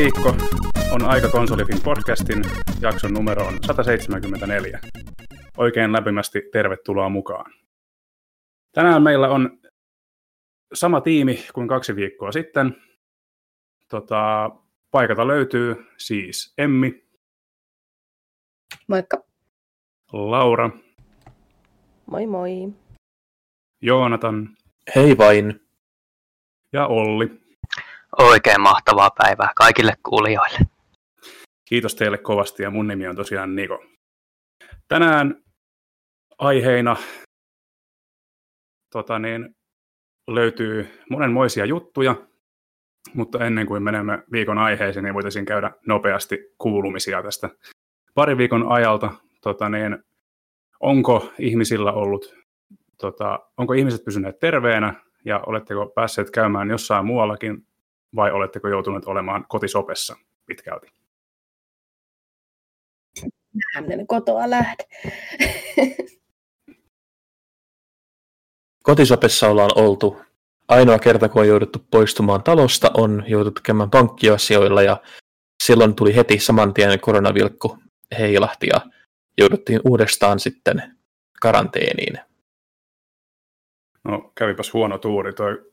keskiviikko on aika konsolifin podcastin jakson numero on 174. Oikein lämpimästi tervetuloa mukaan. Tänään meillä on sama tiimi kuin kaksi viikkoa sitten. Tota, paikalta löytyy siis Emmi. Moikka. Laura. Moi moi. Joonatan. Hei vain. Ja Olli. Oikein mahtavaa päivää kaikille kuulijoille. Kiitos teille kovasti ja mun nimi on tosiaan Niko. Tänään aiheina tota niin, löytyy monenmoisia juttuja, mutta ennen kuin menemme viikon aiheeseen, niin voitaisiin käydä nopeasti kuulumisia tästä pari viikon ajalta. Tota niin, onko ihmisillä ollut, tota, onko ihmiset pysyneet terveenä ja oletteko päässeet käymään jossain muuallakin vai oletteko joutuneet olemaan kotisopessa pitkälti? Mä kotoa lähde. Kotisopessa ollaan oltu. Ainoa kerta, kun on jouduttu poistumaan talosta, on jouduttu käymään pankkiasioilla ja silloin tuli heti saman tien koronavilkku heilahti ja jouduttiin uudestaan sitten karanteeniin. No kävipäs huono tuuri. Toi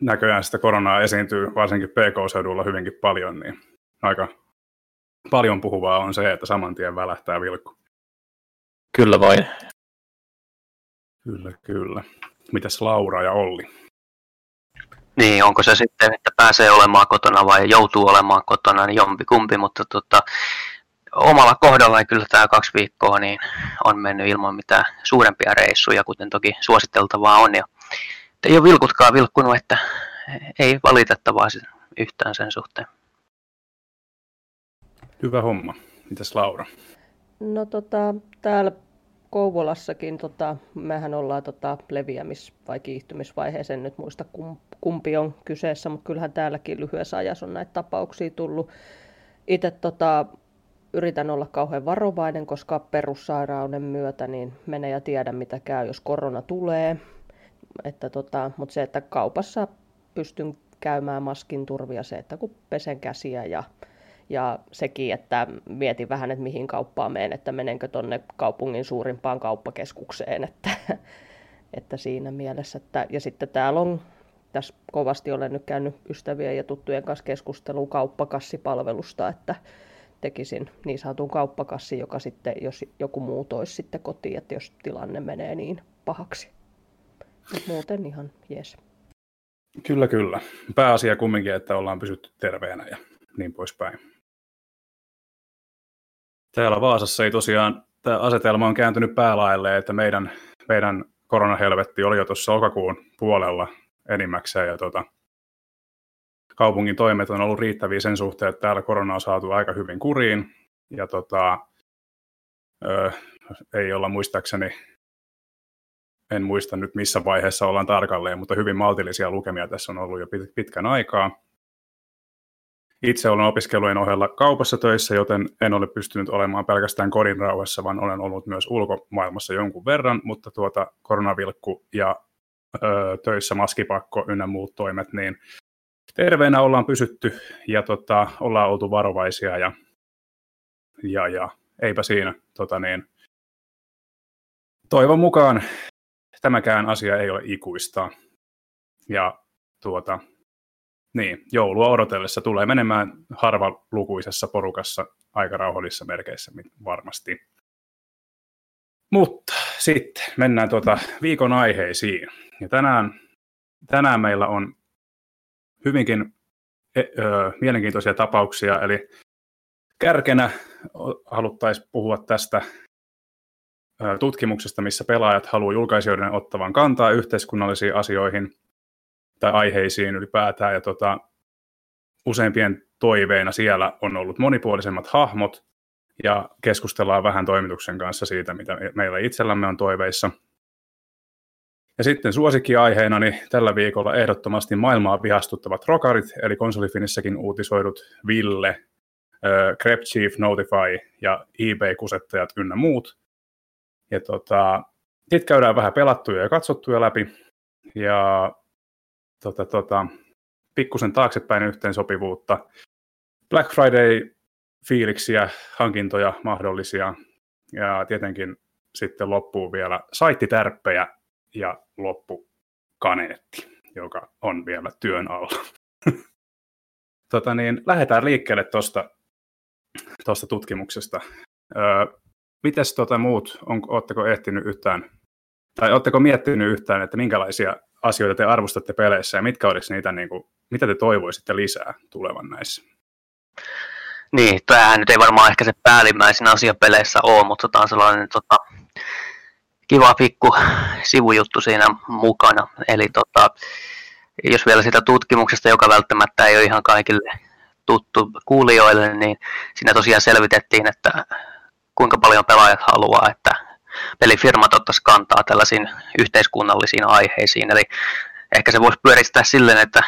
näköjään sitä koronaa esiintyy varsinkin PK-seudulla hyvinkin paljon, niin aika paljon puhuvaa on se, että saman tien välähtää vilkku. Kyllä vain. Kyllä, kyllä. Mitäs Laura ja Olli? Niin, onko se sitten, että pääsee olemaan kotona vai joutuu olemaan kotona, niin jompi kumpi, mutta tota, omalla kohdalla kyllä tämä kaksi viikkoa niin on mennyt ilman mitään suurempia reissuja, kuten toki suositeltavaa on. Ja ei ole vilkutkaan vilkkunut, että ei valitettavaa yhtään sen suhteen. Hyvä homma. Mitäs Laura? No tota, täällä Kouvolassakin, tota, mehän ollaan tota, leviämis- vai kiihtymisvaiheeseen, en nyt muista kumpi on kyseessä, mutta kyllähän täälläkin lyhyessä ajassa on näitä tapauksia tullut. Itse tota, yritän olla kauhean varovainen, koska perussairauden myötä niin menee ja tiedä mitä käy, jos korona tulee. Että tota, mutta se, että kaupassa pystyn käymään maskin turvia, se, että kun pesen käsiä ja, ja sekin, että mietin vähän, että mihin kauppaan menen, että menenkö tuonne kaupungin suurimpaan kauppakeskukseen, että, että siinä mielessä. Että, ja sitten täällä on, tässä kovasti olen nyt käynyt ystävien ja tuttujen kanssa keskustelua kauppakassipalvelusta, että tekisin niin sanotun kauppakassi, joka sitten, jos joku muu toisi sitten kotiin, että jos tilanne menee niin pahaksi. Mut muuten ihan jees. Kyllä, kyllä. Pääasia kumminkin, että ollaan pysytty terveenä ja niin poispäin. Täällä Vaasassa ei tosiaan, tämä asetelma on kääntynyt päälaille, että meidän, meidän koronahelvetti oli jo tuossa lokakuun puolella enimmäkseen ja tota, kaupungin toimet on ollut riittäviä sen suhteen, että täällä korona on saatu aika hyvin kuriin ja tota, ö, ei olla muistaakseni en muista nyt missä vaiheessa ollaan tarkalleen, mutta hyvin maltillisia lukemia tässä on ollut jo pitkän aikaa. Itse olen opiskelujen ohella kaupassa töissä, joten en ole pystynyt olemaan pelkästään kodin rauhassa, vaan olen ollut myös ulkomaailmassa jonkun verran, mutta tuota koronavilkku ja ö, töissä maskipakko ynnä muut toimet, niin terveenä ollaan pysytty ja tota, ollaan oltu varovaisia ja, ja, ja eipä siinä. Tota niin, toivon mukaan tämäkään asia ei ole ikuista. Ja tuota, niin, joulua odotellessa tulee menemään harva lukuisessa porukassa aika rauhallisissa merkeissä varmasti. Mutta sitten mennään tuota viikon aiheisiin. Ja tänään, tänään meillä on hyvinkin e, ö, mielenkiintoisia tapauksia, eli kärkenä haluttaisiin puhua tästä tutkimuksesta, missä pelaajat haluaa julkaisijoiden ottavan kantaa yhteiskunnallisiin asioihin tai aiheisiin ylipäätään. Ja tota, useimpien toiveina siellä on ollut monipuolisemmat hahmot ja keskustellaan vähän toimituksen kanssa siitä, mitä meillä itsellämme on toiveissa. Ja sitten suosikkiaiheena niin tällä viikolla ehdottomasti maailmaa vihastuttavat rokarit, eli konsolifinissäkin uutisoidut Ville, Crep Chief, Notify ja eBay-kusettajat ynnä muut. Ja tota, sitten käydään vähän pelattuja ja katsottuja läpi. Ja tota, tota, pikkusen taaksepäin yhteensopivuutta. Black Friday-fiiliksiä, hankintoja mahdollisia ja tietenkin sitten loppuu vielä saittitärppejä ja loppu kaneetti, joka on vielä työn alla. tota niin, lähdetään liikkeelle tuosta tosta tutkimuksesta. Öö, mites tota muut, on, ootteko ehtinyt yhtään, tai ootteko miettinyt yhtään, että minkälaisia asioita te arvostatte peleissä ja mitkä olisi niitä, niin kuin, mitä te toivoisitte lisää tulevan näissä? Niin, tämähän nyt ei varmaan ehkä se päällimmäisin asia peleissä ole, mutta tämä on sellainen tota, kiva pikku sivujuttu siinä mukana. Eli tota, jos vielä sitä tutkimuksesta, joka välttämättä ei ole ihan kaikille tuttu kuulijoille, niin siinä tosiaan selvitettiin, että kuinka paljon pelaajat haluaa, että pelifirmat ottaisiin kantaa tällaisiin yhteiskunnallisiin aiheisiin. Eli ehkä se voisi pyöristää silleen, että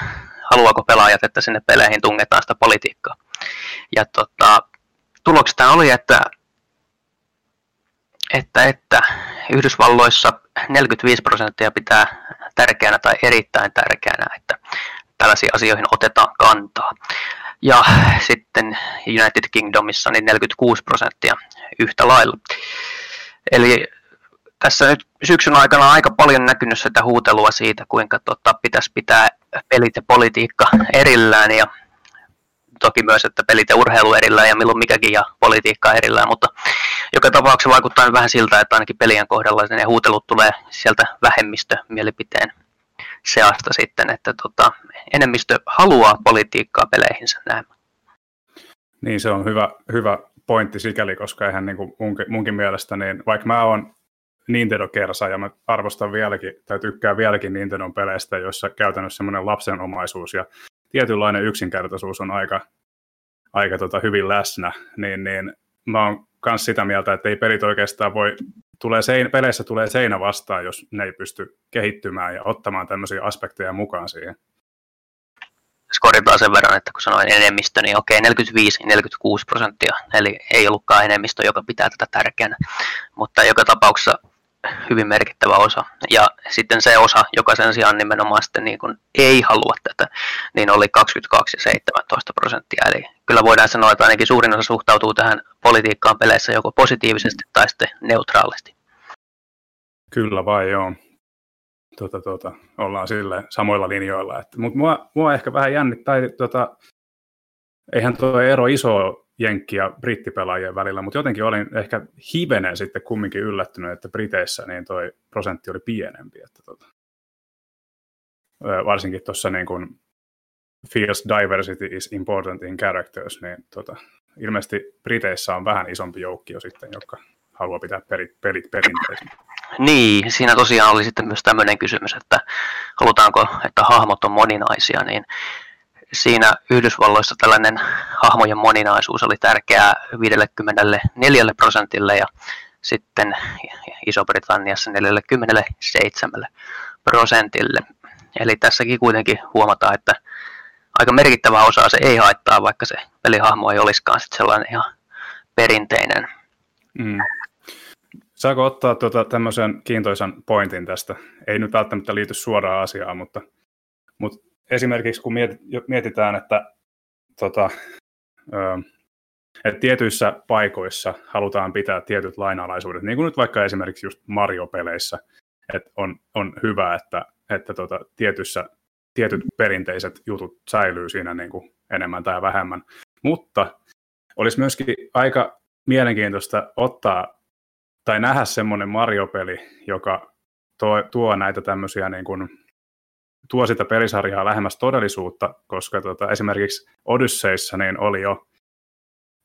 haluaako pelaajat, että sinne peleihin tungetaan sitä politiikkaa. Ja tota, tuloksena oli, että, että, että Yhdysvalloissa 45 prosenttia pitää tärkeänä tai erittäin tärkeänä, että tällaisiin asioihin otetaan kantaa. Ja sitten United Kingdomissa niin 46 prosenttia yhtä lailla. Eli tässä nyt syksyn aikana on aika paljon näkynyt sitä huutelua siitä, kuinka tota, pitäisi pitää pelit ja politiikka erillään ja toki myös, että pelit ja urheilu erillään ja milloin mikäkin ja politiikka erillään, mutta joka tapauksessa vaikuttaa vähän siltä, että ainakin pelien kohdalla ne huutelut tulee sieltä vähemmistömielipiteen seasta sitten, että tota, enemmistö haluaa politiikkaa peleihinsä näin. Niin, se on hyvä, hyvä pointti sikäli, koska eihän niin kuin munkin, munkin mielestä, niin vaikka mä oon Nintendo-kersa ja mä arvostan vieläkin, tai tykkään vieläkin Nintendon peleistä, joissa käytännössä semmoinen lapsenomaisuus ja tietynlainen yksinkertaisuus on aika, aika tota hyvin läsnä, niin, niin mä oon myös sitä mieltä, että ei pelit oikeastaan voi, tulee sein, peleissä tulee seinä vastaan, jos ne ei pysty kehittymään ja ottamaan tämmöisiä aspekteja mukaan siihen. Korjataan sen verran, että kun sanoin enemmistö, niin okei, 45-46 prosenttia, eli ei ollutkaan enemmistö, joka pitää tätä tärkeänä, mutta joka tapauksessa hyvin merkittävä osa. Ja sitten se osa, joka sen sijaan nimenomaan sitten niin kuin ei halua tätä, niin oli 22 ja 17 prosenttia. Eli kyllä voidaan sanoa, että ainakin suurin osa suhtautuu tähän politiikkaan peleissä joko positiivisesti tai sitten neutraalisti. Kyllä vai joo. Tuota, tuota, ollaan sille samoilla linjoilla. Mutta mua, mua ehkä vähän jännittää, tota, eihän tuo ero iso jenkki- ja brittipelaajien välillä, mutta jotenkin olin ehkä hivenen sitten kumminkin yllättynyt, että Briteissä niin toi prosentti oli pienempi. Että tota, varsinkin tuossa niin kuin feels diversity is important in characters, niin tota, ilmeisesti Briteissä on vähän isompi joukkio sitten, joka haluaa pitää pelit, pelit perinteisenä. Niin, siinä tosiaan oli sitten myös tämmöinen kysymys, että halutaanko, että hahmot on moninaisia, niin siinä Yhdysvalloissa tällainen hahmojen moninaisuus oli tärkeää 54 prosentille ja sitten Iso-Britanniassa 47 prosentille. Eli tässäkin kuitenkin huomataan, että aika merkittävä osa se ei haittaa, vaikka se pelihahmo ei olisikaan sit sellainen ihan perinteinen. Mm. Saako ottaa tuota tämmöisen kiintoisan pointin tästä? Ei nyt välttämättä liity suoraan asiaan, mutta, mutta esimerkiksi kun mietitään, että, tota, että tietyissä paikoissa halutaan pitää tietyt lainalaisuudet, niin kuin nyt vaikka esimerkiksi just Mario-peleissä, että on, on hyvä, että, että tota, tietyssä, tietyt perinteiset jutut säilyy siinä niin kuin enemmän tai vähemmän. Mutta olisi myöskin aika mielenkiintoista ottaa tai nähdä semmoinen Mario-peli, joka tuo, tuo näitä tämmöisiä niin kuin tuo sitä pelisarjaa lähemmäs todellisuutta, koska tota, esimerkiksi Odysseissa niin oli jo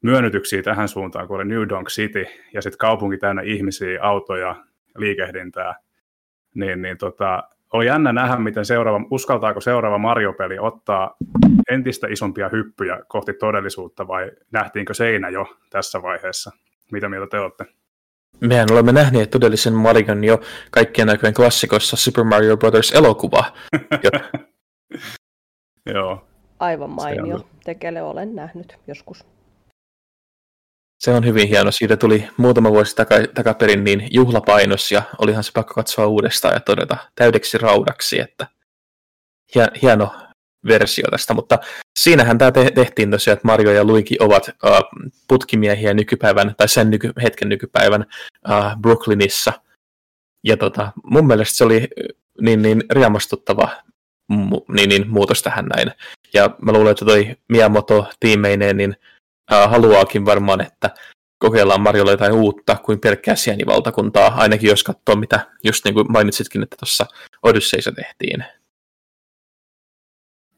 myönnytyksiä tähän suuntaan, kun oli New Donk City ja sitten kaupunki täynnä ihmisiä, autoja, liikehdintää, niin, niin tota, oli jännä nähdä, miten seuraava, uskaltaako seuraava Mario-peli ottaa entistä isompia hyppyjä kohti todellisuutta vai nähtiinkö seinä jo tässä vaiheessa? Mitä mieltä te olette? Mehän olemme nähneet todellisen Marion jo kaikkien aikojen klassikossa Super Mario Brothers elokuva. Joo. Aivan mainio. Tekele olen nähnyt joskus. Se on hyvin hieno. Siitä tuli muutama vuosi taka- takaperin niin juhlapainos ja olihan se pakko katsoa uudestaan ja todeta täydeksi raudaksi, että hieno, versio tästä, mutta siinähän tämä te- tehtiin tosiaan, että Mario ja Luigi ovat uh, putkimiehiä nykypäivän, tai sen nyky- hetken nykypäivän Brooklynissa. Ja tota, mun mielestä se oli niin, niin riemastuttava mu- niin, niin, muutos tähän näin. Ja mä luulen, että toi Miyamoto tiimeineen niin haluaakin varmaan, että kokeillaan Marjolla jotain uutta kuin pelkkää sienivaltakuntaa, ainakin jos katsoo, mitä just niin kuin mainitsitkin, että tuossa Odysseyssa tehtiin.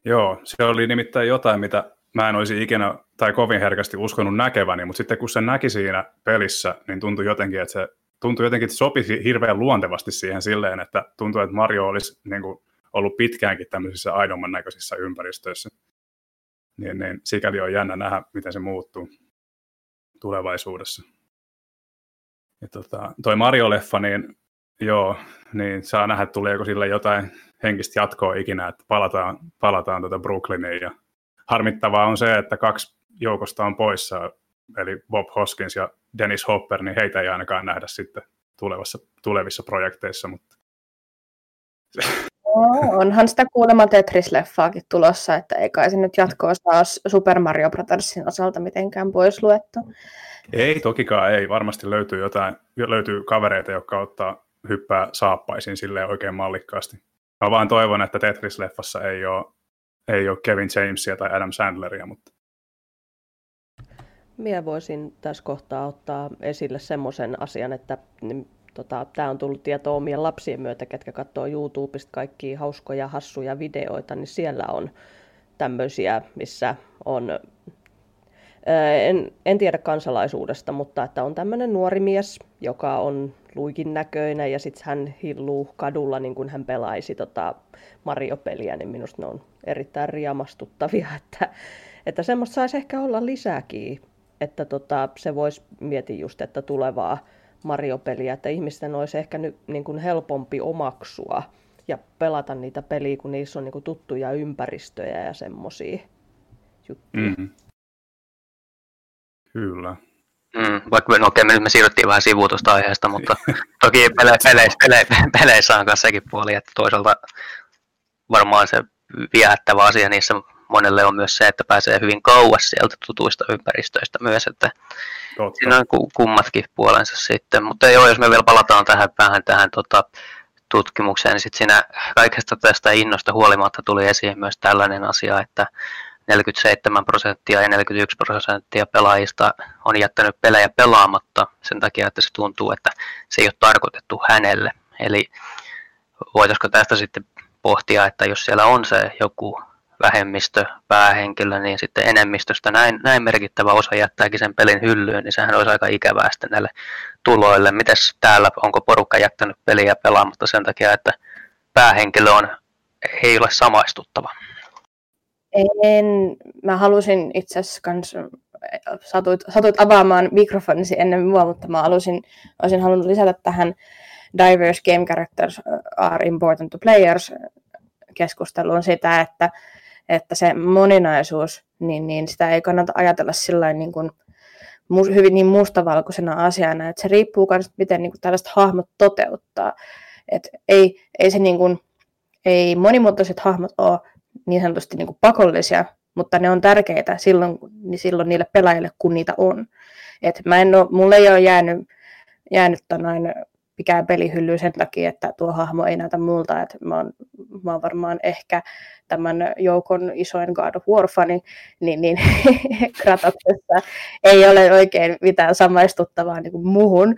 Joo, se oli nimittäin jotain, mitä mä en olisi ikinä tai kovin herkästi uskonut näkeväni, mutta sitten kun se näki siinä pelissä, niin tuntui jotenkin, että se tuntui jotenkin, että sopisi hirveän luontevasti siihen silleen, että tuntui, että Mario olisi niin kuin, ollut pitkäänkin tämmöisissä aidomman näköisissä ympäristöissä. Niin, niin sikäli on jännä nähdä, miten se muuttuu tulevaisuudessa. Ja tota, toi Mario-leffa, niin joo, niin saa nähdä, tuleeko sille jotain henkistä jatkoa ikinä, että palataan, palataan tuota Brooklyniin. Ja harmittavaa on se, että kaksi joukosta on poissa, eli Bob Hoskins ja Dennis Hopper, niin heitä ei ainakaan nähdä sitten tulevassa, tulevissa projekteissa, mutta onhan sitä kuulemma Tetris-leffaakin tulossa, että ei kai se nyt jatkoa saa Super Mario Brothersin osalta mitenkään pois luettu. Ei tokikaan, ei. Varmasti löytyy jotain, löytyy kavereita, jotka ottaa hyppää saappaisiin silleen oikein mallikkaasti. Mä vaan toivon, että Tetris-leffassa ei ole, ei ole Kevin Jamesia tai Adam Sandleria, mutta Minä voisin tässä kohtaa ottaa esille semmoisen asian, että tota, tämä on tullut tietoa omien lapsien myötä, ketkä katsoo YouTubesta kaikkia hauskoja, hassuja videoita, niin siellä on tämmöisiä, missä on, en, en tiedä kansalaisuudesta, mutta että on tämmöinen nuori mies, joka on luikin näköinen ja sitten hän hilluu kadulla niin kuin hän pelaisi tota Mario-peliä, niin minusta ne on erittäin riamastuttavia, että, että semmoista saisi ehkä olla lisääkin, että tota, se voisi miettiä just, että tulevaa Mario-peliä, että ihmisten olisi ehkä nyt niin kuin helpompi omaksua ja pelata niitä peliä, kun niissä on niin kuin tuttuja ympäristöjä ja semmoisia juttuja. Mm-hmm. Kyllä. Mm, vaikka no okei, me, me siirryttiin vähän sivuun tuosta aiheesta, mutta toki pele, peleissä, pele, peleissä on myös sekin puoli, että toisaalta varmaan se viehättävä asia niissä monelle on myös se, että pääsee hyvin kauas sieltä tutuista ympäristöistä myös, että Totta. siinä on kummatkin puolensa sitten. Mutta joo, jos me vielä palataan tähän vähän tähän tota, tutkimukseen, niin sitten siinä kaikesta tästä innosta huolimatta tuli esiin myös tällainen asia, että 47 prosenttia ja 41 prosenttia pelaajista on jättänyt pelejä pelaamatta sen takia, että se tuntuu, että se ei ole tarkoitettu hänelle. Eli voitaisiko tästä sitten pohtia, että jos siellä on se joku vähemmistö, päähenkilö, niin sitten enemmistöstä näin, näin merkittävä osa jättääkin sen pelin hyllyyn, niin sehän olisi aika ikävää sitten näille tuloille. Mites täällä, onko porukka jättänyt peliä pelaamatta sen takia, että päähenkilö on, ei ole samaistuttava? En, mä halusin itse asiassa kans, satuit, satuit avaamaan mikrofonisi ennen mua, mutta mä halusin, olisin halunnut lisätä tähän diverse game characters are important to players keskusteluun sitä, että että se moninaisuus, niin, niin sitä ei kannata ajatella sillä niin kuin, hyvin niin mustavalkoisena asiana, että se riippuu myös, miten niin kuin tällaiset hahmot toteuttaa. Et ei, ei, se niin kuin, ei monimuotoiset hahmot ole niin sanotusti niin kuin pakollisia, mutta ne on tärkeitä silloin, niin silloin niille pelaajille, kun niitä on. Et mä en ole, mulle ei ole jäänyt, jäänyt noin mikään pelihylly sen takia, että tuo hahmo ei näytä multa. Että mä, oon, mä oon varmaan ehkä tämän joukon isoin God of War-fani, niin, niin Kratoksessa ei ole oikein mitään samaistuttavaa niin kuin muuhun,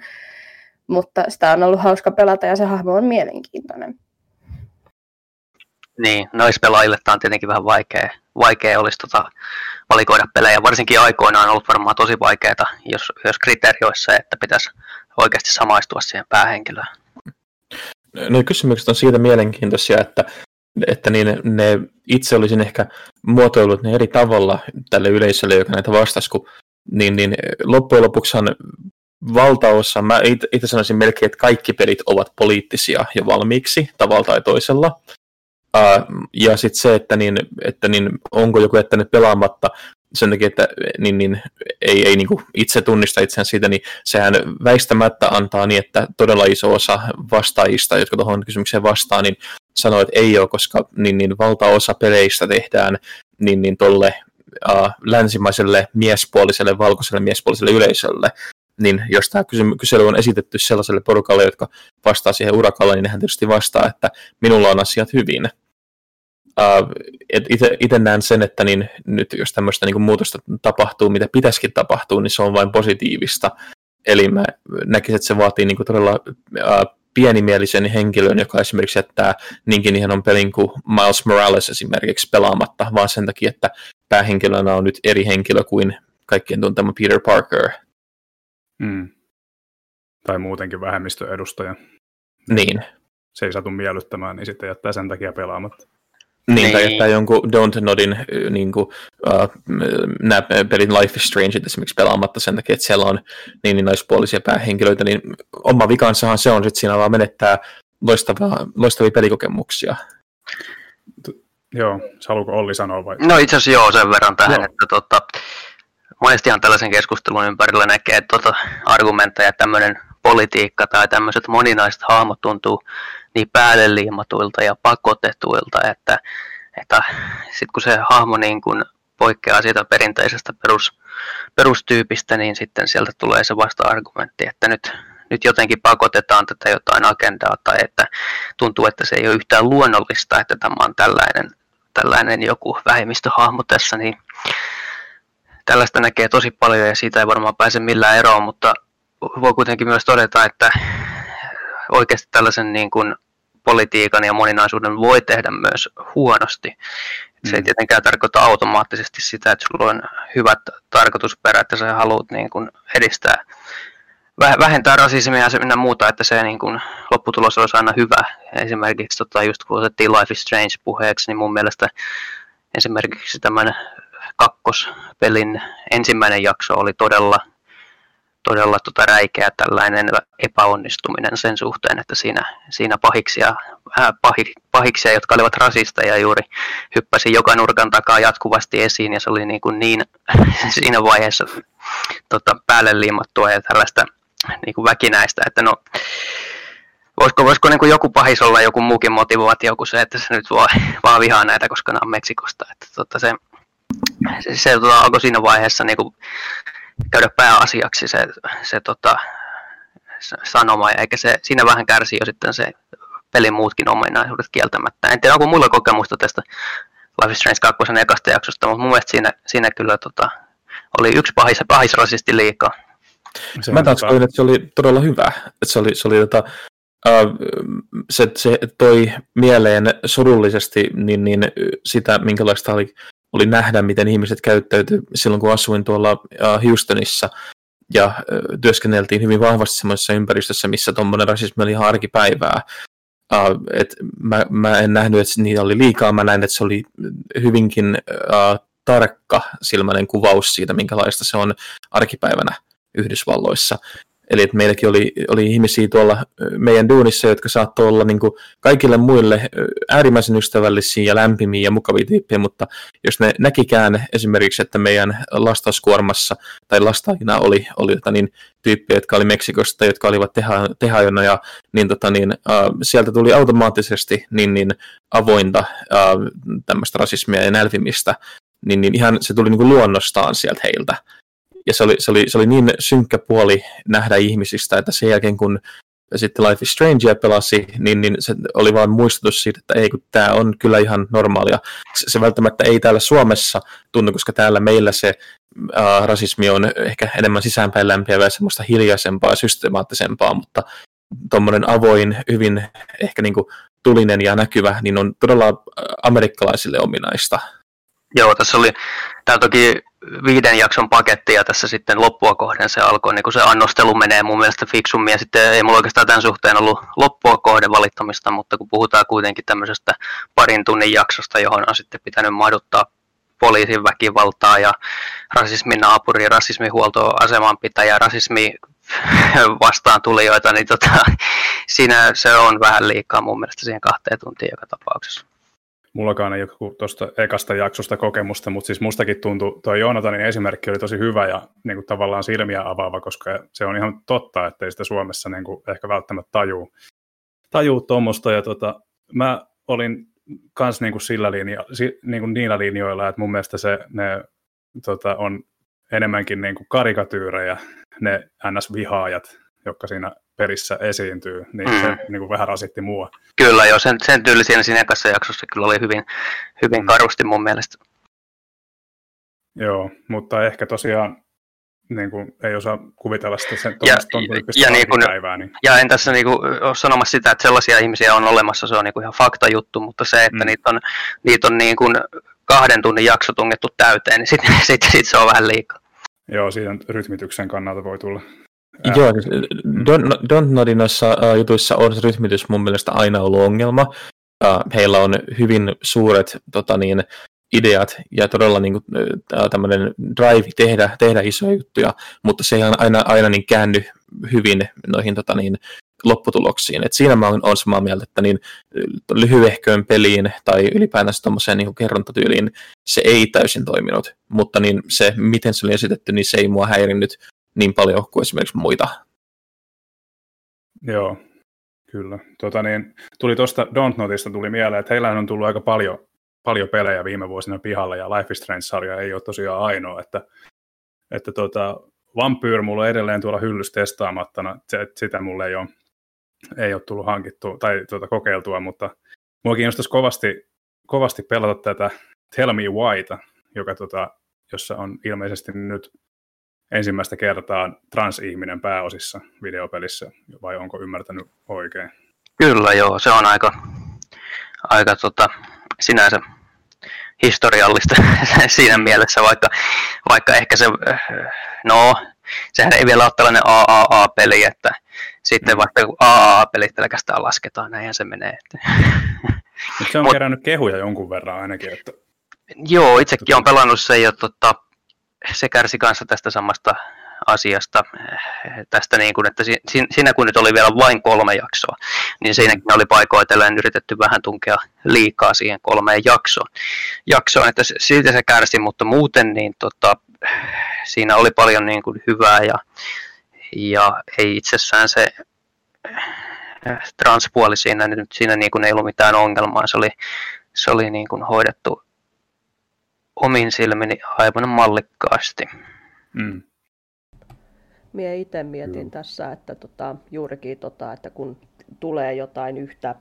mutta sitä on ollut hauska pelata ja se hahmo on mielenkiintoinen. Niin, pelaajille tämä on tietenkin vähän vaikea, vaikea olisi tota, valikoida pelejä. Varsinkin aikoinaan on ollut varmaan tosi vaikeaa, jos, jos kriteeri olisi se, että pitäisi oikeasti samaistua siihen päähenkilöön. No kysymykset on siitä mielenkiintoisia, että, että niin ne itse olisin ehkä muotoillut ne eri tavalla tälle yleisölle, joka näitä vastasi, kun niin, niin loppujen lopuksihan valtaosa, mä itse sanoisin melkein, että kaikki pelit ovat poliittisia jo valmiiksi tavalla tai toisella. Uh, ja sitten se, että, niin, että niin, onko joku jättänyt pelaamatta, sen takia, että niin, niin, ei, ei niin itse tunnista itseään siitä, niin sehän väistämättä antaa niin, että todella iso osa vastaajista, jotka tuohon kysymykseen vastaa, niin sanoo, että ei ole, koska niin, niin valtaosa peleistä tehdään niin, niin tolle uh, länsimaiselle miespuoliselle, valkoiselle miespuoliselle yleisölle, niin jos tämä kysely on esitetty sellaiselle porukalle, jotka vastaa siihen urakalle, niin hän tietysti vastaa, että minulla on asiat hyvin. Uh, Itse näen sen, että niin, nyt jos tämmöistä niin muutosta tapahtuu, mitä pitäisikin tapahtua, niin se on vain positiivista. Eli mä näkisin, että se vaatii niin kuin todella uh, pienimielisen henkilön, joka esimerkiksi jättää niinkin ihan pelin kuin Miles Morales esimerkiksi pelaamatta, vaan sen takia, että päähenkilönä on nyt eri henkilö kuin kaikkien tuntema Peter Parker. Mm. Tai muutenkin vähemmistöedustaja. Niin. Se ei satu miellyttämään, niin sitten jättää sen takia pelaamatta. Niin, niin. tai jättää jonkun Don't Nodin niin kuin, uh, nämä pelin Life is Strange esimerkiksi pelaamatta sen takia, että siellä on niin, niin naispuolisia päähenkilöitä, niin oma vikansahan se on, että siinä vaan menettää loistavia, loistavia pelikokemuksia. Joo, haluatko Olli sanoa vai? No itse asiassa joo sen verran tähän, joo. että tota, monestihan tällaisen keskustelun ympärillä näkee että tota, argumentteja, että tämmöinen politiikka tai tämmöiset moninaiset hahmot tuntuu niin päälle liimatuilta ja pakotetuilta, että, että sitten kun se hahmo niin kun poikkeaa siitä perinteisestä perus, perustyypistä, niin sitten sieltä tulee se vasta-argumentti, että nyt, nyt jotenkin pakotetaan tätä jotain agendaa tai että tuntuu, että se ei ole yhtään luonnollista, että tämä on tällainen, tällainen joku vähemmistöhahmo tässä, niin tällaista näkee tosi paljon ja siitä ei varmaan pääse millään eroon, mutta voi kuitenkin myös todeta, että oikeasti tällaisen niin kuin politiikan ja moninaisuuden voi tehdä myös huonosti. Se ei mm. tietenkään tarkoita automaattisesti sitä, että sulla on hyvät tarkoitusperät, että sä haluat niin kuin edistää, vähentää rasismia ja muuta, että se niin kuin, lopputulos olisi aina hyvä. Esimerkiksi tota, just kun otettiin Life is Strange puheeksi, niin mun mielestä esimerkiksi tämän kakkospelin ensimmäinen jakso oli todella todella tota räikeä tällainen epäonnistuminen sen suhteen, että siinä, siinä pahiksia, äh, pahi, pahiksia, jotka olivat rasisteja juuri, hyppäsi joka nurkan takaa jatkuvasti esiin ja se oli niin, kuin niin siinä vaiheessa tota, päälle liimattua ja tällaista niin kuin väkinäistä, että no voisiko, voisiko niin kuin joku pahis olla joku muukin motivaatio kuin se, että se nyt vaan, vaan vihaa näitä, koska nämä on Meksikosta. Että, tota, se, se, se tota, alkoi siinä vaiheessa niin kuin, käydä pääasiaksi se, se tota, sanoma, eikä se, siinä vähän kärsii jo sitten se pelin muutkin ominaisuudet kieltämättä. En tiedä, onko mulla kokemusta tästä Life is Strange 2 ekasta jaksosta, mutta mun mielestä siinä, siinä kyllä tota, oli yksi pahis, pahis rasisti liikaa. Se Mä taas koin, että se oli todella hyvä. Että se oli, se, oli tota, uh, se, se toi mieleen surullisesti niin, niin sitä, minkälaista oli oli nähdä, miten ihmiset käyttäytyi silloin, kun asuin tuolla Houstonissa ja työskenneltiin hyvin vahvasti semmoisessa ympäristössä, missä tuommoinen rasismi oli ihan arkipäivää. Uh, et mä, mä en nähnyt, että niitä oli liikaa, mä näin, että se oli hyvinkin uh, tarkka silmäinen kuvaus siitä, minkälaista se on arkipäivänä Yhdysvalloissa. Eli että meilläkin oli, oli ihmisiä tuolla meidän duunissa, jotka saattoi olla niin kuin kaikille muille äärimmäisen ystävällisiä ja lämpimiä ja mukavia tyyppejä, mutta jos ne näkikään esimerkiksi, että meidän lastauskuormassa tai lastaajina oli, oli jota, niin, tyyppejä, jotka oli Meksikosta, jotka olivat teha, tehajona, ja niin, tota, niin, äh, sieltä tuli automaattisesti niin, niin avointa tämmöistä rasismia ja nälvimistä, niin, niin ihan se tuli niin kuin luonnostaan sieltä heiltä ja se oli, se, oli, se oli niin synkkä puoli nähdä ihmisistä, että sen jälkeen kun sitten Life is Strange pelasi, niin, niin se oli vain muistutus siitä, että ei kun tämä on kyllä ihan normaalia. Se, se välttämättä ei täällä Suomessa tunnu, koska täällä meillä se äh, rasismi on ehkä enemmän sisäänpäin lämpiävää, semmoista hiljaisempaa ja systemaattisempaa, mutta tuommoinen avoin, hyvin ehkä niin kuin tulinen ja näkyvä, niin on todella amerikkalaisille ominaista. Joo, tässä oli, tämä toki viiden jakson paketti ja tässä sitten loppua kohden se alkoi, niin kun se annostelu menee mun mielestä fiksummin ja sitten ei mulla oikeastaan tämän suhteen ollut loppua kohden valittamista, mutta kun puhutaan kuitenkin tämmöisestä parin tunnin jaksosta, johon on sitten pitänyt mahduttaa poliisin väkivaltaa ja rasismin naapuri, rasismihuoltoasemanpitäjä, rasismi vastaan tulijoita, niin tota, siinä se on vähän liikaa mun mielestä siihen kahteen tuntiin joka tapauksessa. Mullakaan ei ole tuosta ekasta jaksosta kokemusta, mutta siis mustakin tuntui, tuo Joonatanin esimerkki oli tosi hyvä ja niin kuin tavallaan silmiä avaava, koska se on ihan totta, että ei sitä Suomessa niin kuin ehkä välttämättä tajuu, tajuu tuommoista. Ja tota, mä olin kans niin kuin sillä linja, niin kuin niillä linjoilla, että mun mielestä se, ne tota, on enemmänkin niin kuin karikatyyrejä, ne NS-vihaajat, jotka siinä perissä esiintyy, niin mm. se niin kuin vähän rasitti mua. Kyllä joo, sen, sen tyyli siinä, siinä ekassa jaksossa kyllä oli hyvin, hyvin mm. karusti mun mielestä. Joo, mutta ehkä tosiaan niin kuin, ei osaa kuvitella sitä sen ja, ja, niin kuin, päivää, niin. ja en tässä niin kuin, ole sanomassa sitä, että sellaisia ihmisiä on olemassa, se on niin kuin ihan fakta juttu, mutta se, että mm. niitä on, niitä on niin kuin kahden tunnin jakso tungettu täyteen, niin sitten sit, sit se on vähän liikaa. Joo, siitä rytmityksen kannalta voi tulla Ää. Joo, siis, Don't, Don't Nodin noissa uh, jutuissa on se rytmitys mun mielestä aina ollut ongelma. Uh, heillä on hyvin suuret tota niin, ideat ja todella niin kuin, tämmöinen drive tehdä, tehdä isoja juttuja, mutta se ei aina, aina niin käänny hyvin noihin tota niin, lopputuloksiin. Et siinä mä olen samaa mieltä, että niin lyhyehköön peliin tai ylipäätänsä tuommoiseen niin kerrontatyyliin se ei täysin toiminut, mutta niin se, miten se oli esitetty, niin se ei mua häirinnyt niin paljon kuin esimerkiksi muita. Joo, kyllä. Tota niin, tuli tuosta Don't Notista tuli mieleen, että heillä on tullut aika paljon, paljon pelejä viime vuosina pihalle, ja Life is Strange-sarja ei ole tosiaan ainoa, että, että tota, Vampyr mulla on edelleen tuolla hyllys testaamatta, sitä mulle ei ole, ei ole tullut hankittua tai tuota, kokeiltua, mutta mua kiinnostaisi kovasti, kovasti pelata tätä Tell Me Whyta, joka tota, jossa on ilmeisesti nyt ensimmäistä kertaa transihminen pääosissa videopelissä, vai onko ymmärtänyt oikein? Kyllä joo, se on aika, aika tota, sinänsä historiallista siinä mielessä, vaikka, vaikka ehkä se, no, sehän ei vielä ole tällainen AAA-peli, että sitten mm. vaikka AAA-pelit pelkästään lasketaan, näinhän se menee. se on Mut, kerännyt kehuja jonkun verran ainakin. Että... Joo, itsekin on pelannut se ja tota, se kärsi kanssa tästä samasta asiasta, tästä niin kuin, että siinä kun nyt oli vielä vain kolme jaksoa, niin siinäkin oli paikoitellen yritetty vähän tunkea liikaa siihen kolmeen jaksoon. jaksoon että siitä se kärsi, mutta muuten niin tota, siinä oli paljon niin kuin hyvää ja, ja ei itsessään se transpuoli siinä, nyt siinä niin kuin ei ollut mitään ongelmaa, se oli, se oli niin kuin hoidettu omin silmini aivan mallikkaasti. Mm. Mie itse mietin mm. tässä, että tota, juurikin, tota, että kun tulee jotain yhtä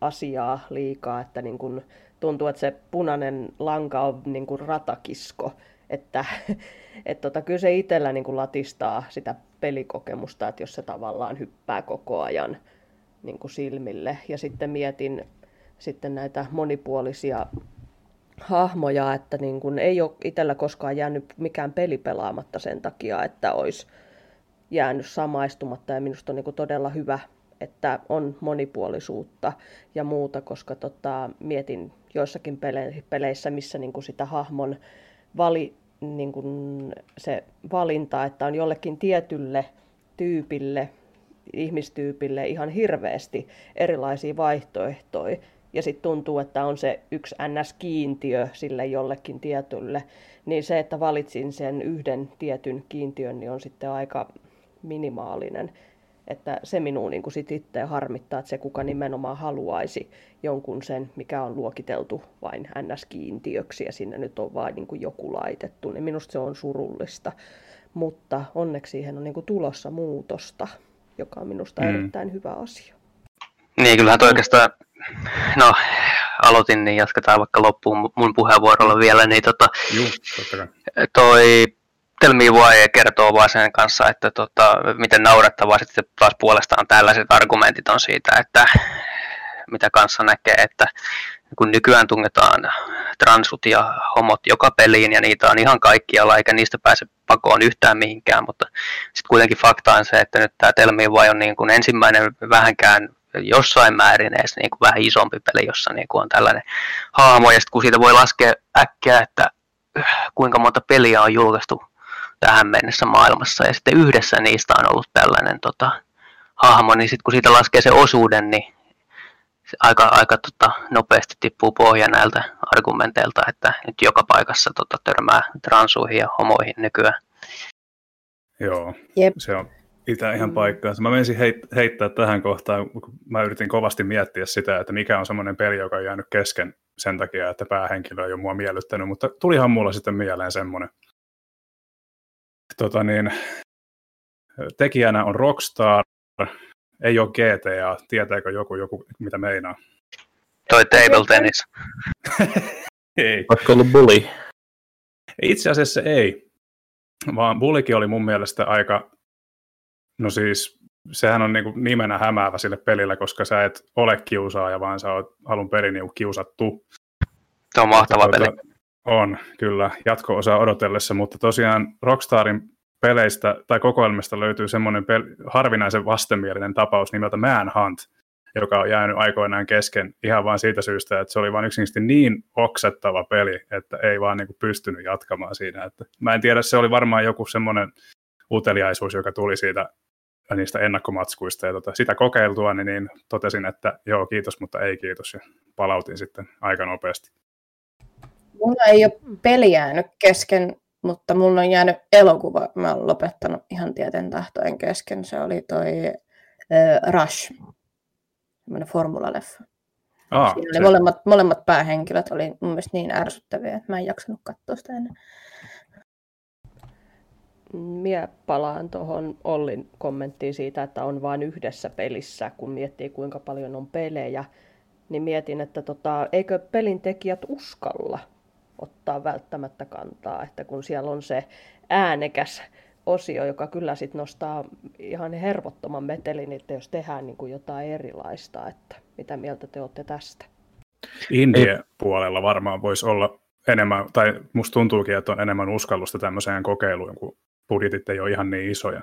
asiaa liikaa, että niin kun tuntuu, että se punainen lanka on niin kuin ratakisko, että et tota, kyllä se itsellä niin kuin latistaa sitä pelikokemusta, että jos se tavallaan hyppää koko ajan niin kuin silmille. Ja sitten mietin sitten näitä monipuolisia hahmoja, että niin kun ei ole itsellä koskaan jäänyt mikään peli pelaamatta sen takia, että olisi jäänyt samaistumatta. Ja minusta on niin todella hyvä, että on monipuolisuutta ja muuta, koska tota, mietin joissakin peleissä, missä niin sitä hahmon vali, niin se valinta, että on jollekin tietylle tyypille, ihmistyypille ihan hirveästi erilaisia vaihtoehtoja, ja sitten tuntuu, että on se yksi NS-kiintiö sille jollekin tietylle, niin se, että valitsin sen yhden tietyn kiintiön, niin on sitten aika minimaalinen. Että se minua niin sit itse harmittaa, että se kuka nimenomaan haluaisi jonkun sen, mikä on luokiteltu vain NS-kiintiöksi ja sinne nyt on vain niin joku laitettu, niin minusta se on surullista. Mutta onneksi siihen on niin tulossa muutosta, joka on minusta mm. erittäin hyvä asia. Niin, kyllähän toi oikeastaan no, aloitin, niin jatketaan vaikka loppuun mun puheenvuorolla vielä, niin tota, Juh, toi Tell Me Why kertoo vaan sen kanssa, että tota, miten naurettavaa sitten taas puolestaan tällaiset argumentit on siitä, että mitä kanssa näkee, että kun nykyään tungetaan transut ja homot joka peliin ja niitä on ihan kaikkialla eikä niistä pääse pakoon yhtään mihinkään, mutta sitten kuitenkin fakta on se, että nyt tämä Tell Me Why on niin kuin ensimmäinen vähänkään jossain määrin edes niin kuin vähän isompi peli, jossa niin kuin on tällainen haamo, ja sitten kun siitä voi laskea äkkiä, että äh, kuinka monta peliä on julkaistu tähän mennessä maailmassa, ja sitten yhdessä niistä on ollut tällainen tota, hahmo, niin sitten kun siitä laskee se osuuden, niin aika, aika tota, nopeasti tippuu pohja näiltä argumenteilta, että nyt joka paikassa tota, törmää transuihin ja homoihin nykyään. Joo, Jep. se on itse ihan paikkaansa. Mä menisin heit- heittää tähän kohtaan, kun mä yritin kovasti miettiä sitä, että mikä on semmoinen peli, joka on jäänyt kesken sen takia, että päähenkilö ei ole mua miellyttänyt, mutta tulihan mulla sitten mieleen semmoinen. Tota niin, tekijänä on Rockstar, ei ole GTA, tietääkö joku, joku mitä meinaa? Toi table tennis. Ei. Vaikka ollut bully. Itse asiassa ei, vaan Bullikin oli mun mielestä aika, no siis sehän on niinku nimenä hämäävä sille pelille, koska sä et ole kiusaaja, vaan sä oot alun perin niinku kiusattu. Se on mahtava Tuota, peli. On, kyllä, jatko-osa odotellessa, mutta tosiaan Rockstarin peleistä tai kokoelmista löytyy semmoinen pel- harvinaisen vastenmielinen tapaus nimeltä Manhunt, joka on jäänyt aikoinaan kesken ihan vain siitä syystä, että se oli vain yksinkertaisesti niin oksettava peli, että ei vaan niin kuin pystynyt jatkamaan siinä. Että mä en tiedä, se oli varmaan joku semmoinen uteliaisuus, joka tuli siitä niistä ennakkomatskuista ja tota, sitä kokeiltua, niin, niin totesin, että joo, kiitos, mutta ei kiitos ja palautin sitten aika nopeasti. Mulla ei ole peli jäänyt kesken, mutta mulla on jäänyt elokuva. Mä oon lopettanut ihan tieten tahtoen kesken. Se oli toi äh, Rush, semmoinen formulaleffa. Aa, Siinä se, oli molemmat, molemmat päähenkilöt oli mun mielestä niin ärsyttäviä, että mä en jaksanut katsoa sitä ennen. Mie palaan tuohon Ollin kommenttiin siitä, että on vain yhdessä pelissä, kun miettii kuinka paljon on pelejä, niin mietin, että tota, eikö pelin tekijät uskalla ottaa välttämättä kantaa, että kun siellä on se äänekäs osio, joka kyllä sit nostaa ihan hervottoman metelin, että jos tehdään niin kuin jotain erilaista, että mitä mieltä te olette tästä? Indie-puolella varmaan voisi olla enemmän, tai musta tuntuukin, että on enemmän uskallusta tämmöiseen kokeiluun, kun budjetit ei ole ihan niin isoja,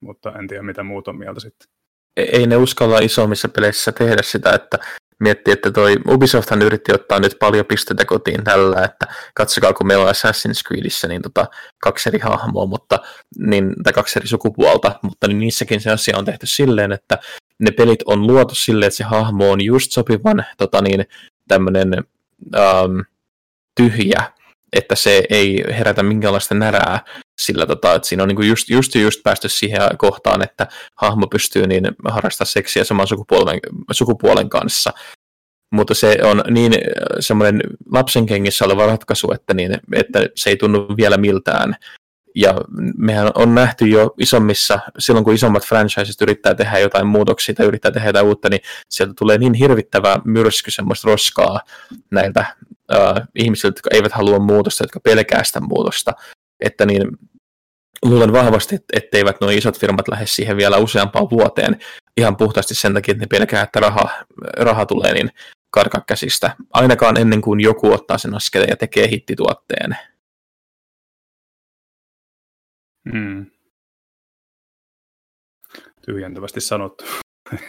mutta en tiedä mitä muut on mieltä sitten. Ei ne uskalla isommissa peleissä tehdä sitä, että miettii, että toi Ubisofthan yritti ottaa nyt paljon pisteitä kotiin tällä, että katsokaa kun meillä on Assassin's Creedissä niin tota, kaksi eri hahmoa, mutta, niin, tai kaksi eri sukupuolta, mutta niin niissäkin se asia on tehty silleen, että ne pelit on luotu silleen, että se hahmo on just sopivan tota niin, tämmönen ähm, tyhjä, että se ei herätä minkäänlaista närää sillä, tota, että siinä on niinku just, just, just päästy siihen kohtaan, että hahmo pystyy niin harrastaa seksiä saman sukupuolen, sukupuolen kanssa. Mutta se on niin äh, semmoinen lapsen kengissä oleva ratkaisu, että, niin, että se ei tunnu vielä miltään. Ja mehän on nähty jo isommissa, silloin kun isommat franchiset yrittää tehdä jotain muutoksia tai yrittää tehdä jotain uutta, niin sieltä tulee niin hirvittävä myrsky semmoista roskaa näiltä ihmisiltä, jotka eivät halua muutosta, jotka pelkää sitä muutosta. Että niin, luulen vahvasti, et- etteivät nuo isot firmat lähde siihen vielä useampaan vuoteen ihan puhtaasti sen takia, että ne pelkää, että raha, raha tulee niin karkaa käsistä. Ainakaan ennen kuin joku ottaa sen askeleen ja tekee hittituotteen. Mm. Tyhjentävästi sanottu.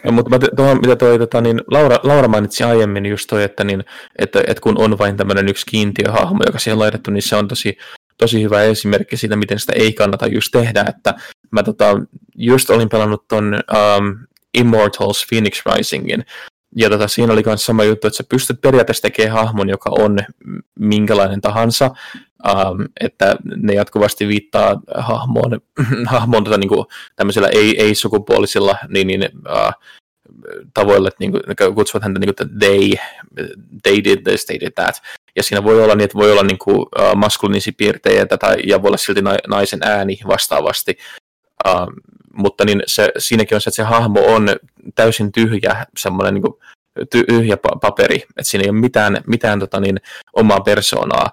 Ja, mutta tuohon, mitä toi, tota, niin Laura, Laura mainitsi aiemmin just toi, että, niin, että, että kun on vain tämmöinen yksi kiintiöhahmo, joka siihen on laitettu, niin se on tosi, tosi hyvä esimerkki siitä, miten sitä ei kannata just tehdä. Että mä tota, just olin pelannut ton um, Immortals Phoenix Risingin, ja tota, siinä oli myös sama juttu, että sä pystyt periaatteessa tekemään hahmon, joka on minkälainen tahansa, um, että ne jatkuvasti viittaa hahmoon, hahmoon tota, niin kuin, tämmöisillä ei, ei-sukupuolisilla niin, niin, uh, tavoilla, että niin kuin, kutsuvat häntä niin kuin, että they, they did this, they did that. Ja siinä voi olla niin, että voi olla niin kuin, uh, maskuliinisia piirteitä tai, ja voi olla silti na- naisen ääni vastaavasti. Uh, mutta niin se, siinäkin on se, että se hahmo on täysin tyhjä, semmoinen niin kuin, tyhjä pa- paperi, että siinä ei ole mitään, mitään tota, niin, omaa persoonaa.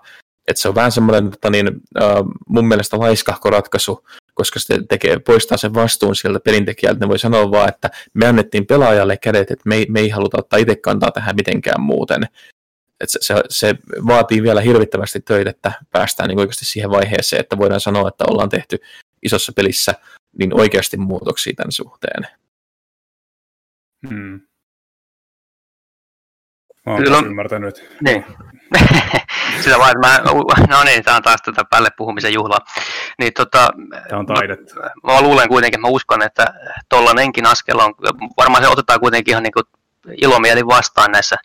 Että se on vähän semmoinen tota, niin, uh, mun mielestä laiskahko ratkaisu, koska se tekee, poistaa sen vastuun sieltä pelintekijältä. Ne voi sanoa vaan, että me annettiin pelaajalle kädet, että me ei, me ei haluta ottaa itse kantaa tähän mitenkään muuten. Et se, se, se vaatii vielä hirvittävästi töitä, että päästään niin oikeasti siihen vaiheeseen, että voidaan sanoa, että ollaan tehty isossa pelissä niin oikeasti muutoksia tämän suhteen. Mm. Mä oon Kyllä on- ymmärtänyt. Niin. Sitä vaan, että mä, no niin, tämä on taas tätä päälle puhumisen juhlaa. Niin tota, Tämä on taidetta. mä luulen kuitenkin, mä uskon, että tollanenkin askel on, varmaan se otetaan kuitenkin ihan niin kuin ilomieli vastaan näissä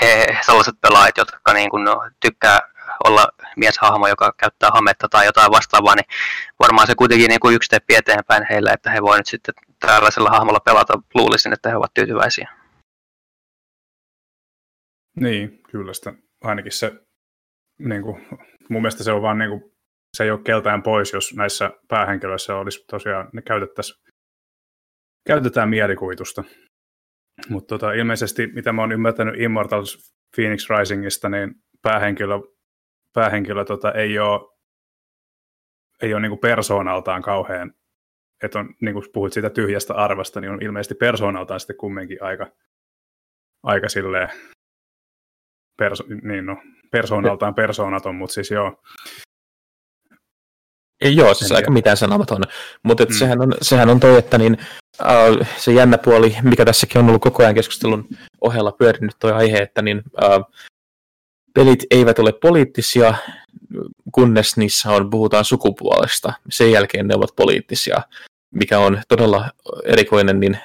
he, sellaiset pelaajat, jotka niin kuin tykkää olla mieshahmo, joka käyttää hametta tai jotain vastaavaa, niin varmaan se kuitenkin niin kuin yksi steppi eteenpäin heille, että he voivat nyt sitten tällaisella hahmolla pelata. Luulisin, että he ovat tyytyväisiä. Niin, kyllä sitä ainakin se, niin kuin, mun mielestä se on vaan niin kuin, se ei ole keltään pois, jos näissä päähenkilöissä olisi tosiaan, ne käytettäisiin, käytetään mielikuvitusta. Mutta tota, ilmeisesti, mitä mä oon ymmärtänyt Immortals Phoenix Risingista, niin päähenkilö, päähenkilö tota, ei ole, ei ole niin kuin persoonaltaan kauhean, että on, niin kuin puhuit siitä tyhjästä arvasta, niin on ilmeisesti persoonaltaan sitten kumminkin aika, aika silleen perso, niin no, persoonaltaan persoonaton, mutta siis joo. Ei, joo, siis en aika tiedä. mitään sanomaton. Mutta mm. sehän, on, sehän on toi, että niin, uh, se jännä puoli, mikä tässäkin on ollut koko ajan keskustelun ohella pyörinyt toi aihe, että niin, uh, pelit eivät ole poliittisia, kunnes niissä on, puhutaan sukupuolesta. Sen jälkeen ne ovat poliittisia, mikä on todella erikoinen niin,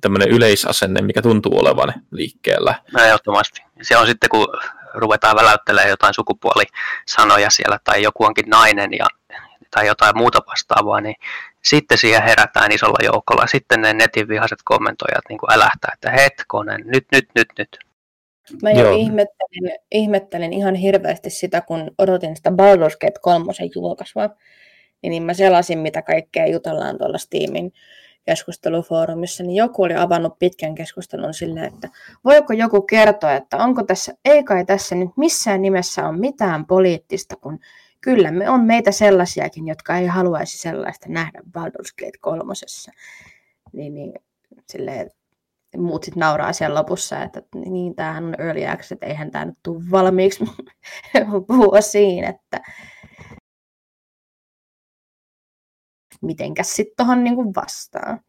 tämmöinen yleisasenne, mikä tuntuu olevan liikkeellä. Ehdottomasti. Se on sitten, kun ruvetaan väläyttelemään jotain sukupuolisanoja siellä, tai joku onkin nainen ja, tai jotain muuta vastaavaa, niin sitten siihen herätään isolla joukolla. Sitten ne netin vihaset kommentoijat niin älähtää, että hetkonen, nyt, nyt, nyt, nyt. Mä jo ihmettelin, ihmettelin ihan hirveästi sitä, kun odotin sitä Baldur's Gate 3 julkaisua. Niin mä selasin, mitä kaikkea jutellaan tuolla Steamin keskustelufoorumissa, niin joku oli avannut pitkän keskustelun silleen, että voiko joku kertoa, että onko tässä, ei kai tässä nyt missään nimessä on mitään poliittista, kun kyllä me on meitä sellaisiakin, jotka ei haluaisi sellaista nähdä Baldur's Gate kolmosessa. Niin, niin silleen, muut sitten nauraa siellä lopussa, että niin, tämähän on early access, että eihän tämä nyt tule valmiiksi vuosiin, että mitenkäs sitten tuohon niin vastaan.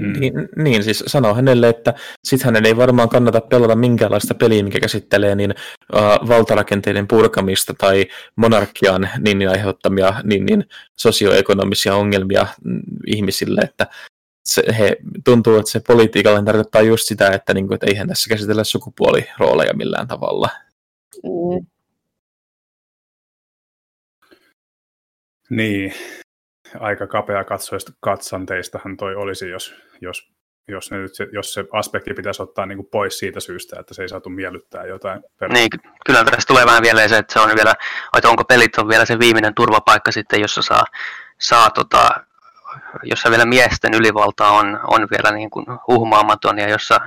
Mm. Niin, niin, siis sanoo hänelle, että sit hänen ei varmaan kannata pelata minkäänlaista peliä, mikä käsittelee niin uh, valtarakenteiden purkamista tai monarkian niin, niin aiheuttamia niin, niin sosioekonomisia ongelmia mm, ihmisille, että se, he, tuntuu, että se politiikalle tarkoittaa just sitä, että, niin kuin, että eihän tässä käsitellä sukupuolirooleja millään tavalla. Mm. Niin, aika kapea katsoista katsanteistahan toi olisi, jos, jos, jos, ne nyt se, jos se aspekti pitäisi ottaa niin kuin pois siitä syystä, että se ei saatu miellyttää jotain. Perus. Niin, kyllä tässä tulee vähän vielä se, että se on vielä, että onko pelit on vielä se viimeinen turvapaikka sitten, jossa saa, saa tota, jossa vielä miesten ylivalta on, on vielä niin kuin uhmaamaton ja jossa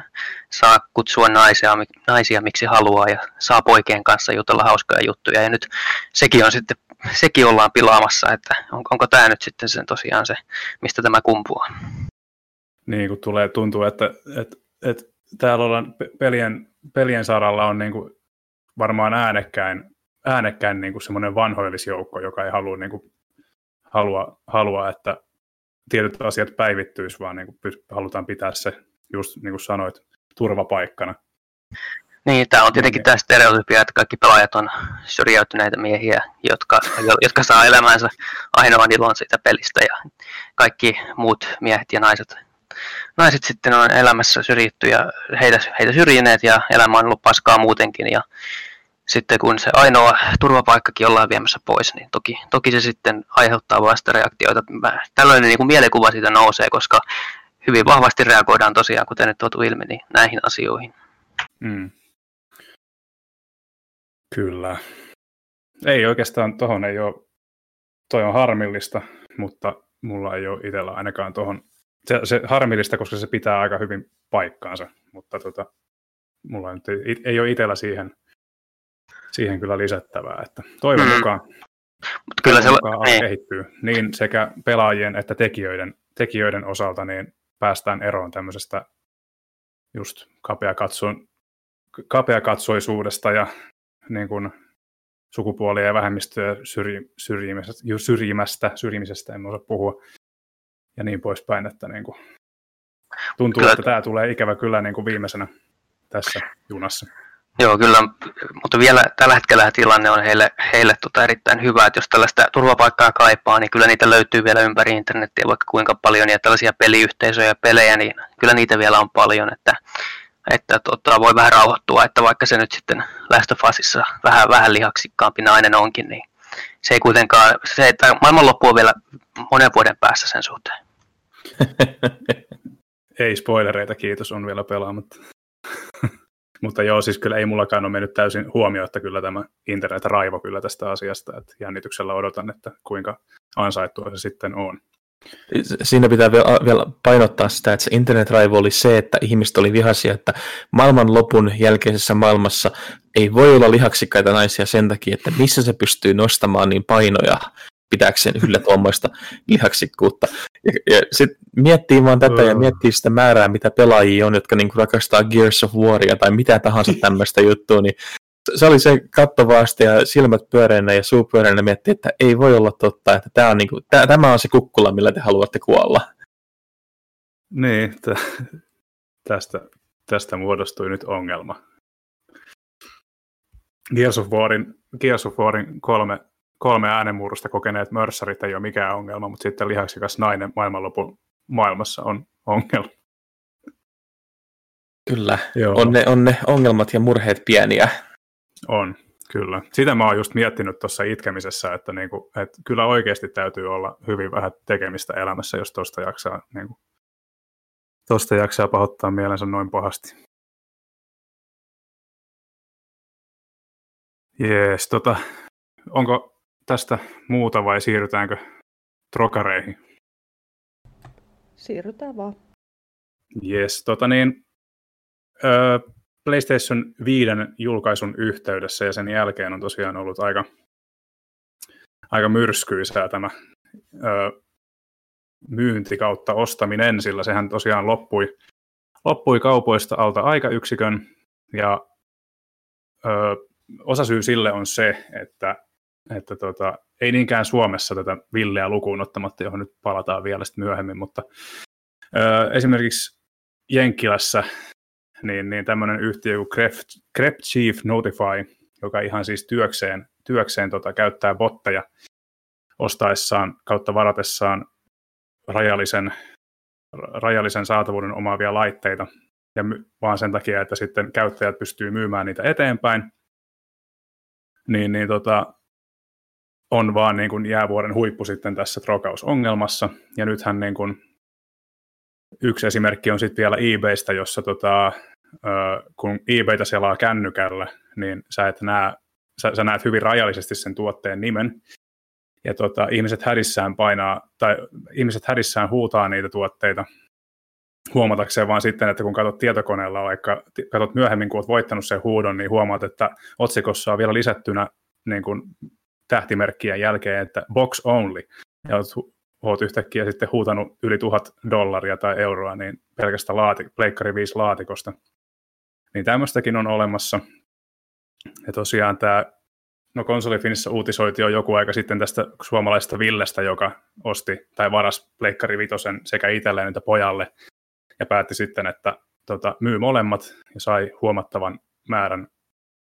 saa kutsua naisia, naisia miksi haluaa ja saa poikien kanssa jutella hauskoja juttuja. Ja nyt sekin on sitten sekin ollaan pilaamassa, että on, onko tämä nyt sitten sen tosiaan se, mistä tämä kumpuaa. Niin, kun tulee, tuntuu, että, että, että täällä ollaan pelien, pelien saralla on niin kuin varmaan äänekkäin, äänekkäin niin kuin semmoinen vanhoillisjoukko, joka ei halua, niin kuin, halua, halua, että tietyt asiat päivittyisi, vaan niin kuin halutaan pitää se, just niin kuin sanoit, turvapaikkana. Niin, tämä on tietenkin tämä stereotypia, että kaikki pelaajat on syrjäytyneitä miehiä, jotka, jotka saa elämänsä ainoan ilon siitä pelistä ja kaikki muut miehet ja naiset, naiset sitten on elämässä syrjitty ja heitä, heitä syrjineet ja elämä on ollut paskaa muutenkin ja sitten kun se ainoa turvapaikkakin ollaan viemässä pois, niin toki, toki se sitten aiheuttaa vastareaktioita. Tällainen niin kuin mielikuva siitä nousee, koska hyvin vahvasti reagoidaan tosiaan, kuten nyt tuotu ilmi, niin näihin asioihin. Mm. Kyllä. Ei oikeastaan, tuohon ei ole, toi on harmillista, mutta mulla ei ole itsellä ainakaan tuohon, se, se harmillista, koska se pitää aika hyvin paikkaansa, mutta tota, mulla nyt ei, ei ole itsellä siihen, siihen kyllä lisättävää, että toivon mm. mukaan, mutta kyllä se mukaan niin. kehittyy niin sekä pelaajien että tekijöiden, tekijöiden osalta, niin päästään eroon tämmöisestä just kapeakatson, kapeakatsoisuudesta ja niin kuin sukupuolia ja vähemmistöjä syrji, syrjimästä, syrjimästä, syrjimisestä, en osaa puhua, ja niin poispäin, että niin kuin, tuntuu, kyllä. että tämä tulee ikävä kyllä niin kuin viimeisenä tässä junassa. Joo, kyllä, mutta vielä tällä hetkellä tilanne on heille, heille tota erittäin hyvä, että jos tällaista turvapaikkaa kaipaa, niin kyllä niitä löytyy vielä ympäri internetiä vaikka kuinka paljon, ja tällaisia peliyhteisöjä ja pelejä, niin kyllä niitä vielä on paljon, että, että tota, voi vähän rauhoittua, että vaikka se nyt sitten lästöfasissa vähän, vähän lihaksikkaampi nainen onkin, niin se ei kuitenkaan, se, että maailmanloppu on vielä monen vuoden päässä sen suhteen. ei spoilereita, kiitos, on vielä pelaamatta. Mutta joo, siis kyllä ei mullakaan ole mennyt täysin että kyllä tämä internet-raivo kyllä tästä asiasta, että jännityksellä odotan, että kuinka ansaittua se sitten on. Siinä pitää vielä painottaa sitä, että se internetraivo oli se, että ihmiset oli vihaisia, että maailman lopun jälkeisessä maailmassa ei voi olla lihaksikkaita naisia sen takia, että missä se pystyy nostamaan niin painoja pitääkseen yllä tuommoista lihaksikkuutta. Ja, ja sitten miettii vaan tätä ja miettii sitä määrää, mitä pelaajia on, jotka niinku rakastaa Gears of Waria tai mitä tahansa tämmöistä juttua, niin se oli se kattovaasti ja silmät pyöreänä ja suu pyöreänä miettii, että ei voi olla totta, että tämä on, niinku, tää, tämä on se kukkula, millä te haluatte kuolla. Niin, t- tästä, tästä muodostui nyt ongelma. Gears of Warin, Gears of Warin kolme kolme äänenmurrosta kokeneet mörssarit ei ole mikään ongelma, mutta sitten lihaksikas nainen maailmanlopun maailmassa on ongelma. Kyllä, on ne, on ne ongelmat ja murheet pieniä. On, kyllä. Sitä mä oon just miettinyt tuossa itkemisessä, että, niinku, että kyllä oikeasti täytyy olla hyvin vähän tekemistä elämässä, jos tuosta jaksaa, niinku, tosta jaksaa pahoittaa mielensä noin pahasti. Jees, tota, onko tästä muuta vai siirrytäänkö trokareihin? Siirrytään vaan. Yes, tota niin, PlayStation 5 julkaisun yhteydessä ja sen jälkeen on tosiaan ollut aika, aika myrskyisää tämä myynti kautta ostaminen, sillä sehän tosiaan loppui, loppui kaupoista alta aikayksikön ja ö, osasyy sille on se, että että tota, ei niinkään Suomessa tätä villeä lukuun ottamatta, johon nyt palataan vielä sitten myöhemmin, mutta ö, esimerkiksi Jenkkilässä niin, niin tämmöinen yhtiö kuin Crep, Chief Notify, joka ihan siis työkseen, työkseen tota, käyttää botteja ostaessaan kautta varatessaan rajallisen, rajallisen saatavuuden omaavia laitteita, ja my, vaan sen takia, että sitten käyttäjät pystyy myymään niitä eteenpäin, niin, niin tota, on vaan niin kuin jäävuoren huippu sitten tässä trokausongelmassa. Ja nythän niin kuin yksi esimerkki on sitten vielä eBaystä, jossa tota, kun eBaytä selaa kännykällä, niin sä, et näe, sä, sä näet hyvin rajallisesti sen tuotteen nimen. Ja tota, ihmiset hädissään painaa, tai ihmiset hädissään huutaa niitä tuotteita huomatakseen vaan sitten, että kun katsot tietokoneella, vaikka katsot myöhemmin, kun olet voittanut sen huudon, niin huomaat, että otsikossa on vielä lisättynä niin kuin tähtimerkkien jälkeen, että box only, ja oot, yhtäkkiä sitten huutanut yli tuhat dollaria tai euroa niin pelkästä laati, Pleikkari 5 laatikosta. Niin tämmöistäkin on olemassa. Ja tosiaan tämä, no konsolifinissä uutisoitiin jo joku aika sitten tästä suomalaisesta Villestä, joka osti tai varas Pleikkari Vitosen sekä itselleen että pojalle, ja päätti sitten, että tota, myy molemmat ja sai huomattavan määrän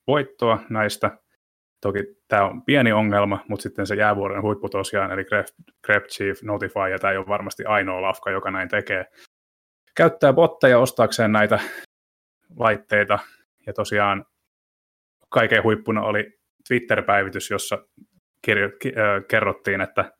voittoa näistä, Toki tämä on pieni ongelma, mutta sitten se jäävuoren huippu tosiaan, eli Grep Chief Notify, ja tämä ei ole varmasti ainoa lafka, joka näin tekee. Käyttää botteja ostaakseen näitä laitteita, ja tosiaan kaiken huippuna oli Twitter-päivitys, jossa kirjo, ki, äh, kerrottiin, että,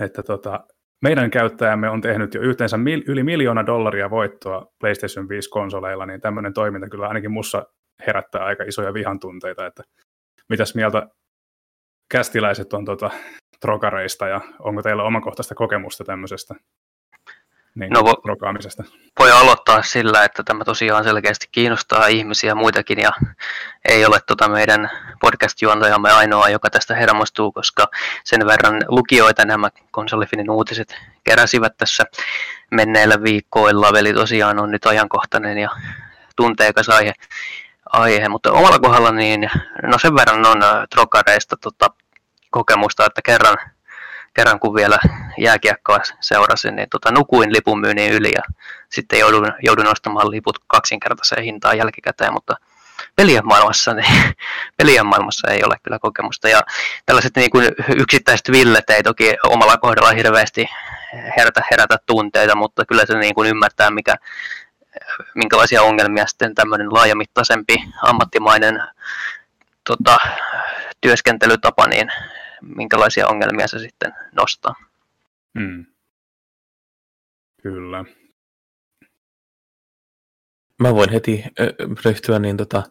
että tota, meidän käyttäjämme on tehnyt jo yhteensä mil, yli miljoona dollaria voittoa PlayStation 5-konsoleilla, niin tämmöinen toiminta kyllä ainakin mussa herättää aika isoja vihantunteita, että mitäs mieltä kästiläiset on tota, trokareista ja onko teillä omakohtaista kokemusta tämmöisestä niin, no, vo- trokaamisesta? Voi aloittaa sillä, että tämä tosiaan selkeästi kiinnostaa ihmisiä muitakin ja ei ole tota meidän podcast-juontajamme ainoa, joka tästä hermostuu, koska sen verran lukijoita nämä konsolifinin uutiset keräsivät tässä menneillä viikkoilla. Veli tosiaan on nyt ajankohtainen ja tunteekas aihe aihe, mutta omalla kohdalla niin, no sen verran on äh, trokareista tota, kokemusta, että kerran, kerran kun vielä jääkiekkoa seurasin, niin tota, nukuin lipun myynnin yli ja sitten joudun, joudun ostamaan liput kaksinkertaiseen hintaan jälkikäteen, mutta pelien maailmassa, niin pelien maailmassa ei ole kyllä kokemusta. Ja tällaiset niin kuin yksittäiset villet ei toki omalla kohdalla hirveästi herätä, herätä tunteita, mutta kyllä se niin kuin ymmärtää, mikä, minkälaisia ongelmia sitten tämmöinen laajamittaisempi ammattimainen tota, työskentelytapa, niin minkälaisia ongelmia se sitten nostaa. Hmm. Kyllä. Mä voin heti ryhtyä niin tota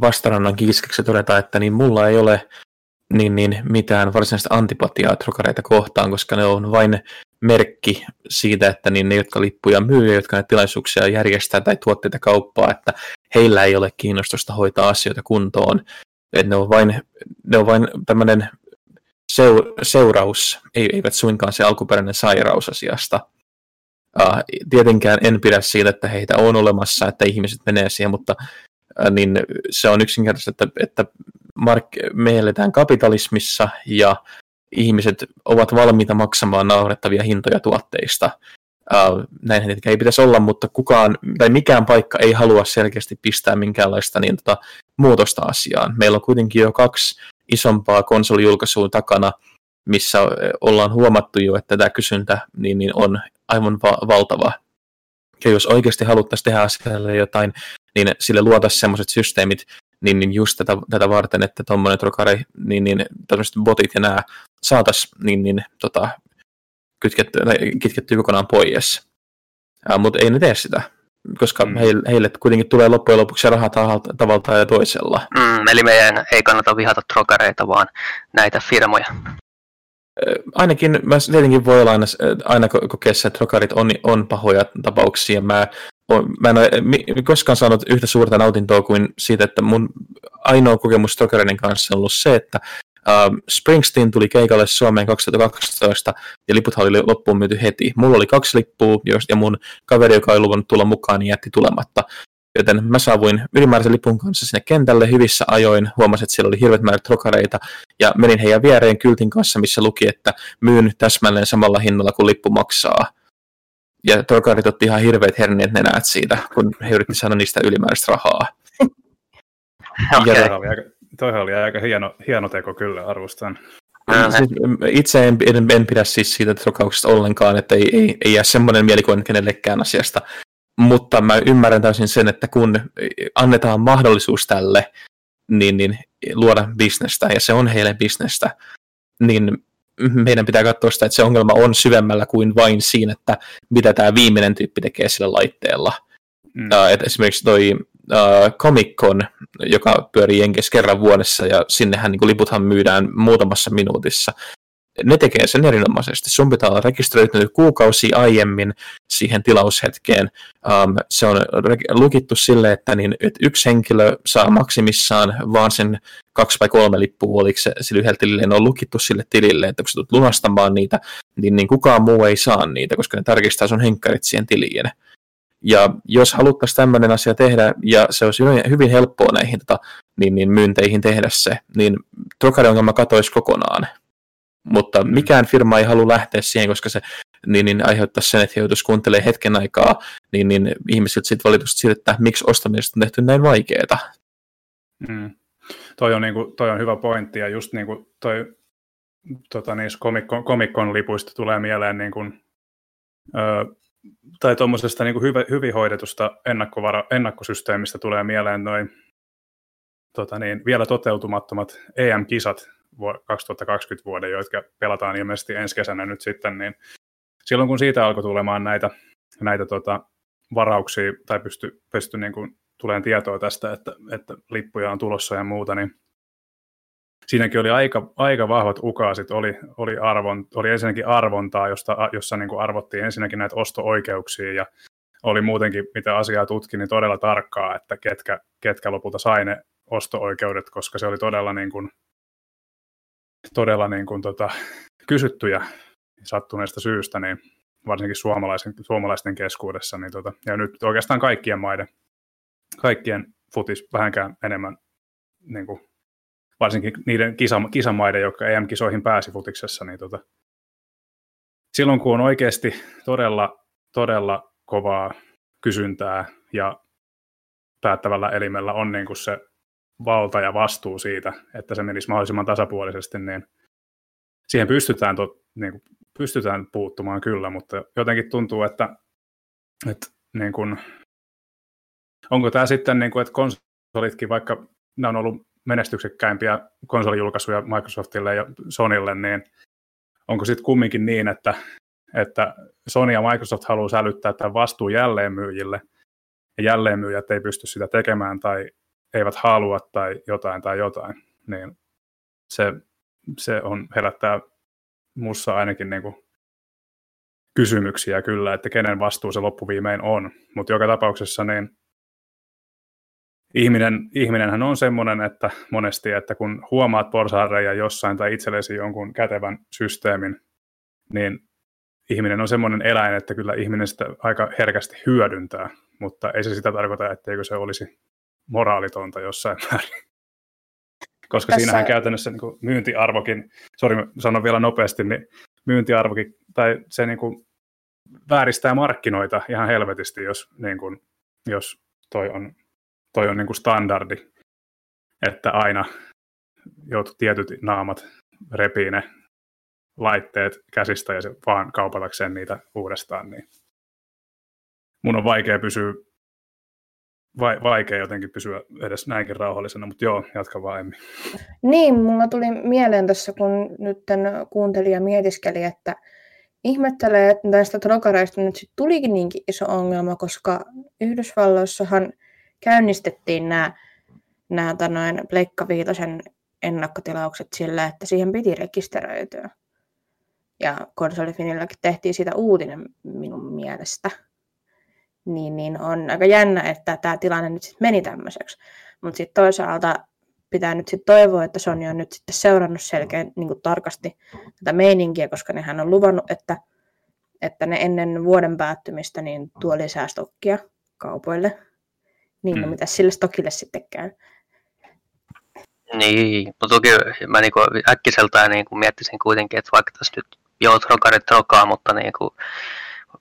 vastarannan kiiskeksi todeta, että niin mulla ei ole niin, niin mitään varsinaista antipatiaa trokareita kohtaan, koska ne on vain merkki siitä, että niin ne, jotka lippuja myy ja jotka näitä tilaisuuksia järjestää tai tuotteita kauppaa, että heillä ei ole kiinnostusta hoitaa asioita kuntoon. Että ne on vain, ne vain tämmöinen seuraus, eivät suinkaan se alkuperäinen sairaus asiasta. Uh, tietenkään en pidä siitä, että heitä on olemassa, että ihmiset menee siihen, mutta uh, niin se on yksinkertaisesti, että, että mark- me eletään kapitalismissa ja ihmiset ovat valmiita maksamaan naurettavia hintoja tuotteista. Uh, näinhän ei pitäisi olla, mutta kukaan tai mikään paikka ei halua selkeästi pistää minkäänlaista niin, tota, muutosta asiaan. Meillä on kuitenkin jo kaksi isompaa konsolijulkaisua takana, missä ollaan huomattu jo, että tämä kysyntä niin, niin on aivan va- valtava. Ja jos oikeasti haluttaisiin tehdä asialle jotain, niin sille luotaisiin sellaiset systeemit, niin, niin just tätä, tätä varten, että tuommoinen trokari, niin, niin tämmöiset botit ja nämä saataisiin niin, niin, tota, kytkettyä, kitkettyä kokonaan pois. Mutta ei ne tee sitä, koska mm. heille, heille kuitenkin tulee loppujen lopuksi rahaa tavalla tai toisella. Mm, eli meidän ei kannata vihata trokareita, vaan näitä firmoja. Ainakin, mä tietenkin voi olla aina, aina kokea että trokarit on, on pahoja tapauksia. Mä, mä en ole koskaan saanut yhtä suurta nautintoa kuin siitä, että mun ainoa kokemus trokareiden kanssa on ollut se, että Uh, Springsteen tuli keikalle Suomeen 2012 ja liputhan oli loppuun myyty heti. Mulla oli kaksi lippua ja mun kaveri, joka oli luvannut tulla mukaan, niin jätti tulematta. Joten mä saavuin ylimääräisen lipun kanssa sinne kentälle hyvissä ajoin, huomasin, että siellä oli hirveät määrät trokareita, ja menin heidän viereen kyltin kanssa, missä luki, että myyn täsmälleen samalla hinnalla kuin lippu maksaa. Ja trokarit otti ihan hirveät herneet nenät siitä, kun he yritti saada niistä ylimääräistä rahaa. Okay. Ja, toihan oli aika hieno, hieno teko kyllä, arvostan. Siis, itse en, en, en pidä siis siitä trokauksesta ollenkaan, että ei, ei, ei jää semmoinen mielikuva kenellekään asiasta. Mutta mä ymmärrän täysin sen, että kun annetaan mahdollisuus tälle, niin, niin luoda bisnestä, ja se on heille bisnestä, niin meidän pitää katsoa sitä, että se ongelma on syvemmällä kuin vain siinä, että mitä tämä viimeinen tyyppi tekee sillä laitteella. Mm. Uh, et esimerkiksi toi uh, Comic Con, joka pyörii Jenkeissä kerran vuodessa, ja sinnehän niin liputhan myydään muutamassa minuutissa. Ne tekee sen erinomaisesti. Sun pitää olla rekisteröitynyt kuukausi aiemmin siihen tilaushetkeen. Um, se on lukittu sille, että, niin, että yksi henkilö saa maksimissaan vaan sen kaksi vai kolme lippua, oliko se sillä yhdellä tilille, ne on lukittu sille tilille, että kun sä tulet lunastamaan niitä, niin, niin kukaan muu ei saa niitä, koska ne tarkistaa sun henkkarit siihen tiliin. Ja jos haluttaisiin tämmöinen asia tehdä, ja se olisi hyvin helppoa näihin tota, niin, niin myynteihin tehdä se, niin trokariongelma katoisi kokonaan. Mutta mikään firma ei halua lähteä siihen, koska se niin, niin aiheuttaa sen, että he joutuisi kuuntelemaan hetken aikaa, niin, niin ihmiset sitten valitusti siitä, että miksi ostamisesta on tehty näin vaikeaa. Mm. Toi, on, niin toi on hyvä pointti, ja just niin kuin toi tota, niissä komikkon lipuista tulee mieleen niin kuin, ö, tai tuommoisesta niin hyvin hoidetusta ennakkovara, ennakkosysteemistä tulee mieleen noin tota niin, vielä toteutumattomat EM-kisat 2020 vuoden, jotka pelataan ilmeisesti ensi kesänä nyt sitten, niin silloin kun siitä alkoi tulemaan näitä, näitä tota, varauksia tai pysty, pysty niin kuin, tulemaan tietoa tästä, että, että lippuja on tulossa ja muuta, niin siinäkin oli aika, aika vahvat ukaasit, oli, oli, arvon, oli ensinnäkin arvontaa, josta, jossa niin kuin arvottiin ensinnäkin näitä osto-oikeuksia ja oli muutenkin, mitä asiaa tutki, niin todella tarkkaa, että ketkä, ketkä lopulta sai ne osto-oikeudet, koska se oli todella, niin kuin, todella niin kuin, tota, kysyttyjä sattuneesta syystä, niin varsinkin suomalaisten, suomalaisten keskuudessa. Niin tota, ja nyt oikeastaan kaikkien maiden, kaikkien futis vähänkään enemmän niin kuin varsinkin niiden kisam- kisamaiden, jotka EM-kisoihin pääsi futiksessa, niin tota, silloin kun on oikeasti todella, todella kovaa kysyntää ja päättävällä elimellä on niin kuin se valta ja vastuu siitä, että se menisi mahdollisimman tasapuolisesti, niin siihen pystytään, to, niin kuin, pystytään puuttumaan kyllä, mutta jotenkin tuntuu, että, että niin kuin, onko tämä sitten, niin kuin, että konsolitkin, vaikka ne on ollut menestyksekkäimpiä konsolijulkaisuja Microsoftille ja Sonylle, niin onko sitten kumminkin niin, että, että Sony ja Microsoft haluaa sälyttää tämän vastuun jälleenmyyjille, ja jälleenmyyjät ei pysty sitä tekemään tai eivät halua tai jotain tai jotain, niin se, se on herättää mussa ainakin niin kuin kysymyksiä kyllä, että kenen vastuu se loppuviimein on. Mutta joka tapauksessa niin ihminen, ihminenhän on semmoinen, että monesti, että kun huomaat porsaareja jossain tai itsellesi jonkun kätevän systeemin, niin ihminen on semmoinen eläin, että kyllä ihminen sitä aika herkästi hyödyntää, mutta ei se sitä tarkoita, etteikö se olisi moraalitonta jossain määrin. Koska Tässä... siinähän käytännössä niin kuin myyntiarvokin, sori sanon vielä nopeasti, niin myyntiarvokin, tai se niin kuin vääristää markkinoita ihan helvetisti, jos, niin kuin, jos toi on, toi on niin kuin standardi, että aina joutuu tietyt naamat repii ne laitteet käsistä ja se vaan kaupatakseen niitä uudestaan, niin mun on vaikea pysyä vaikea jotenkin pysyä edes näinkin rauhallisena, mutta joo, jatka vaan. Niin, mulla tuli mieleen tässä, kun nyt kuuntelija mietiskeli, että ihmettelee, että näistä trokareista nyt sit tulikin niinkin iso ongelma, koska Yhdysvalloissahan käynnistettiin nämä, nämä noin Pleikka Viitosen ennakkotilaukset sillä, että siihen piti rekisteröityä. Ja konsolifinilläkin tehtiin siitä uutinen minun mielestä niin, niin on aika jännä, että tämä tilanne nyt sitten meni tämmöiseksi. Mutta sitten toisaalta pitää nyt sitten toivoa, että Sony on nyt sitten seurannut selkeän niin kuin tarkasti tätä meininkiä, koska nehän on luvannut, että, että ne ennen vuoden päättymistä niin tuo lisää stokkia kaupoille. Niin, no mm. no mitä sille stokille sitten käy? Niin, mutta toki mä niinku äkkiseltään niinku miettisin kuitenkin, että vaikka tässä nyt joo, trokarit trokaa, mutta niinku,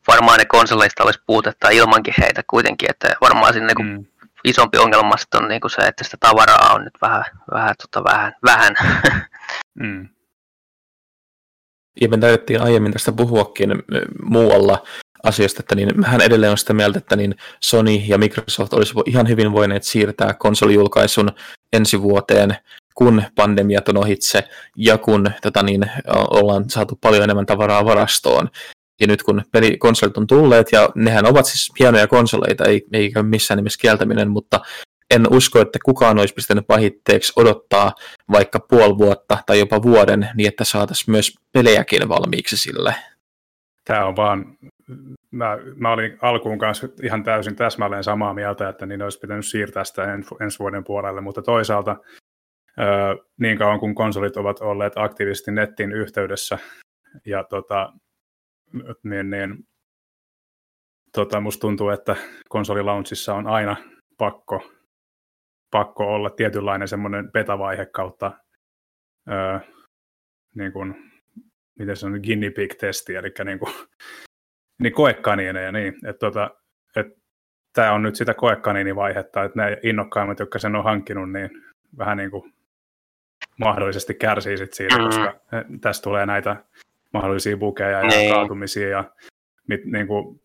varmaan ne konsoleista olisi puutetta ilmankin heitä kuitenkin, että varmaan sinne niin mm. isompi ongelma on niin kuin se, että sitä tavaraa on nyt vähän, vähän, tota, vähän, vähän. Mm. Ja me taidettiin aiemmin tästä puhuakin muualla asiasta, että niin mehän edelleen on sitä mieltä, että niin Sony ja Microsoft olisi ihan hyvin voineet siirtää konsolijulkaisun ensi vuoteen, kun pandemiat on ohitse ja kun tota niin, ollaan saatu paljon enemmän tavaraa varastoon. Ja nyt kun pelikonsolit on tulleet, ja nehän ovat siis hienoja konsoleita, ei, eikä missään nimessä kieltäminen, mutta en usko, että kukaan olisi pistänyt pahitteeksi odottaa vaikka puoli vuotta tai jopa vuoden, niin että saataisiin myös pelejäkin valmiiksi sille. Tämä on vaan, mä, mä olin alkuun kanssa ihan täysin täsmälleen samaa mieltä, että niin olisi pitänyt siirtää sitä ensi vuoden puolelle, mutta toisaalta niin kauan kun konsolit ovat olleet aktiivisesti nettiin yhteydessä ja tota, niin, niin tota, musta tuntuu, että konsolilaunchissa on aina pakko, pakko olla tietynlainen semmoinen betavaihe kautta öö, niin kuin, miten se on, guinea pig-testi, eli niin kuin, niin koekaniineja, niin, että tota, et, tämä on nyt sitä koekaniinivaihetta, että ne innokkaimmat, jotka sen on hankkinut, niin vähän niin kuin mahdollisesti kärsii sit siitä, mm-hmm. koska tässä tulee näitä mahdollisia bukeja ja niin. kaatumisia. Ja, mit, niin kuin,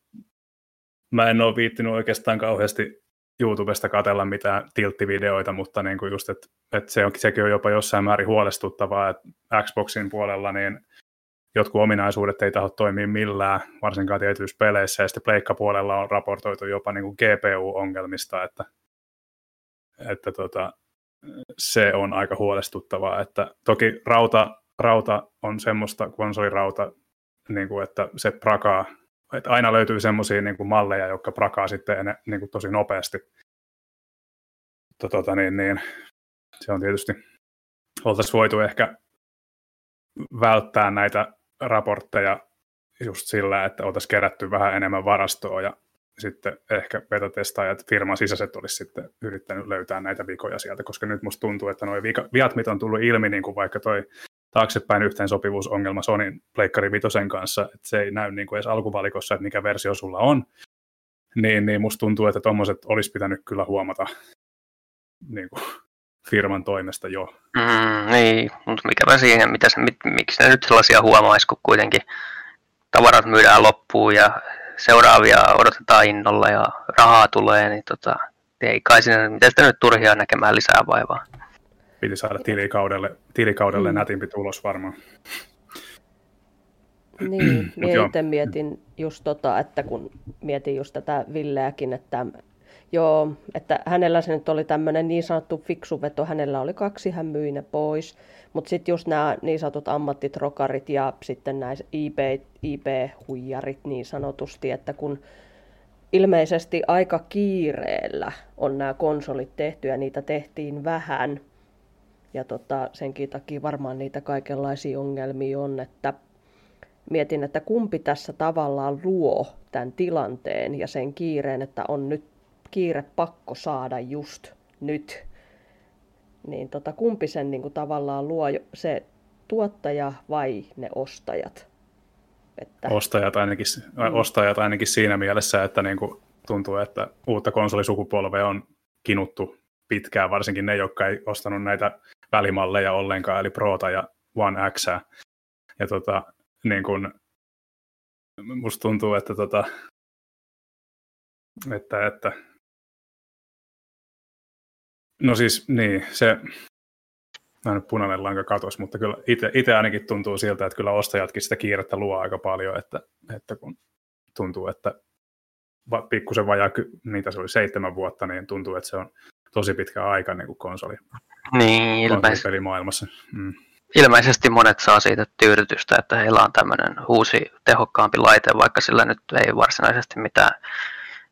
mä en ole viittinyt oikeastaan kauheasti YouTubesta katella mitään tilttivideoita, mutta niin kuin just, että, että se on, sekin on jopa jossain määrin huolestuttavaa, että Xboxin puolella niin jotkut ominaisuudet ei taho toimia millään, varsinkaan tietyissä peleissä, ja sitten Pleikka-puolella on raportoitu jopa niin kuin GPU-ongelmista, että, että tota, se on aika huolestuttavaa, että toki rauta rauta on semmoista konsolirauta, niin kuin, että se prakaa, että aina löytyy semmoisia niin kuin malleja, jotka prakaa sitten niin kuin tosi nopeasti. Mutta, tota, niin, niin, se on tietysti, oltaisiin voitu ehkä välttää näitä raportteja just sillä, että oltaisiin kerätty vähän enemmän varastoa ja sitten ehkä betatestaajat firman sisäiset olisi sitten yrittänyt löytää näitä vikoja sieltä, koska nyt musta tuntuu, että nuo viat, mitä on tullut ilmi, niin kuin vaikka toi taaksepäin Niin, niin musta tuntuu, että tuommoiset olisi pitänyt kyllä huomata niin kuin, firman toimesta jo. Mm, niin, mutta mikäpä siihen, mitä se, mit, miksi ne nyt sellaisia huomaisi, kun kuitenkin tavarat myydään loppuun ja seuraavia odotetaan innolla ja rahaa tulee, niin tota, ei kai sinne, miten sitä nyt turhia näkemään lisää vaivaa. Piti saada tilikaudelle, tilikaudelle mm. nätimpi tulos varmaan. Niin, minä itse mietin just tota, että kun mietin just tätä Villeäkin, että joo, että hänellä se nyt oli tämmöinen niin sanottu fiksu veto, hänellä oli kaksi, hän myi ne pois, mutta sitten just nämä niin sanotut ammattitrokarit ja sitten nämä IP, IP-huijarit niin sanotusti, että kun ilmeisesti aika kiireellä on nämä konsolit tehty ja niitä tehtiin vähän, ja tota, senkin takia varmaan niitä kaikenlaisia ongelmia on, että mietin, että kumpi tässä tavallaan luo tämän tilanteen ja sen kiireen, että on nyt kiire pakko saada just nyt. Niin tota, kumpi sen niin kuin, tavallaan luo se tuottaja vai ne ostajat? Että... Ostajat, ainakin, mm. ostajat ainakin siinä mielessä, että niin kuin tuntuu, että uutta konsolisukupolvea on kinuttu pitkään, varsinkin ne, jotka ei ostanut näitä välimalleja ollenkaan, eli Prota ja One X. Ja tota, niin kun, musta tuntuu, että, tota, että, että no siis niin, se, mä nyt punainen lanka katos, mutta kyllä itse ainakin tuntuu siltä, että kyllä ostajatkin sitä kiirettä luo aika paljon, että, että kun tuntuu, että pikkusen vajaa, niitä se oli seitsemän vuotta, niin tuntuu, että se on tosi pitkä aika niin kuin konsoli. Niin, ilmeisesti. maailmassa. Mm ilmeisesti monet saa siitä tyydytystä, että heillä on tämmöinen uusi tehokkaampi laite, vaikka sillä nyt ei varsinaisesti mitään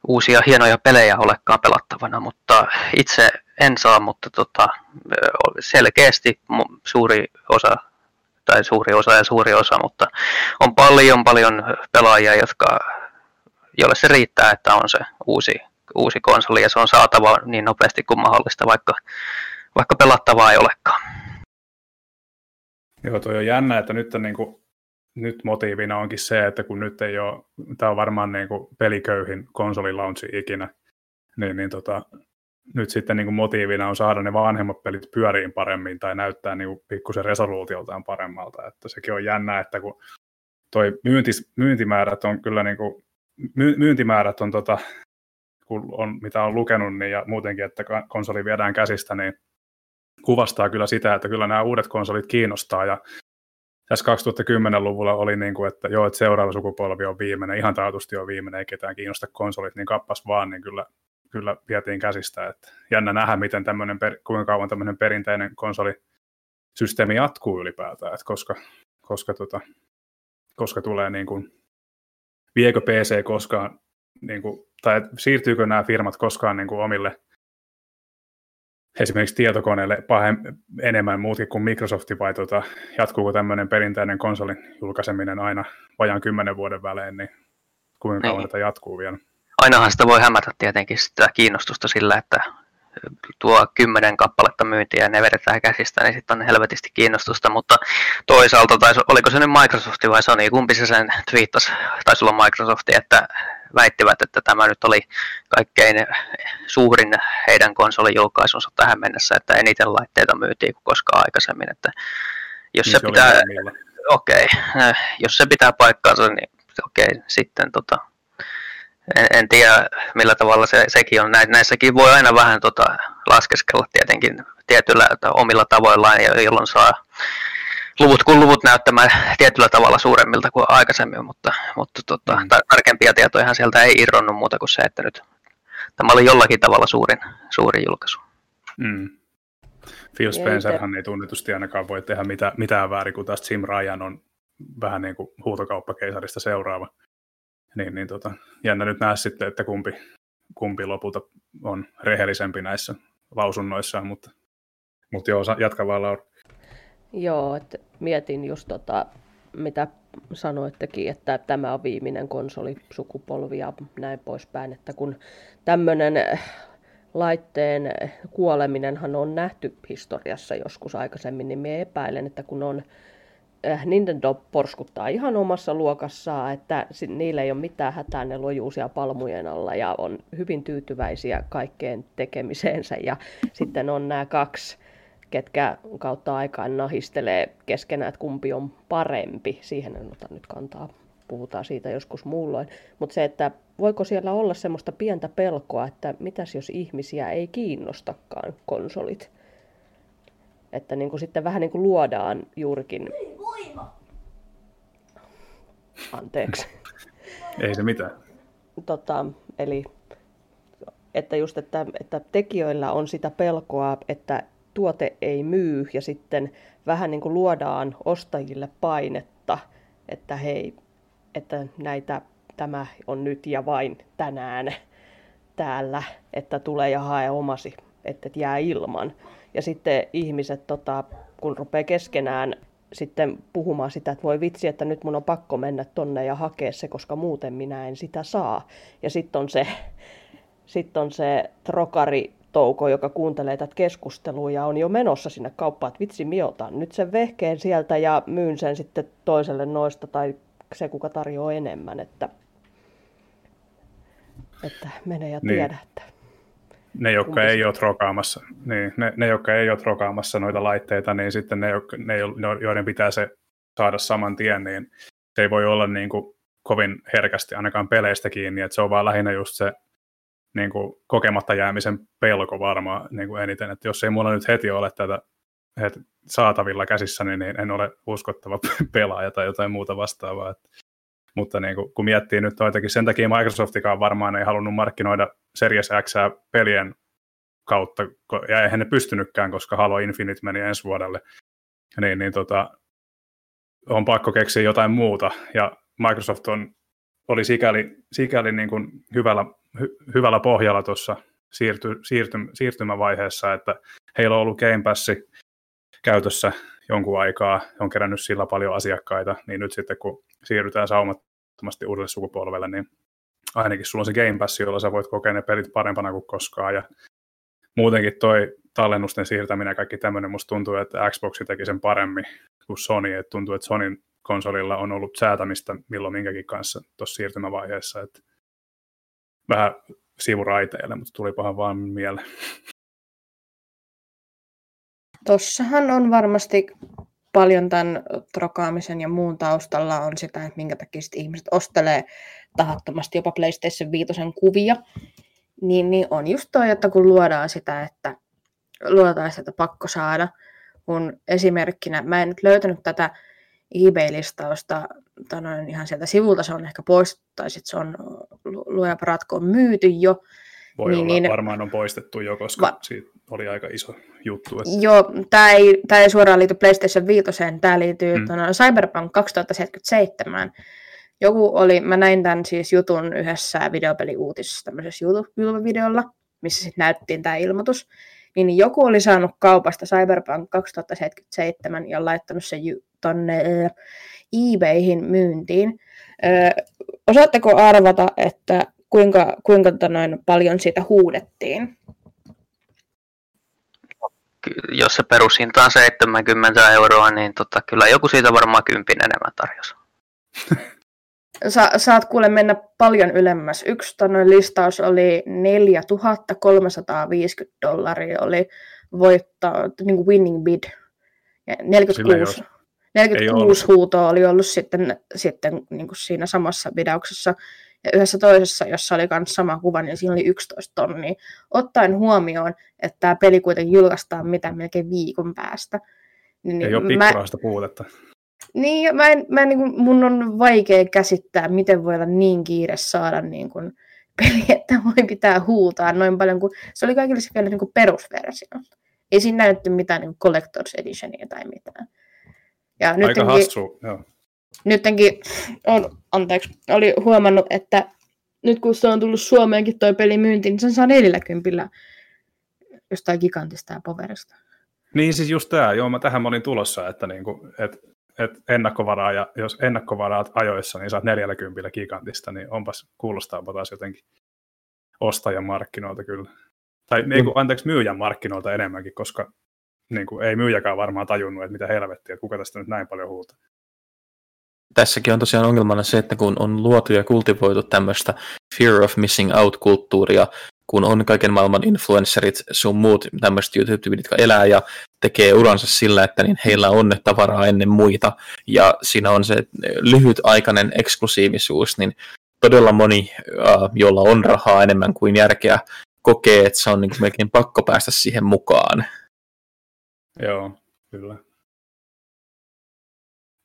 uusia hienoja pelejä olekaan pelattavana, mutta itse en saa, mutta tota, selkeästi suuri osa, tai suuri osa ja suuri osa, mutta on paljon paljon pelaajia, jotka, joille se riittää, että on se uusi, uusi konsoli ja se on saatava niin nopeasti kuin mahdollista, vaikka, vaikka pelattavaa ei olekaan. Joo, toi on jännä, että nyt, on niin kuin, nyt motiivina onkin se, että kun nyt ei ole, tämä on varmaan niin kuin peliköyhin konsolilaunchi ikinä, niin, niin tota, nyt sitten niin kuin motiivina on saada ne vanhemmat pelit pyöriin paremmin tai näyttää niin kuin pikkusen resoluutioltaan paremmalta. Että sekin on jännä, että kun toi myyntis, myyntimäärät on kyllä niin kuin, my, myyntimäärät on tota, kun on, mitä on lukenut niin, ja muutenkin, että konsoli viedään käsistä, niin kuvastaa kyllä sitä, että kyllä nämä uudet konsolit kiinnostaa ja tässä 2010-luvulla oli niin kuin, että joo, että seuraava sukupolvi on viimeinen, ihan taatusti on viimeinen, ei ketään kiinnosta konsolit, niin kappas vaan, niin kyllä, kyllä vietiin käsistä. Että jännä nähdä, miten tämmöinen, kuinka kauan tämmöinen perinteinen konsolisysteemi jatkuu ylipäätään, että koska, koska, tota, koska tulee niin kuin, viekö PC koskaan, niin kuin, tai siirtyykö nämä firmat koskaan niin kuin omille esimerkiksi tietokoneelle pahem, enemmän muutkin kuin Microsoft, vai tuota, jatkuuko tämmöinen perinteinen konsolin julkaiseminen aina vajaan kymmenen vuoden välein, niin kuinka kauan niin. tätä jatkuu vielä? Ainahan sitä voi hämätä tietenkin sitä kiinnostusta sillä, että tuo kymmenen kappaletta myyntiä ja ne vedetään käsistä, niin sitten on helvetisti kiinnostusta, mutta toisaalta, tai oliko se nyt Microsoft vai Sony, kumpi se sen twiittasi, taisi olla Microsoft, että väittivät, että tämä nyt oli kaikkein suurin heidän konsolijulkaisunsa tähän mennessä, että eniten laitteita myytiin kuin koskaan aikaisemmin. Että jos niin se, se pitää, okei, okay, jos se pitää paikkaansa, niin okei, okay, sitten tota, en, en tiedä millä tavalla se, sekin on. Näissäkin voi aina vähän tota, laskeskella tietenkin tietyllä omilla tavoillaan, jolloin saa luvut kun luvut näyttämään tietyllä tavalla suuremmilta kuin aikaisemmin, mutta, mutta tota, mm. tarkempia tietoja sieltä ei irronnut muuta kuin se, että nyt tämä oli jollakin tavalla suurin, suurin julkaisu. Mm. Phil Spencerhan ei tunnetusti ainakaan voi tehdä mitään, mitään väärin, kun taas Jim Ryan on vähän niin kuin huutokauppakeisarista seuraava. Niin, niin tota, jännä nyt nähdä sitten, että kumpi, kumpi lopulta on rehellisempi näissä lausunnoissaan, mutta, mutta joo, jatka vaan Laura. Joo, että mietin just tota, mitä sanoittekin, että tämä on viimeinen konsolisukupolvi ja näin poispäin, että kun tämmöinen laitteen kuoleminenhan on nähty historiassa joskus aikaisemmin, niin minä epäilen, että kun on äh, Nintendo porskuttaa ihan omassa luokassaan, että niillä ei ole mitään hätää, ne lojuu siellä palmujen alla ja on hyvin tyytyväisiä kaikkeen tekemiseensä. Ja sitten on nämä kaksi, ketkä kautta aikaan nahistelee keskenään, että kumpi on parempi. Siihen en ota nyt kantaa, puhutaan siitä joskus muulloin. Mutta se, että voiko siellä olla semmoista pientä pelkoa, että mitäs jos ihmisiä ei kiinnostakaan konsolit? Että niin kuin sitten vähän niin kuin luodaan juurikin... Anteeksi. Ei se mitään. Tota, eli että just, että, että tekijöillä on sitä pelkoa, että tuote ei myy ja sitten vähän niin kuin luodaan ostajille painetta, että hei, että näitä, tämä on nyt ja vain tänään täällä, että tulee ja hae omasi, että et jää ilman. Ja sitten ihmiset, tota, kun rupeaa keskenään sitten puhumaan sitä, että voi vitsi, että nyt mun on pakko mennä tonne ja hakea se, koska muuten minä en sitä saa. Ja sitten on se, sit on se trokari touko, joka kuuntelee tätä keskustelua ja on jo menossa sinne kauppaan, että vitsi, miotan nyt sen vehkeen sieltä ja myyn sen sitten toiselle noista tai se, kuka tarjoaa enemmän, että, että mene ja niin. tiedä, että ne, jotka ei ole trokaamassa, niin, ne, ne, jotka ei ole trokaamassa noita laitteita, niin sitten ne, ne, joiden pitää se saada saman tien, niin se ei voi olla niin kuin kovin herkästi ainakaan peleistä kiinni, että se on vaan lähinnä just se niin kuin kokematta jäämisen pelko varmaan niin kuin eniten, että jos ei mulla nyt heti ole tätä heti saatavilla käsissä, niin en ole uskottava pelaaja tai jotain muuta vastaavaa. Että, mutta niin kuin, kun miettii nyt toitakin, sen takia Microsoftikaan varmaan ei halunnut markkinoida Series X pelien kautta, ja eihän ne pystynytkään, koska Halo Infinite meni ensi vuodelle, niin, niin tota, on pakko keksiä jotain muuta, ja Microsoft on, oli sikäli, sikäli niin kuin hyvällä, hy, hyvällä pohjalla tuossa siirty, siirty, siirtymävaiheessa, että heillä on ollut Game Pass käytössä jonkun aikaa, on kerännyt sillä paljon asiakkaita, niin nyt sitten kun siirrytään saumattomasti uudelle sukupolvelle, niin ainakin sulla on se Game Pass, jolla sä voit kokea ne pelit parempana kuin koskaan, ja muutenkin toi tallennusten siirtäminen ja kaikki tämmöinen, musta tuntuu, että Xbox teki sen paremmin kuin Sony, että tuntuu, että Sonyn konsolilla on ollut säätämistä milloin minkäkin kanssa tuossa siirtymävaiheessa, että vähän sivuraiteille, mutta tuli pahan vaan mieleen. Tossahan on varmasti paljon tämän trokaamisen ja muun taustalla on sitä, että minkä takia ihmiset ostelee tahattomasti jopa PlayStation 5 kuvia, niin, niin on just toi, että kun luodaan sitä, että luodaan sitä, että pakko saada, kun esimerkkinä, mä en nyt löytänyt tätä eBay-listausta tanoin ihan sieltä sivulta, se on ehkä poistettu, tai sitten se on luoja on myyty jo. Voi niin, olla, niin, varmaan on poistettu jo, koska va- siitä oli aika iso juttu. Että... Joo, tämä ei, tämä ei suoraan liity PlayStation 5, tämä liittyy mm. Cyberpunk 2077, joku oli, mä näin tämän siis jutun yhdessä videopeliuutisessa, tämmöisessä YouTube-videolla, missä sitten näyttiin tämä ilmoitus, niin joku oli saanut kaupasta Cyberpunk 2077 ja laittanut sen tonne eBayhin myyntiin. Ö, osaatteko arvata, että kuinka, kuinka noin paljon siitä huudettiin? Jos se perushinta on 70 euroa, niin tota, kyllä joku siitä varmaan kympin enemmän tarjosi. Sa, saat kuule mennä paljon ylemmäs. Yksi tonne listaus oli 4350 dollaria, oli voittaa, niin kuin winning bid. Ja 46, 46 huutoa oli ollut sitten, sitten niin kuin siinä samassa bidauksessa. Ja yhdessä toisessa, jossa oli myös sama kuva, niin siinä oli 11 tonnia. Ottaen huomioon, että tämä peli kuitenkin julkaistaan mitä melkein viikon päästä. Niin Ei ole pikkuraista puutetta. Niin, mä en, mä en, niin kuin, mun on vaikea käsittää, miten voi olla niin kiire saada niin kuin, peli, että voi pitää huutaa noin paljon, kun se oli kaikille vielä niin kuin perusversio. Ei siinä näytetty mitään niin Collector's Editionia tai mitään. Ja Aika nyttenkin, hassu, joo. Nyttenkin on, anteeksi, oli huomannut, että nyt kun se on tullut Suomeenkin toi peli myyntiin, niin sen saa 40 jostain gigantista ja poverista. Niin siis just tämä, joo, mä tähän mä olin tulossa, että, niinku, että että ennakkovaraa, ja jos ennakkovaraat ajoissa, niin saat 40 gigantista, niin onpas, kuulostaapa taas jotenkin ostajan markkinoilta kyllä. Tai mm. niin kuin, anteeksi, myyjän markkinoilta enemmänkin, koska niin kuin, ei myyjäkään varmaan tajunnut, että mitä helvettiä, että kuka tästä nyt näin paljon huutaa. Tässäkin on tosiaan ongelmana se, että kun on luotu ja kultivoitu tämmöistä fear of missing out-kulttuuria, kun on kaiken maailman influencerit, sun muut tämmöiset YouTube-tyypit, jotka elää ja tekee uransa sillä, että niin heillä on tavaraa ennen muita, ja siinä on se lyhytaikainen eksklusiivisuus, niin todella moni, jolla on rahaa enemmän kuin järkeä, kokee, että se on niin melkein pakko päästä siihen mukaan. Joo, kyllä.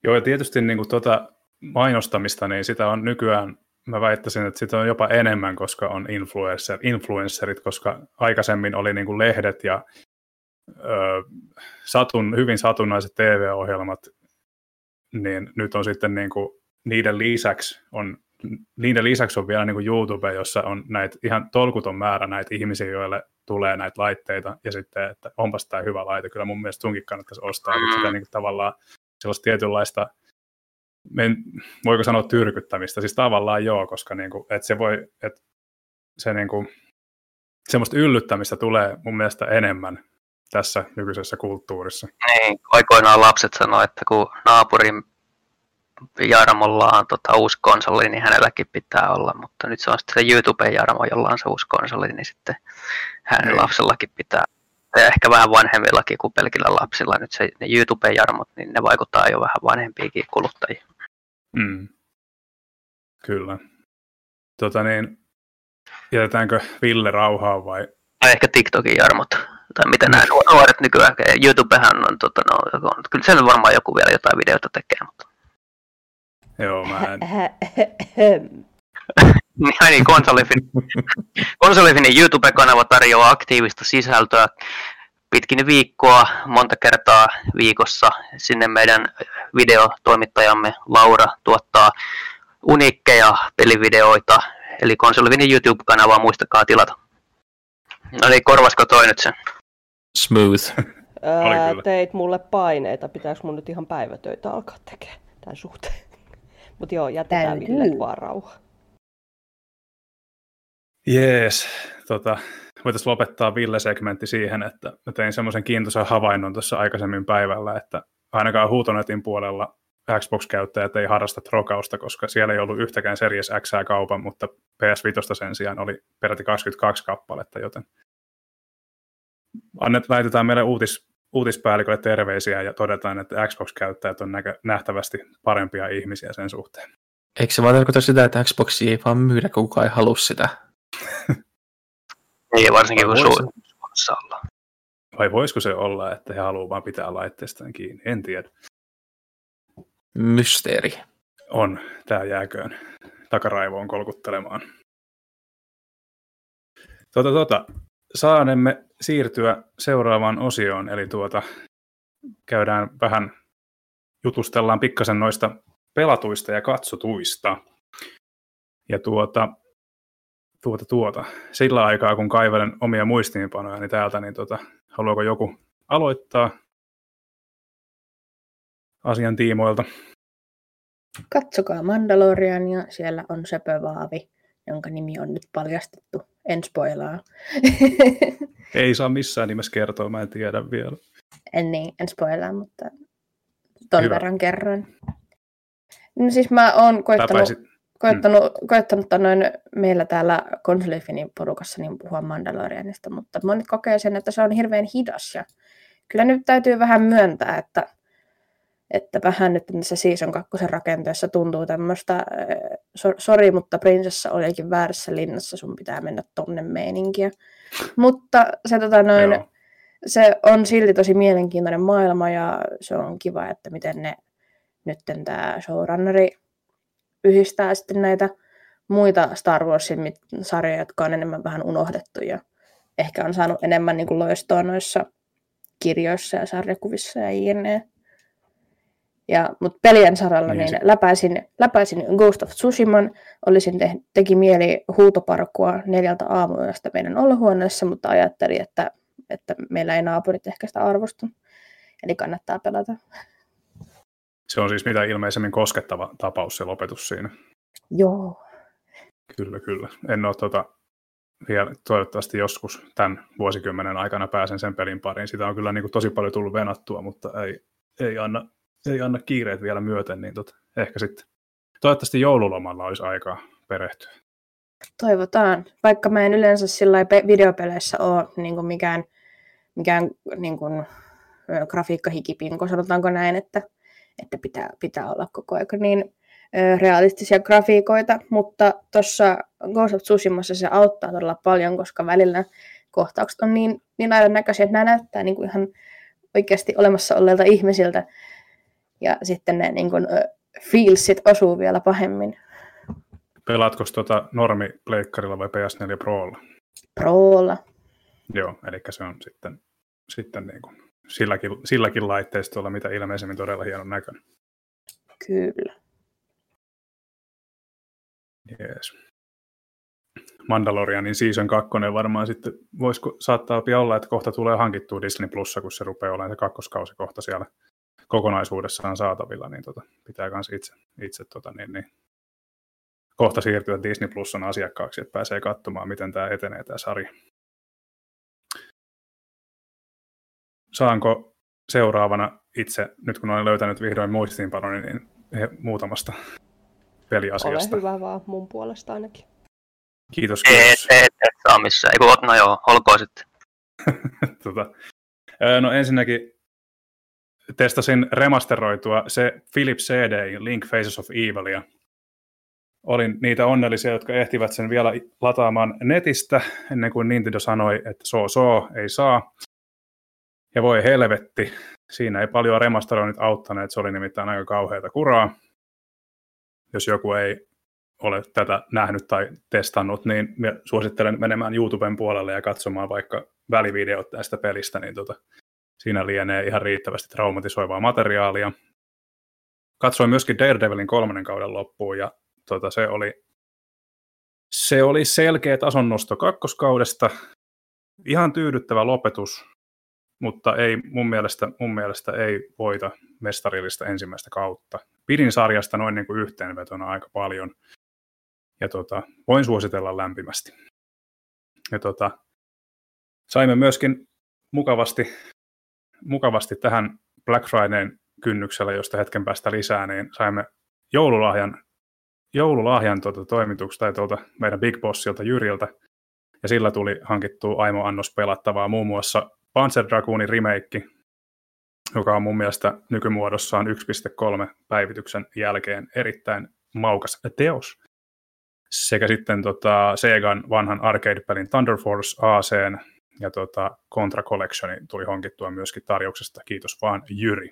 Joo, ja tietysti niin kuin tuota mainostamista, niin sitä on nykyään, mä väittäisin, että sitä on jopa enemmän, koska on influencer, influencerit, koska aikaisemmin oli niin kuin lehdet ja ö, satun, hyvin satunnaiset TV-ohjelmat, niin nyt on sitten niin kuin, niiden lisäksi on niiden lisäksi on vielä niin kuin YouTube, jossa on näitä ihan tolkuton määrä näitä ihmisiä, joille tulee näitä laitteita, ja sitten, että onpas tämä hyvä laite, kyllä mun mielestä sunkin kannattaisi ostaa, mm. sitä niin kuin tavallaan sellaista tietynlaista, men, voiko sanoa tyrkyttämistä, siis tavallaan joo, koska niin kuin, että se voi, että se niin kuin, semmoista yllyttämistä tulee mun mielestä enemmän tässä nykyisessä kulttuurissa. Niin, aikoinaan lapset sanoivat, että kun naapurin Jarmolla on tota, uusi konsoli, niin hänelläkin pitää olla, mutta nyt se on sitten se YouTube Jarmo, jolla on se uusi konsoli, niin sitten hänen mm. lapsellakin pitää. Ja ehkä vähän vanhemmillakin kuin pelkillä lapsilla. Nyt se, ne YouTube-jarmot, niin ne vaikuttaa jo vähän vanhempiinkin kuluttajiin. Mm. Kyllä. Tota niin, jätetäänkö Ville rauhaa vai? Tai ehkä TikTokin jarmot. Tai mitä nämä nuoret nykyään. YouTubehan on, tota, no, kyllä siellä varmaan joku vielä jotain videota tekee, mutta Joo, mä en... niin, konsolifin, konsolifin YouTube-kanava tarjoaa aktiivista sisältöä pitkin viikkoa, monta kertaa viikossa. Sinne meidän videotoimittajamme Laura tuottaa uniikkeja pelivideoita, eli konsolifin YouTube-kanavaa muistakaa tilata. No niin, korvasko toi nyt sen? Smooth. Ää, teit mulle paineita, pitääkö mun nyt ihan päivätöitä alkaa tekemään tämän suhteen? Mutta joo, jätetään Ville vaan rauha. Jees, tota, voitaisiin lopettaa Ville-segmentti siihen, että mä tein semmoisen kiintoisen havainnon tuossa aikaisemmin päivällä, että ainakaan Huutonetin puolella Xbox-käyttäjät ei harrasta trokausta, koska siellä ei ollut yhtäkään Series X kaupan, mutta PS5 sen sijaan oli peräti 22 kappaletta, joten annet, laitetaan meille uutis, uutispäällikölle terveisiä ja todetaan, että Xbox-käyttäjät on näkö, nähtävästi parempia ihmisiä sen suhteen. Eikö se vaan tarkoita sitä, että Xbox ei vaan myydä, kun kukaan ei halua sitä? niin, varsinkin kun Suomessa olla. Vai voisiko se olla, että he haluavat vaan pitää laitteestaan kiinni? En tiedä. Mysteeri. On. Tämä jääköön takaraivoon kolkuttelemaan. Tota, tota saanemme siirtyä seuraavaan osioon, eli tuota, käydään vähän, jutustellaan pikkasen noista pelatuista ja katsotuista. Ja tuota, tuota, tuota. Sillä aikaa, kun kaivelen omia muistiinpanoja, niin täältä, niin tuota, haluaako joku aloittaa asian tiimoilta? Katsokaa Mandalorian ja siellä on Söpövaavi, jonka nimi on nyt paljastettu en spoilaa. Ei saa missään nimessä kertoa, mä en tiedä vielä. En niin, en spoilaa, mutta ton Hyvä. verran kerroin. No siis mä oon koittanut, koittanut, mm. koittanut noin meillä täällä konsolifinin porukassa niin puhua Mandalorianista, mutta moni kokee sen, että se on hirveän hidas ja kyllä nyt täytyy vähän myöntää, että että vähän nyt tässä Season 2 rakenteessa tuntuu tämmöistä, so, sori, mutta prinsessa olikin väärässä linnassa, sun pitää mennä tonne meininkiä. Mutta se, tota, noin, se on silti tosi mielenkiintoinen maailma ja se on kiva, että miten ne nyt tämä showrunneri yhdistää sitten näitä muita Star Warsin sarjoja, jotka on enemmän vähän unohdettu ja ehkä on saanut enemmän niin kuin loistoa noissa kirjoissa ja sarjakuvissa ja jne. Ja, mutta pelien saralla niin, niin läpäisin, läpäisin Ghost of Tsushiman, olisin te, teki mieli huutoparkkua neljältä aamuyöstä meidän olohuoneessa, mutta ajattelin, että, että meillä ei naapurit ehkä sitä arvosta. Eli kannattaa pelata. Se on siis mitä ilmeisemmin koskettava tapaus se lopetus siinä. Joo. Kyllä, kyllä. En ole tota, vielä toivottavasti joskus tämän vuosikymmenen aikana pääsen sen pelin pariin. Sitä on kyllä niin kuin tosi paljon tullut venattua, mutta ei, ei, anna, ei anna kiireet vielä myöten, niin tot, ehkä sitten toivottavasti joululomalla olisi aikaa perehtyä. Toivotaan. Vaikka mä en yleensä sillä videopeleissä ole niin kuin mikään, mikään niin kuin, grafiikkahikipinko, sanotaanko näin, että, että pitää, pitää olla koko ajan niin realistisia grafiikoita, mutta tuossa Ghost of Tsushimassa se auttaa todella paljon, koska välillä kohtaukset on niin, niin aina näköisiä, että nämä näyttää niin kuin ihan oikeasti olemassa olleilta ihmisiltä, ja sitten ne niin kuin, feelsit osuu vielä pahemmin. Pelaatko tuota normi-pleikkarilla vai PS4 Prolla? Prolla. Joo, eli se on sitten, sitten niin kuin silläkin, silläkin laitteistolla, mitä ilmeisemmin todella hienon näköinen. Kyllä. Jees. Mandalorianin season 2 varmaan sitten, voisiko saattaa olla, että kohta tulee hankittua Disney Plussa, kun se rupeaa olemaan se kakkoskausi kohta siellä kokonaisuudessaan saatavilla, niin tota, pitää myös itse, itse tota, niin, niin, kohta siirtyä Disney Plusan asiakkaaksi, että pääsee katsomaan, miten tämä etenee tämä sarja. Saanko seuraavana itse, nyt kun olen löytänyt vihdoin muistiinpanoni, niin muutamasta peliasiasta. Ole hyvä vaan mun puolesta ainakin. Kiitos. kiitos. Ei, ei, ei saa missään. Eiku, no joo, olkoon sitten. tota, no ensinnäkin testasin remasteroitua se Philips CD Link Faces of Evilia. Olin niitä onnellisia, jotka ehtivät sen vielä lataamaan netistä ennen kuin Nintendo sanoi, että so so, ei saa. Ja voi helvetti, siinä ei paljon remasteroinnit auttaneet, se oli nimittäin aika kauheata kuraa jos joku ei ole tätä nähnyt tai testannut, niin suosittelen menemään YouTuben puolelle ja katsomaan vaikka välivideot tästä pelistä, niin tota, siinä lienee ihan riittävästi traumatisoivaa materiaalia. Katsoin myöskin Daredevilin kolmannen kauden loppuun ja tota, se, oli, se oli selkeä tasonnosto kakkoskaudesta, ihan tyydyttävä lopetus, mutta ei mun mielestä, mun mielestä ei voita mestarillista ensimmäistä kautta. Pidin sarjasta noin niin kuin yhteenvetona aika paljon, ja tota, voin suositella lämpimästi. Ja tota, saimme myöskin mukavasti, mukavasti tähän Black Fridayn kynnyksellä, josta hetken päästä lisää, niin saimme joululahjan, joululahjan tuota toimituksesta tai tuolta meidän Big Bossilta Jyriltä, ja sillä tuli hankittua Aimo Annos pelattavaa muun muassa Panzer Dragoonin remake, joka on mun mielestä nykymuodossaan 1.3 päivityksen jälkeen erittäin maukas teos. Sekä sitten tota Segan vanhan arcade-pelin Thunder Force AC ja tota Contra Collection tuli honkittua myöskin tarjouksesta. Kiitos vaan Jyri.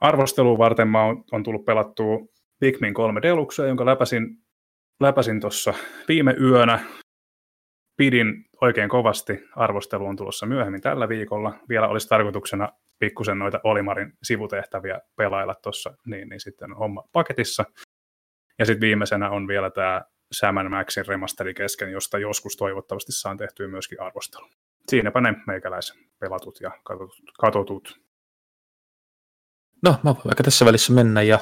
Arvosteluun varten mä on, on tullut pelattua Pikmin 3 Deluxe, jonka läpäsin, läpäsin tuossa viime yönä pidin oikein kovasti. Arvostelu on tulossa myöhemmin tällä viikolla. Vielä olisi tarkoituksena pikkusen noita Olimarin sivutehtäviä pelailla tuossa, niin, niin sitten homma paketissa. Ja sitten viimeisenä on vielä tämä Sam Maxin remasteri kesken, josta joskus toivottavasti saan tehtyä myöskin arvostelu. Siinäpä ne meikäläisen pelatut ja katotut. katotut. No, mä voin vaikka tässä välissä mennä ja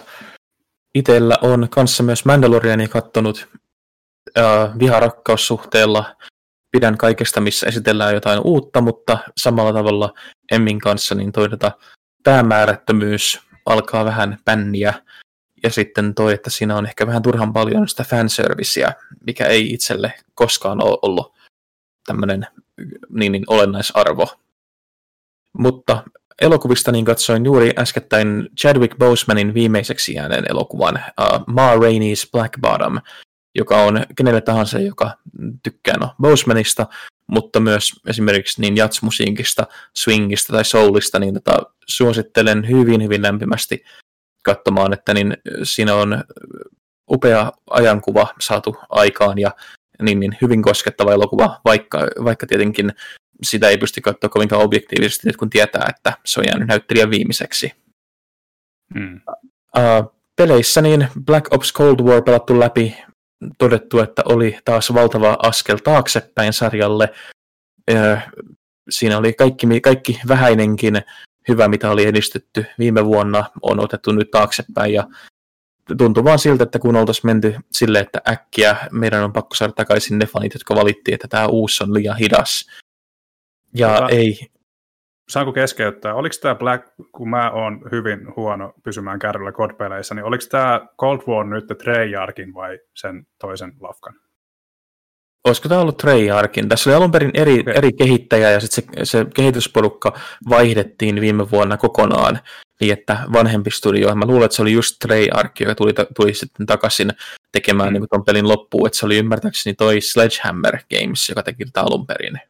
itsellä on kanssa myös Mandaloriani kattonut äh, viharakkaussuhteella pidän kaikesta, missä esitellään jotain uutta, mutta samalla tavalla Emmin kanssa niin toi tota, päämäärättömyys alkaa vähän pänniä. Ja sitten toi, että siinä on ehkä vähän turhan paljon sitä fanserviceä, mikä ei itselle koskaan ole ollut tämmöinen niin, niin olennaisarvo. Mutta elokuvista niin katsoin juuri äskettäin Chadwick Bosemanin viimeiseksi jääneen elokuvan uh, Ma Rainey's Black Bottom, joka on kenelle tahansa, joka tykkää no, Bosemanista, mutta myös esimerkiksi niin jatsmusiikista, swingista tai soulista, niin tota, suosittelen hyvin, hyvin lämpimästi katsomaan, että niin siinä on upea ajankuva saatu aikaan ja niin, niin hyvin koskettava elokuva, vaikka, vaikka tietenkin sitä ei pysty katsoa kovinkaan objektiivisesti, kun tietää, että se on jäänyt näyttelijän viimeiseksi. Hmm. Uh, peleissä niin Black Ops Cold War pelattu läpi todettu, että oli taas valtava askel taaksepäin sarjalle. Siinä oli kaikki, kaikki vähäinenkin hyvä, mitä oli edistetty viime vuonna, on otettu nyt taaksepäin ja tuntui vaan siltä, että kun oltaisiin menty sille, että äkkiä meidän on pakko saada takaisin ne fanit, jotka valittiin, että tämä uusi on liian hidas. Ja tota, ei. Saanko keskeyttää? Oliko tämä Black, kun mä oon hyvin huono pysymään kärryllä kodpeleissä, niin oliko tämä Cold War nyt Treyarchin vai sen toisen lafkan? Olisiko tämä ollut Treyarchin? Tässä oli alun perin eri, okay. eri kehittäjä ja sitten se, se kehitysporukka vaihdettiin viime vuonna kokonaan niin että vanhempi studio, mä luulen, että se oli just Treyarch, joka tuli, tuli sitten takaisin tekemään mm. niin ton pelin loppuun, että se oli ymmärtääkseni toi Sledgehammer Games, joka teki tätä alun perin.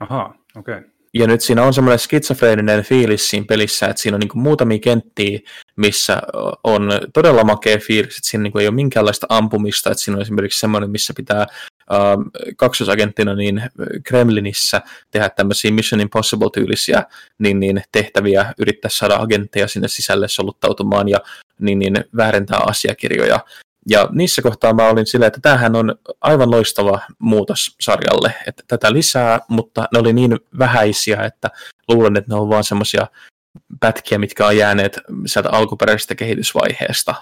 Aha, okei. Okay. Ja nyt siinä on semmoinen skitsofreeninen fiilis siinä pelissä, että siinä on niin muutamia kenttiä, missä on todella makea fiilis, että siinä niin ei ole minkäänlaista ampumista, että siinä on esimerkiksi semmoinen, missä pitää kaksosagenttina niin Kremlinissä tehdä tämmöisiä Mission Impossible-tyylisiä niin, niin tehtäviä, yrittää saada agentteja sinne sisälle soluttautumaan ja niin, niin väärentää asiakirjoja. Ja niissä kohtaa mä olin silleen, että tämähän on aivan loistava muutos sarjalle, että tätä lisää, mutta ne oli niin vähäisiä, että luulen, että ne on vaan semmoisia pätkiä, mitkä on jääneet sieltä alkuperäisestä kehitysvaiheesta.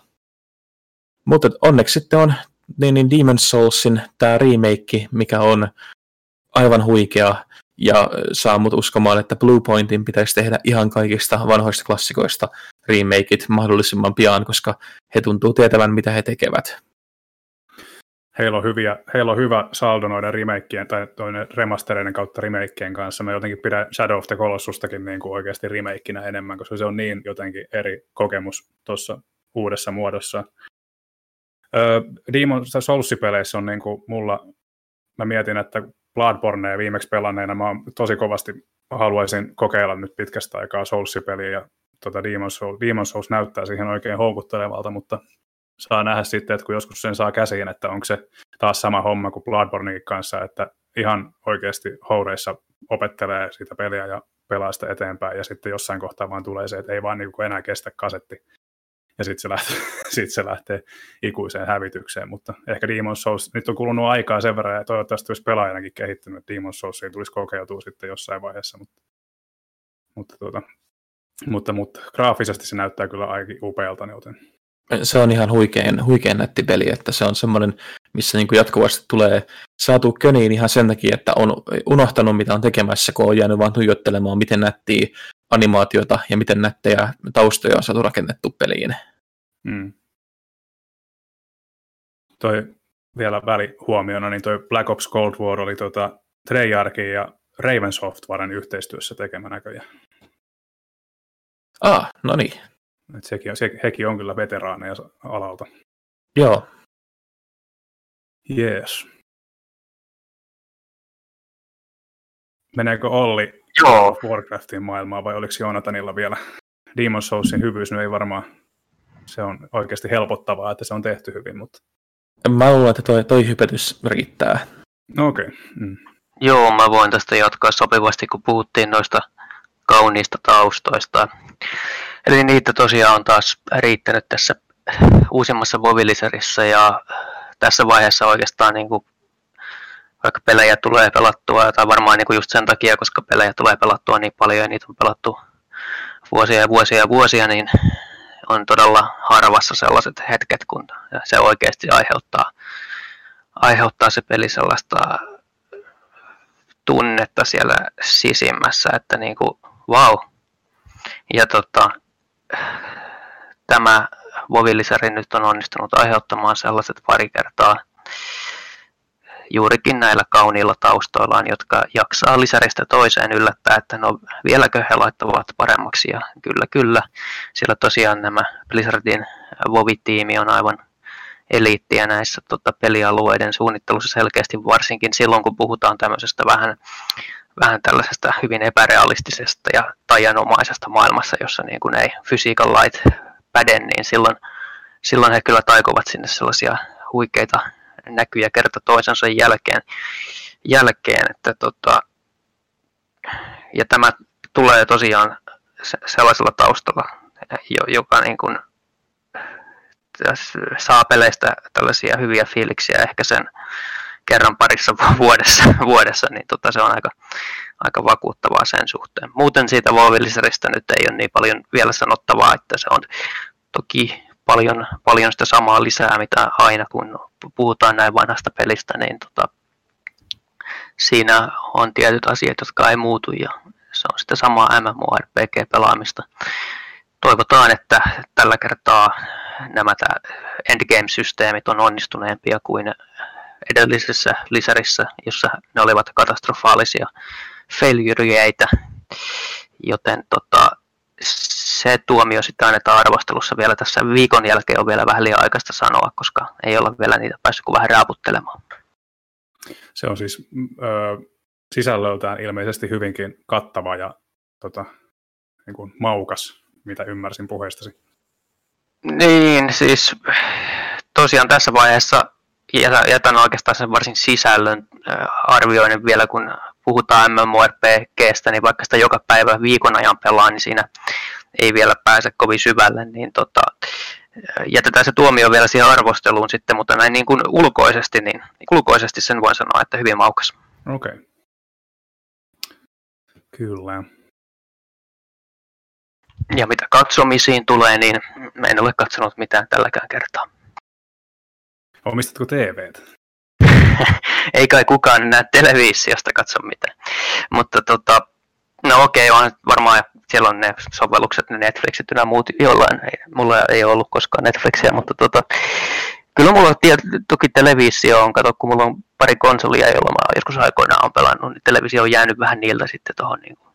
Mutta onneksi sitten on niin, niin Demon's Soulsin tämä remake, mikä on aivan huikea ja saa mut uskomaan, että Bluepointin pitäisi tehdä ihan kaikista vanhoista klassikoista remakeit mahdollisimman pian, koska he tuntuu tietävän, mitä he tekevät. Heillä on, hyviä, heillä on hyvä saldo noiden remakeien tai remastereiden kautta remakeien kanssa. Mä jotenkin pidän Shadow of the Colossustakin niin kuin oikeasti remakeinä enemmän, koska se on niin jotenkin eri kokemus tuossa uudessa muodossa. Öö, Demon Souls-peleissä on niin kuin mulla, mä mietin, että Bloodborne viimeksi pelanneena mä tosi kovasti haluaisin kokeilla nyt pitkästä aikaa Souls-peliä ja tota Demon's, Souls, Demon's Souls näyttää siihen oikein houkuttelevalta, mutta saa nähdä sitten, että kun joskus sen saa käsiin, että onko se taas sama homma kuin Bloodbornein kanssa, että ihan oikeasti houreissa opettelee sitä peliä ja pelaa sitä eteenpäin, ja sitten jossain kohtaa vaan tulee se, että ei vaan niin enää kestä kasetti ja sitten se, lähtee, sit se lähtee ikuiseen hävitykseen, mutta ehkä Demon's Souls, nyt on kulunut aikaa sen verran, ja toivottavasti olisi pelaajanakin kehittynyt, että Demon's Souls ei tulisi kokeiltua sitten jossain vaiheessa, mutta, mutta, tuota, mutta, mutta graafisesti se näyttää kyllä aika upealta, joten se on ihan huikein, huikein nätti peli, että se on semmoinen, missä niin jatkuvasti tulee saatu köniin ihan sen takia, että on unohtanut mitä on tekemässä, kun on jäänyt vaan tuijottelemaan, miten nättiä animaatiota ja miten nättejä taustoja on saatu rakennettu peliin. Mm. Toi vielä välihuomiona, niin toi Black Ops Cold War oli tota Treyarchin ja Raven Softwaren yhteistyössä tekemä näköjään. Ah, no niin. Et sekin, se, hekin on kyllä veteraaneja alalta. Joo. Jees. Meneekö Olli Joo. Warcraftin maailmaa vai oliko Joonatanilla vielä Demon's Soulsin hyvyys? No ei varmaan, se on oikeasti helpottavaa, että se on tehty hyvin, mutta... Mä luulen, että toi, toi hypetys riittää. No okei. Okay. Mm. Joo, mä voin tästä jatkaa sopivasti, kun puhuttiin noista kauniista taustoista. Eli niitä tosiaan on taas riittänyt tässä uusimmassa Voviliserissä ja tässä vaiheessa oikeastaan niin kuin vaikka pelejä tulee pelattua, tai varmaan niin kuin just sen takia, koska pelejä tulee pelattua niin paljon ja niitä on pelattu vuosia ja vuosia ja vuosia, niin on todella harvassa sellaiset hetket, kun se oikeasti aiheuttaa, aiheuttaa se peli sellaista tunnetta siellä sisimmässä, että niin kuin, wow. Ja tota, tämä Vovilisari nyt on onnistunut aiheuttamaan sellaiset pari kertaa juurikin näillä kauniilla taustoillaan, jotka jaksaa lisäristä toiseen yllättää, että no vieläkö he laittavat paremmaksi. Ja kyllä, kyllä, sillä tosiaan nämä Blizzardin Vovi-tiimi on aivan eliittiä näissä tota, pelialueiden suunnittelussa selkeästi, varsinkin silloin, kun puhutaan tämmöisestä vähän, vähän tällaisesta hyvin epärealistisesta ja tajanomaisesta maailmassa, jossa niin kuin ei fysiikan lait päde, niin silloin, silloin he kyllä taikovat sinne sellaisia huikeita näkyjä kerta toisensa jälkeen, jälkeen että tota, ja tämä tulee tosiaan sellaisella taustalla, joka niin kuin saa peleistä tällaisia hyviä fiiliksiä ehkä sen kerran parissa vuodessa, vuodessa niin tota, se on aika, aika vakuuttavaa sen suhteen. Muuten siitä Wolviliseristä nyt ei ole niin paljon vielä sanottavaa, että se on toki paljon, paljon sitä samaa lisää, mitä aina kun puhutaan näin vanhasta pelistä, niin tota, siinä on tietyt asiat, jotka ei muutu ja se on sitä samaa MMORPG-pelaamista. Toivotaan, että tällä kertaa nämä endgame-systeemit on onnistuneempia kuin edellisessä lisärissä, jossa ne olivat katastrofaalisia failureita, joten tota, se tuomio sitten annetaan arvostelussa vielä tässä viikon jälkeen on vielä vähän liian aikaista sanoa, koska ei olla vielä niitä päässyt kuin vähän raaputtelemaan. Se on siis ö, sisällöltään ilmeisesti hyvinkin kattava ja tota, niin kuin maukas, mitä ymmärsin puheestasi. Niin, siis tosiaan tässä vaiheessa jätän oikeastaan sen varsin sisällön arvioinnin vielä, kun puhutaan MMORPGstä, niin vaikka sitä joka päivä viikon ajan pelaa, niin siinä ei vielä pääse kovin syvälle, niin tota, jätetään se tuomio vielä siihen arvosteluun sitten, mutta näin niin kuin ulkoisesti, niin ulkoisesti sen voin sanoa, että hyvin maukas. Okei. Okay. Kyllä. Ja mitä katsomisiin tulee, niin en ole katsonut mitään tälläkään kertaa. Omistatko TVt? Ei kai kukaan näe televisiosta katso mitään. Mutta tota, no okei, okay, on varmaan siellä on ne sovellukset, ne Netflixit ja muut jollain. Ei, mulla ei ollut koskaan Netflixiä, mutta tota, kyllä mulla on toki televisio on, kato kun mulla on pari konsolia, joilla mä joskus aikoinaan on pelannut, niin televisio on jäänyt vähän niiltä sitten tuohon. Niin kuin.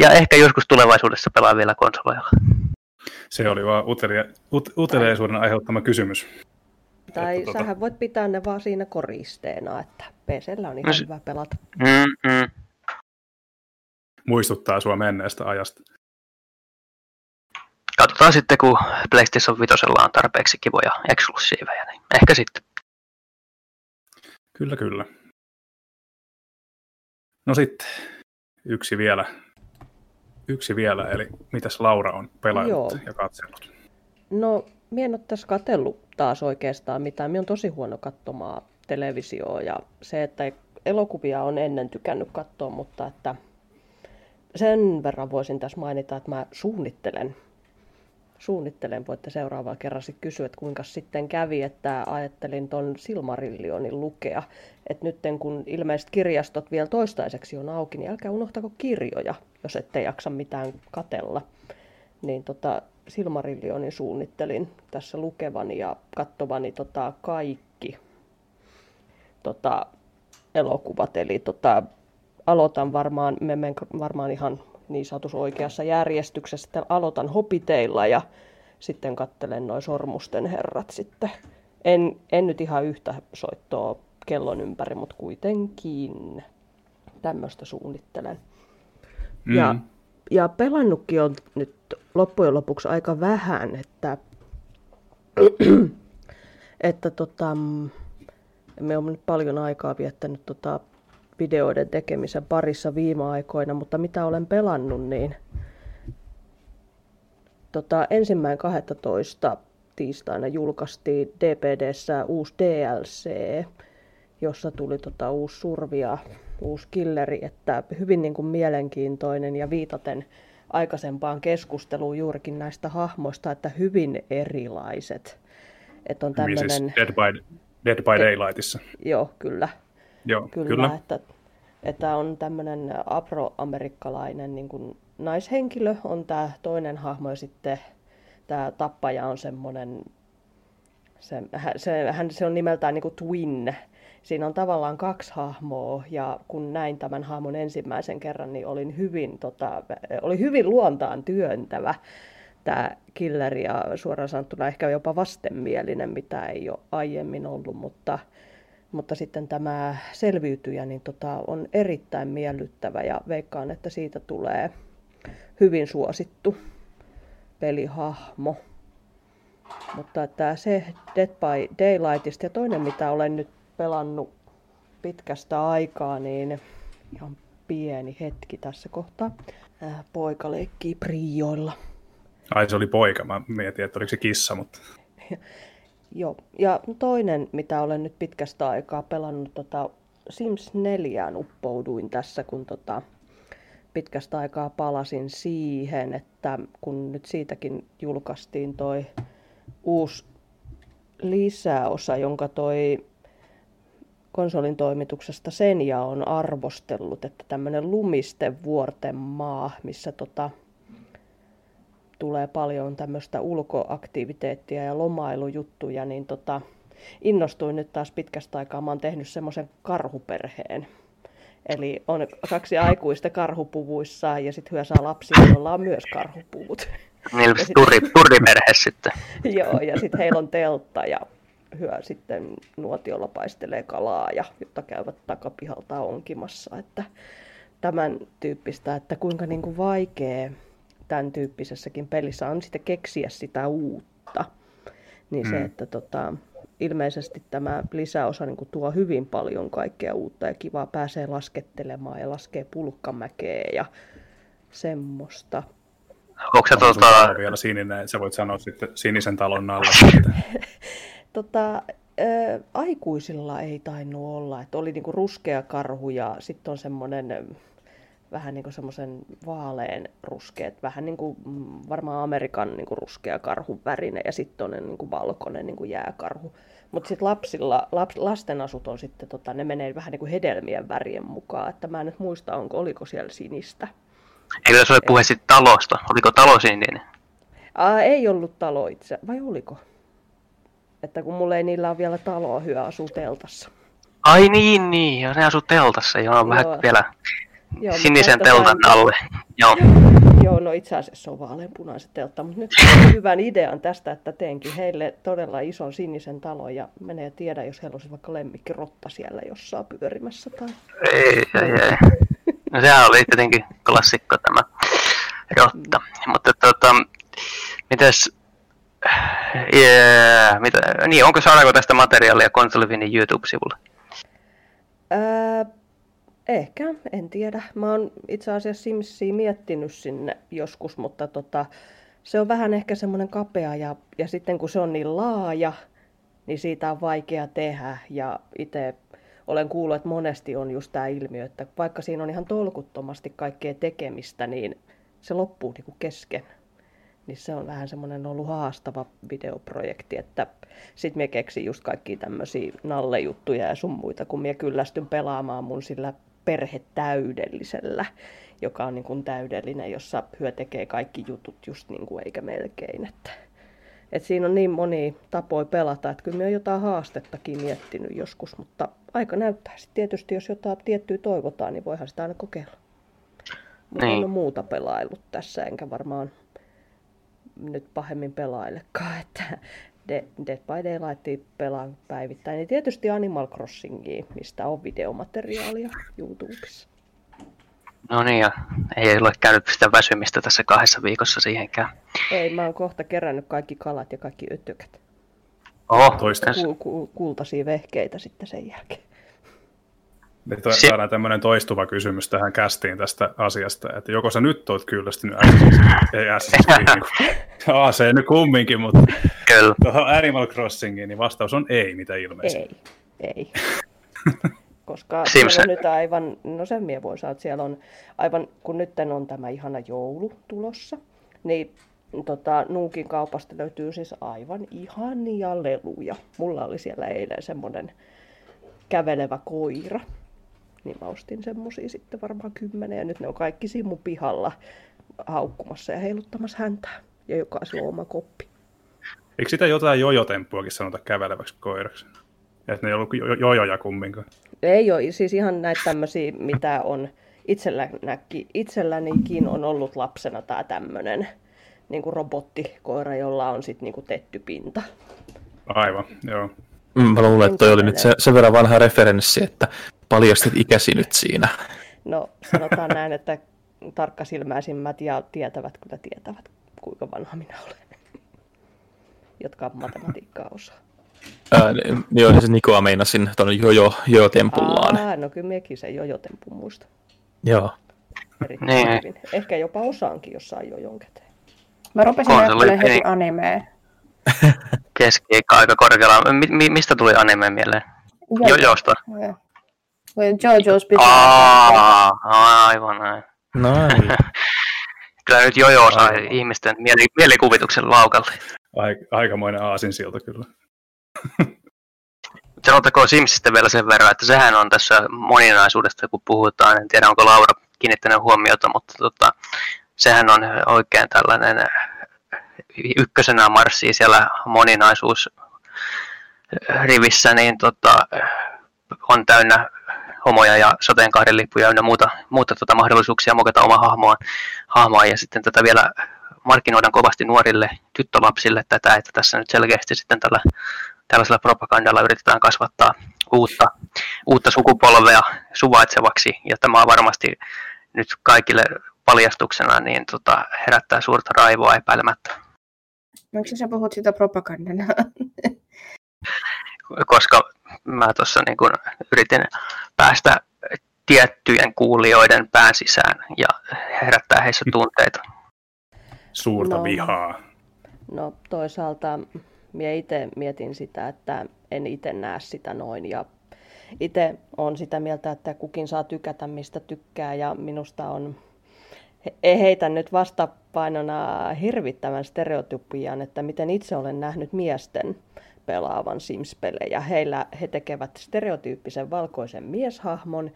Ja ehkä joskus tulevaisuudessa pelaan vielä konsoleilla. Se oli vaan utelia, ut, uteliaisuuden aiheuttama kysymys. Tai että, sähän tota... voit pitää ne vaan siinä koristeena, että PCllä on ihan no, hyvä pelata. Mm-mm. Muistuttaa sua menneestä ajasta. Katsotaan sitten, kun PlayStation 5 on tarpeeksi kivoja eksklusiiveja, niin ehkä sitten. Kyllä, kyllä. No sitten, yksi vielä. Yksi vielä, eli mitäs Laura on pelannut ja katsellut? No, minä en ole tässä katsellut taas oikeastaan mitään. Minä on tosi huono katsomaan televisioa ja se, että elokuvia on ennen tykännyt katsoa, mutta että sen verran voisin tässä mainita, että mä suunnittelen suunnittelen, voitte seuraavaan kerran sitten kysyä, että kuinka sitten kävi, että ajattelin ton Silmarillionin lukea. Että nyt kun ilmeisesti kirjastot vielä toistaiseksi on auki, niin älkää unohtako kirjoja, jos ette jaksa mitään katella. Niin tota, Silmarillionin suunnittelin tässä lukevani ja kattovani tota kaikki tota, elokuvat. Eli tota, aloitan varmaan, me menen varmaan ihan niin sanotussa oikeassa järjestyksessä. Sitten aloitan hopiteilla ja sitten kattelen noin sormusten herrat sitten. En, en nyt ihan yhtä soittoa kellon ympäri, mutta kuitenkin tämmöistä suunnittelen. Mm. Ja, ja pelannutkin on nyt loppujen lopuksi aika vähän, että, että tota, me on nyt paljon aikaa viettänyt tota videoiden tekemisen parissa viime aikoina, mutta mitä olen pelannut, niin tota, ensimmäinen 12 tiistaina julkaistiin DPDssä uusi DLC, jossa tuli tota uusi survi ja uusi killeri, että hyvin niin kuin mielenkiintoinen ja viitaten aikaisempaan keskusteluun juurikin näistä hahmoista, että hyvin erilaiset. Että on tämmöinen... Siis Dead by, Dead by Daylightissa. Joo, kyllä. Joo, kyllä. kyllä. Että, että on tämmöinen afroamerikkalainen niin kuin naishenkilö on tämä toinen hahmo ja sitten tämä tappaja on semmoinen, se, se, hän, se on nimeltään niin kuin twin. Siinä on tavallaan kaksi hahmoa ja kun näin tämän hahmon ensimmäisen kerran, niin olin hyvin, tota, oli hyvin luontaan työntävä tämä killeri ja suoraan sanottuna ehkä jopa vastenmielinen, mitä ei ole aiemmin ollut, mutta mutta sitten tämä selviytyjä niin tota, on erittäin miellyttävä ja veikkaan, että siitä tulee hyvin suosittu pelihahmo. Mutta että se Dead by Daylightista ja toinen mitä olen nyt pelannut pitkästä aikaa, niin ihan pieni hetki tässä kohtaa. Poika leikkii prioilla. Ai se oli poika, mä mietin, että oliko se kissa, mutta... Joo, ja toinen, mitä olen nyt pitkästä aikaa pelannut, tota Sims 4 uppouduin tässä, kun tota, pitkästä aikaa palasin siihen, että kun nyt siitäkin julkaistiin toi uusi lisäosa, jonka toi konsolin toimituksesta Senja on arvostellut, että tämmöinen lumisten vuorten maa, missä tota, tulee paljon tämmöistä ulkoaktiviteettia ja lomailujuttuja, niin tota, innostuin nyt taas pitkästä aikaa. Mä oon tehnyt semmoisen karhuperheen. Eli on kaksi aikuista karhupuvuissa ja sitten hyö saa lapsia, joilla on myös karhupuvut. Niin, turri, turriperhe sitten. Joo, ja sitten heillä on teltta ja hyö sitten nuotiolla paistelee kalaa ja jotta käyvät takapihalta onkimassa. Että tämän tyyppistä, että kuinka niin kuin vaikea tämän tyyppisessäkin pelissä on sitten keksiä sitä uutta. Niin mm. se, että tota, ilmeisesti tämä lisäosa niin tuo hyvin paljon kaikkea uutta ja kivaa pääsee laskettelemaan ja laskee pulkkamäkeä ja semmoista. Onko se tuota... vielä sininen, sä voit sanoa sitten sinisen talon alla. tota, ä, aikuisilla ei tainnut olla, että oli niinku ruskea karhu ja sitten on semmoinen vähän niin kuin semmoisen vaalean ruskeet, vähän niin kuin mm, varmaan Amerikan niin kuin ruskea karhun värinen ja sitten on niin kuin valkoinen niin kuin jääkarhu. Mutta sitten lapsilla, laps, lastenasut on sitten, tota, ne menee vähän niin kuin hedelmien värien mukaan, että mä en nyt muista, onko, oliko siellä sinistä. Eikö tässä ole puhe sitten talosta? Oliko talo sininen? Aa, ei ollut talo itse, vai oliko? Että kun mulla ei niillä ole vielä taloa, hyö asuu teltassa. Ai niin, niin, ja ne asuu teltassa, joo, joo. vähän vielä Joo, sinisen teltan tämän... alle. Joo. Joo, no itse asiassa on vaaleanpunaiset teltta, mutta nyt hyvän idean tästä, että teenkin heille todella ison sinisen talon ja menee tiedä, jos heillä olisi vaikka rotta siellä jossain pyörimässä. Tai... Ei, ei, ei. No sehän oli tietenkin klassikko tämä rotta. Mm. Mutta tota, mitäs, yeah, mitä, niin, onko saadaanko tästä materiaalia Konsolivinin YouTube-sivulle? Ää, Ehkä, en tiedä. Mä oon itse asiassa Simsia miettinyt sinne joskus, mutta tota, se on vähän ehkä semmoinen kapea ja, ja sitten kun se on niin laaja, niin siitä on vaikea tehdä. Ja itse olen kuullut, että monesti on just tämä ilmiö, että vaikka siinä on ihan tolkuttomasti kaikkea tekemistä, niin se loppuu niinku kesken. Niin se on vähän semmoinen ollut haastava videoprojekti, että sit me keksin just kaikki tämmöisiä nallejuttuja ja sun muita, kun minä kyllästyn pelaamaan mun sillä perhe täydellisellä, joka on niin täydellinen, jossa hyö tekee kaikki jutut just niin kuin eikä melkein. Että, et siinä on niin moni tapoja pelata, että kyllä on jotain haastettakin miettinyt joskus, mutta aika näyttää. Sitten tietysti jos jotain tiettyä toivotaan, niin voihan sitä aina kokeilla. Mutta niin. en ole muuta pelaillut tässä, enkä varmaan nyt pahemmin pelaillekaan, että Dead by Daylight pelaan päivittäin. Ja tietysti Animal Crossingia, mistä on videomateriaalia YouTubessa. No niin, ja ei ole käynyt sitä väsymistä tässä kahdessa viikossa siihenkään. Ei, mä oon kohta kerännyt kaikki kalat ja kaikki ötökät. Oho, toista. Ku, ku, kultaisia vehkeitä sitten sen jälkeen. Nyt to- saadaan tämmöinen toistuva kysymys tähän kästiin tästä asiasta, että joko sä nyt oot kyllästynyt Assassin's se nyt kumminkin, mutta Kyllä. tuohon Animal Crossingiin, niin vastaus on ei, mitä ilmeisesti. Ei, ei. Koska siellä on nyt aivan, no sen mie voin sanoa, että siellä on aivan, kun nyt on tämä ihana joulu tulossa, niin tota, Nuukin kaupasta löytyy siis aivan ihania leluja. Mulla oli siellä eilen semmoinen kävelevä koira, niin mä ostin semmosia sitten varmaan kymmenen ja nyt ne on kaikki siinä mun pihalla haukkumassa ja heiluttamassa häntä ja jokaisella on oma koppi. Eikö sitä jotain jojotemppuakin sanota käveleväksi koiraksi? Että ne ei ollut jo- jojoja kumminkaan. Ei ole, siis ihan näitä tämmöisiä, mitä on itsellänikin on ollut lapsena tämä tämmöinen niin kuin robottikoira, jolla on sitten niin tetty pinta. Aivan, joo. Mm, mä luulen, että toi oli nyt se, sen verran vanha referenssi, että paljastit ikäsi nyt siinä. No sanotaan näin, että tarkkasilmäisimmät ja tietävät kyllä tietävät, kuinka vanha minä olen, jotka matematiikkaa osaa. Ää, joo, se Nikoa meinasin tuon jojo, jojo-tempullaan. Aa, no kyllä minäkin sen jojo-tempun muista. Joo. Erittäin niin. hyvin. Ehkä jopa osaankin jossain jojon käteen. Mä rupesin ajattelemaan heti animea. Keski aika korkealla. Mi- mi- mistä tuli anime mieleen? Jojosta. Jojo's Bizarre aivan näin. Noin. Kyllä nyt jojo saa ihmisten mieli- mielikuvituksen laukalle. Aikamoinen aasinsilta kyllä. Sanotakoon Simsistä vielä sen verran, että sehän on tässä moninaisuudesta, kun puhutaan. En tiedä, onko Laura kiinnittänyt huomiota, mutta tota, sehän on oikein tällainen ykkösenä marssii siellä moninaisuus rivissä, niin tota, on täynnä homoja ja sateenkaaren lippuja ja muuta, muuta tota mahdollisuuksia mokata oma hahmoa, hahmoa ja sitten tätä vielä markkinoidaan kovasti nuorille tyttölapsille tätä, että tässä nyt selkeästi sitten tällä, tällaisella propagandalla yritetään kasvattaa uutta, uutta sukupolvea suvaitsevaksi. Ja tämä on varmasti nyt kaikille paljastuksena niin tota, herättää suurta raivoa epäilemättä. Miksi sä puhut sitä propagandana? Koska mä tuossa niin kun yritin päästä tiettyjen kuulijoiden pään sisään ja herättää heissä tunteita. Suurta no, vihaa. No toisaalta minä itse mietin sitä, että en itse näe sitä noin ja itse on sitä mieltä, että kukin saa tykätä mistä tykkää ja minusta on heitä nyt vastapainona hirvittävän stereotypian, että miten itse olen nähnyt miesten pelaavan Sims-pelejä. Heillä he tekevät stereotyyppisen valkoisen mieshahmon,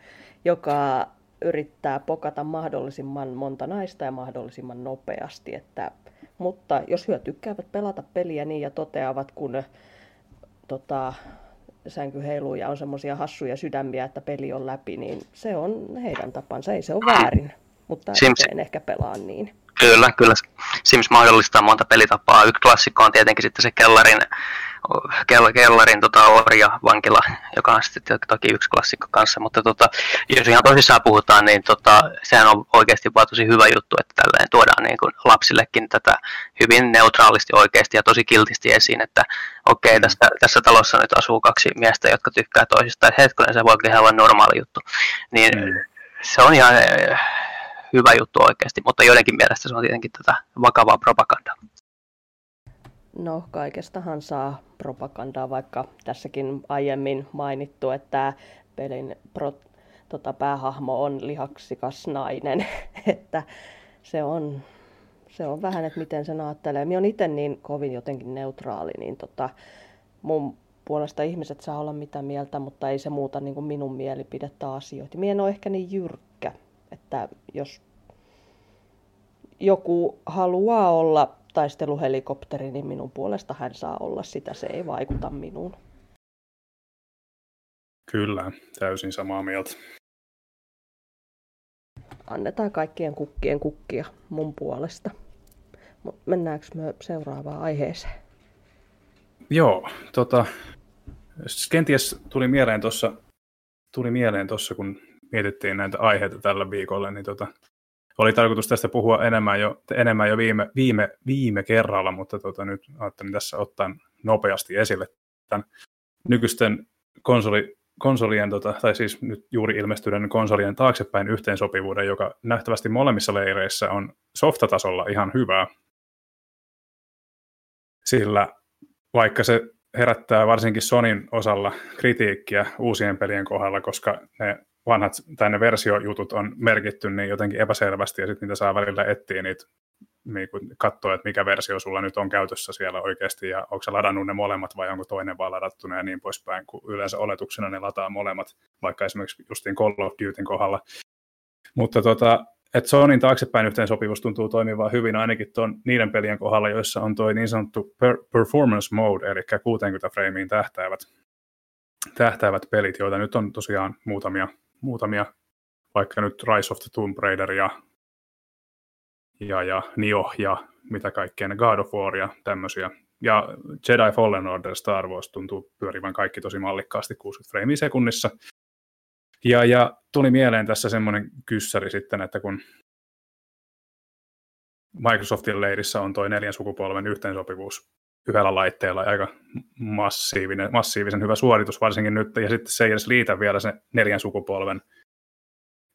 joka yrittää pokata mahdollisimman monta naista ja mahdollisimman nopeasti. Että, mutta jos hyö tykkäävät pelata peliä niin ja toteavat, kun tota, sänky heiluu ja on semmoisia hassuja sydämiä, että peli on läpi, niin se on heidän tapansa, ei se ole väärin. Mutta Sims... en ehkä pelaa niin. Kyllä, kyllä. Sims mahdollistaa monta pelitapaa. Yksi klassikko on tietenkin sitten se kellarin kell, kellarin tota, orja vankila, joka on sitten toki yksi klassikko kanssa, mutta tota, jos ihan tosissaan puhutaan, niin tota, sehän on oikeasti vaan tosi hyvä juttu, että tälleen tuodaan niin kuin lapsillekin tätä hyvin neutraalisti oikeasti ja tosi kiltisti esiin, että okei, okay, mm. tässä, tässä talossa nyt asuu kaksi miestä, jotka tykkää toisistaan, hetkinen, se voi olla normaali juttu. Niin mm. se on ihan hyvä juttu oikeasti, mutta joidenkin mielestä se on tietenkin tätä vakavaa propagandaa. No kaikestahan saa propagandaa, vaikka tässäkin aiemmin mainittu, että pelin pro, tota, päähahmo on lihaksikas nainen. että se on, se on vähän, että miten sen ajattelee. Minä on itse niin kovin jotenkin neutraali, niin tota, mun puolesta ihmiset saa olla mitä mieltä, mutta ei se muuta niin kuin minun mielipidettä asioita. Minä en ole ehkä niin jyrkkä, että jos joku haluaa olla taisteluhelikopteri, niin minun puolesta hän saa olla sitä. Se ei vaikuta minuun. Kyllä, täysin samaa mieltä. Annetaan kaikkien kukkien kukkia mun puolesta. Mennäänkö me seuraavaan aiheeseen? Joo, tota, kenties tuli mieleen tuossa, tuli mieleen tuossa, kun mietittiin näitä aiheita tällä viikolla, niin tota, oli tarkoitus tästä puhua enemmän jo, enemmän jo viime, viime, viime kerralla, mutta tota, nyt ajattelin tässä ottaa nopeasti esille tämän nykyisten konsoli, konsolien, tota, tai siis nyt juuri ilmestyneiden konsolien taaksepäin yhteensopivuuden, joka nähtävästi molemmissa leireissä on softatasolla ihan hyvää. Sillä vaikka se herättää varsinkin Sonin osalla kritiikkiä uusien pelien kohdalla, koska ne vanhat tai ne versiojutut on merkitty niin jotenkin epäselvästi ja sitten niitä saa välillä etsiä niitä niin katsoa, että mikä versio sulla nyt on käytössä siellä oikeasti ja onko se ladannut ne molemmat vai onko toinen vaan ladattuna ja niin poispäin, kun yleensä oletuksena ne lataa molemmat, vaikka esimerkiksi justiin Call of Dutyn kohdalla. Mutta tota, että Sonin taaksepäin yhteensopivuus tuntuu toimivan hyvin ainakin tuon niiden pelien kohdalla, joissa on tuo niin sanottu per- performance mode, eli 60 frameen tähtäävät, tähtäävät pelit, joita nyt on tosiaan muutamia muutamia, vaikka nyt Rise of the Tomb Raider ja, ja, ja Nio ja mitä kaikkea, God of War ja tämmöisiä. Ja Jedi Fallen Order Star Wars tuntuu pyörivän kaikki tosi mallikkaasti 60 freimiä sekunnissa. Ja, ja tuli mieleen tässä semmoinen kyssäri sitten, että kun Microsoftin leirissä on toi neljän sukupolven yhteensopivuus yhdellä laitteella aika massiivinen, massiivisen hyvä suoritus varsinkin nyt, ja sitten se ei edes liitä vielä se neljän sukupolven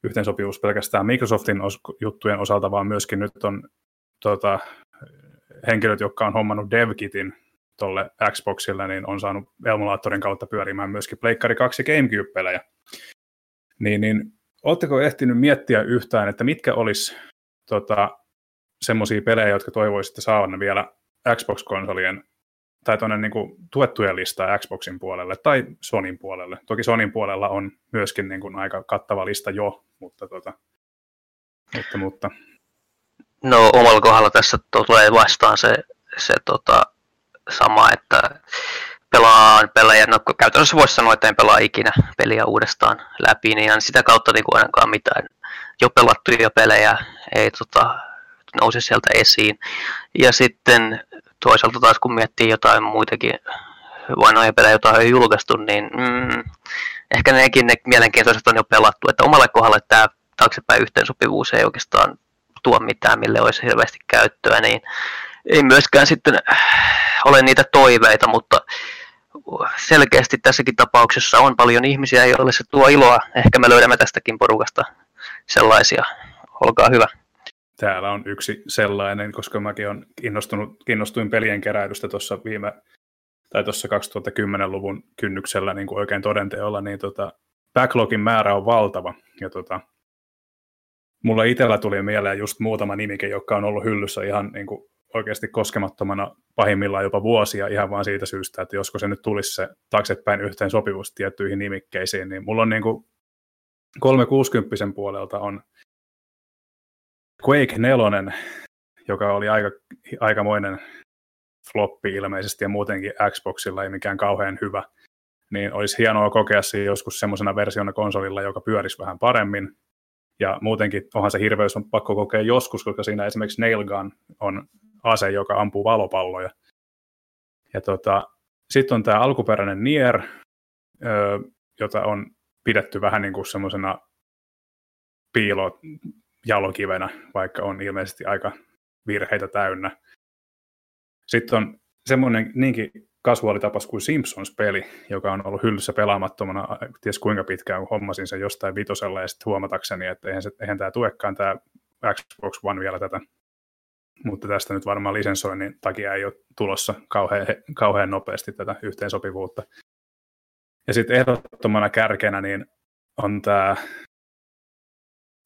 yhteensopivuus pelkästään Microsoftin os- juttujen osalta, vaan myöskin nyt on tota, henkilöt, jotka on hommannut DevKitin tuolle Xboxille, niin on saanut emulaattorin kautta pyörimään myöskin Pleikkari 2 Gamecube-pelejä. Niin, niin oletteko ehtinyt miettiä yhtään, että mitkä olisi tota, semmoisia pelejä, jotka toivoisitte saavanne vielä Xbox-konsolien tai tuonne niin kuin tuettujen listaa Xboxin puolelle tai Sonin puolelle. Toki Sonin puolella on myöskin niin kuin aika kattava lista jo, mutta, tota, mutta, mutta. No omalla kohdalla tässä tulee vastaan se, se tota, sama, että pelaa pelejä, no käytännössä voisi sanoa, että en pelaa ikinä peliä uudestaan läpi, niin sitä kautta niin kuin ainakaan mitään jo pelattuja pelejä ei tota, nouse sieltä esiin. Ja sitten toisaalta taas kun miettii jotain muitakin vanhoja pelejä, joita on julkaistu, niin mm, ehkä nekin ne mielenkiintoiset on jo pelattu. Että omalle kohdalle tämä taaksepäin yhteensopivuus ei oikeastaan tuo mitään, mille olisi hirveästi käyttöä, niin ei myöskään sitten ole niitä toiveita, mutta selkeästi tässäkin tapauksessa on paljon ihmisiä, joille se tuo iloa. Ehkä me löydämme tästäkin porukasta sellaisia. Olkaa hyvä. Täällä on yksi sellainen, koska mäkin on kiinnostunut, kiinnostuin pelien keräilystä tuossa viime tai tuossa 2010-luvun kynnyksellä niin kuin oikein todenteolla, niin tota, backlogin määrä on valtava. Ja tota, mulla itsellä tuli mieleen just muutama nimike, joka on ollut hyllyssä ihan niin kuin oikeasti koskemattomana pahimmillaan jopa vuosia ihan vain siitä syystä, että josko se nyt tulisi se taaksepäin yhteen sopivuus tiettyihin nimikkeisiin, niin mulla on niin kuin 360 puolelta on Quake 4, joka oli aika, aikamoinen floppi ilmeisesti ja muutenkin Xboxilla ei mikään kauhean hyvä, niin olisi hienoa kokea se joskus semmoisena versiona konsolilla, joka pyörisi vähän paremmin. Ja muutenkin onhan se hirveys on pakko kokea joskus, koska siinä esimerkiksi Nail Gun on ase, joka ampuu valopalloja. Ja tota, sitten on tämä alkuperäinen Nier, jota on pidetty vähän niin kuin semmoisena piilojalokivenä, vaikka on ilmeisesti aika virheitä täynnä. Sitten on semmoinen niinkin kasuaalitapas kuin Simpsons-peli, joka on ollut hyllyssä pelaamattomana, ties kuinka pitkään, kun hommasin sen jostain vitosella ja sitten huomatakseni, että eihän, se, eihän tämä tuekaan tämä Xbox One vielä tätä mutta tästä nyt varmaan lisensoinnin takia ei ole tulossa kauhean, kauhean nopeasti tätä yhteensopivuutta. Ja sitten ehdottomana kärkenä niin on tämä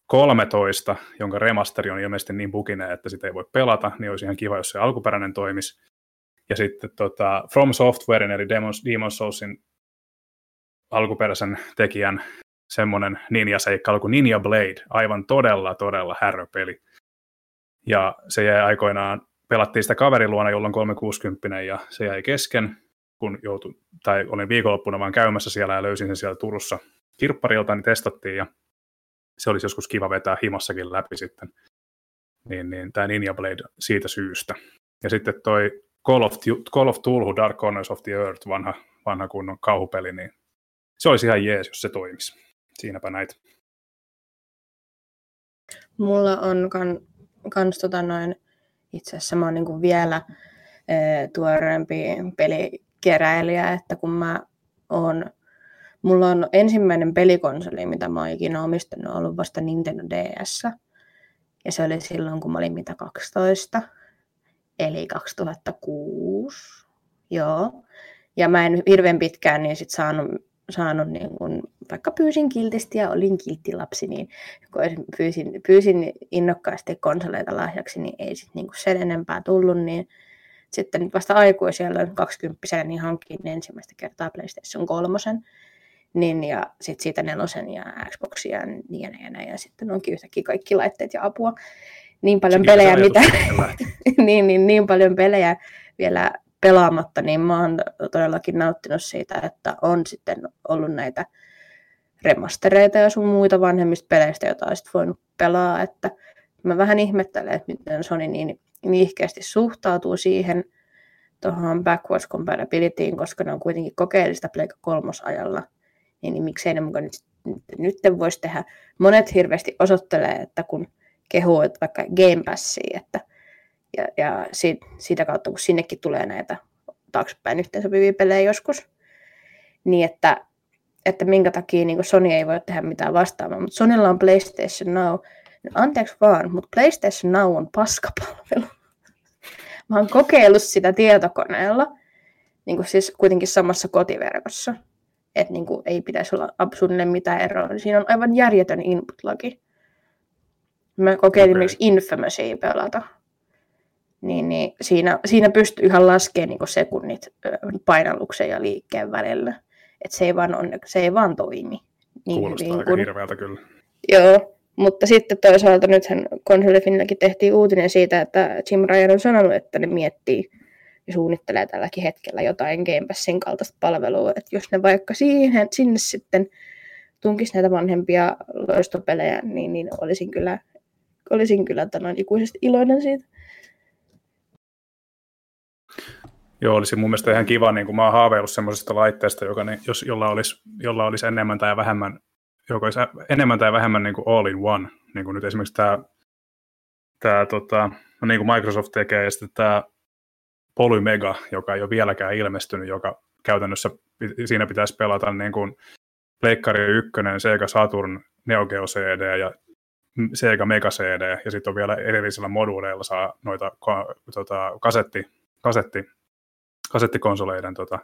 13, jonka remasteri on ilmeisesti niin buginen, että sitä ei voi pelata, niin olisi ihan kiva, jos se alkuperäinen toimisi. Ja sitten tota, From Softwaren eli Demon's, Demon's Soulsin alkuperäisen tekijän semmoinen ninja-seikkailu kuin Ninja Blade, aivan todella, todella häröpeli. Ja se jäi aikoinaan, pelattiin sitä kaverin luona, jolloin 360 ja se jäi kesken, kun joutui, tai olin viikonloppuna vaan käymässä siellä ja löysin sen siellä Turussa kirpparilta, niin testattiin ja se olisi joskus kiva vetää himassakin läpi sitten. Niin, niin tämä Ninja Blade siitä syystä. Ja sitten toi Call of, Call of Tulhu Dark Corners of the Earth, vanha, vanha kunnon kauhupeli, niin se olisi ihan jees, jos se toimisi. Siinäpä näitä. Mulla on kan kans tota noin, itse asiassa mä oon niin vielä e, tuoreempi pelikeräilijä, että kun mä oon, mulla on ensimmäinen pelikonsoli, mitä mä oon ikinä omistanut, ollut vasta Nintendo DS. Ja se oli silloin, kun mä olin mitä 12, eli 2006. Joo. Ja mä en hirveän pitkään niin sit saanut saanut, niin kun, vaikka pyysin kiltisti ja olin kilttilapsi, niin kun pyysin, pyysin innokkaasti konsoleita lahjaksi, niin ei sitten niin sen enempää tullut, niin sitten vasta aikuisella 20 niin hankin ensimmäistä kertaa PlayStation 3, niin, ja sitten siitä nelosen ja Xboxia ja niin ja, näin, ja, sitten onkin yhtäkkiä kaikki laitteet ja apua. Niin paljon Siitä pelejä, mitä, niin, niin, niin paljon pelejä vielä pelaamatta, niin mä oon todellakin nauttinut siitä, että on sitten ollut näitä remastereita ja sun muita vanhemmista peleistä, joita olisit voinut pelaa, että mä vähän ihmettelen, että miten Sony niin nihkeästi suhtautuu siihen tuohon backwards compatibilityin, koska ne on kuitenkin kokeellista Pleikka kolmosajalla, niin, miksei ne mukaan nyt, nyt, nyt voisi tehdä. Monet hirveästi osoittelee, että kun kehuu että vaikka Game Passia, että ja, ja siitä, siitä kautta, kun sinnekin tulee näitä taaksepäin yhteensopivia pelejä joskus, niin että, että minkä takia niin Sony ei voi tehdä mitään vastaavaa. Mutta Sonylla on PlayStation Now. No, anteeksi vaan, mutta PlayStation Now on paskapalvelu. Mä oon kokeillut sitä tietokoneella, niin kuin siis kuitenkin samassa kotiverkossa. Että niin kuin ei pitäisi olla absurdinen mitään eroa. Siinä on aivan järjetön input-laki. Mä kokeilin okay. myös Infamousia pelata niin, niin siinä, siinä pystyy ihan laskemaan niin sekunnit painalluksen ja liikkeen välillä. Et se, ei vaan on, se ei vaan toimi. Niin Kuulostaa hyvin, aika kun... hirveältä kyllä. Joo, mutta sitten toisaalta nythän konsolifinallakin tehtiin uutinen siitä, että Jim Ryan on sanonut, että ne miettii ja suunnittelee tälläkin hetkellä jotain Game Passin kaltaista palvelua, että jos ne vaikka siihen, sinne sitten tunkisi näitä vanhempia loistopelejä, niin, niin olisin kyllä, olisin kyllä tämän ikuisesti iloinen siitä. Joo, olisi mun mielestä ihan kiva, niin kuin mä oon haaveillut semmoisesta laitteesta, joka, niin, jos, jolla, olisi, jolla olisi enemmän tai vähemmän, joka olisi enemmän tai vähemmän niin kuin all in one, niin kuin nyt esimerkiksi tämä, tämä tota, no niin kuin Microsoft tekee, ja sitten tämä Polymega, joka ei ole vieläkään ilmestynyt, joka käytännössä siinä pitäisi pelata niin kuin Pleikkari 1, Sega Saturn, Neo Geo CD ja Sega Mega CD, ja sitten on vielä erillisillä moduuleilla saa noita tota, kasetti, kasetti, kasettikonsoleiden tota,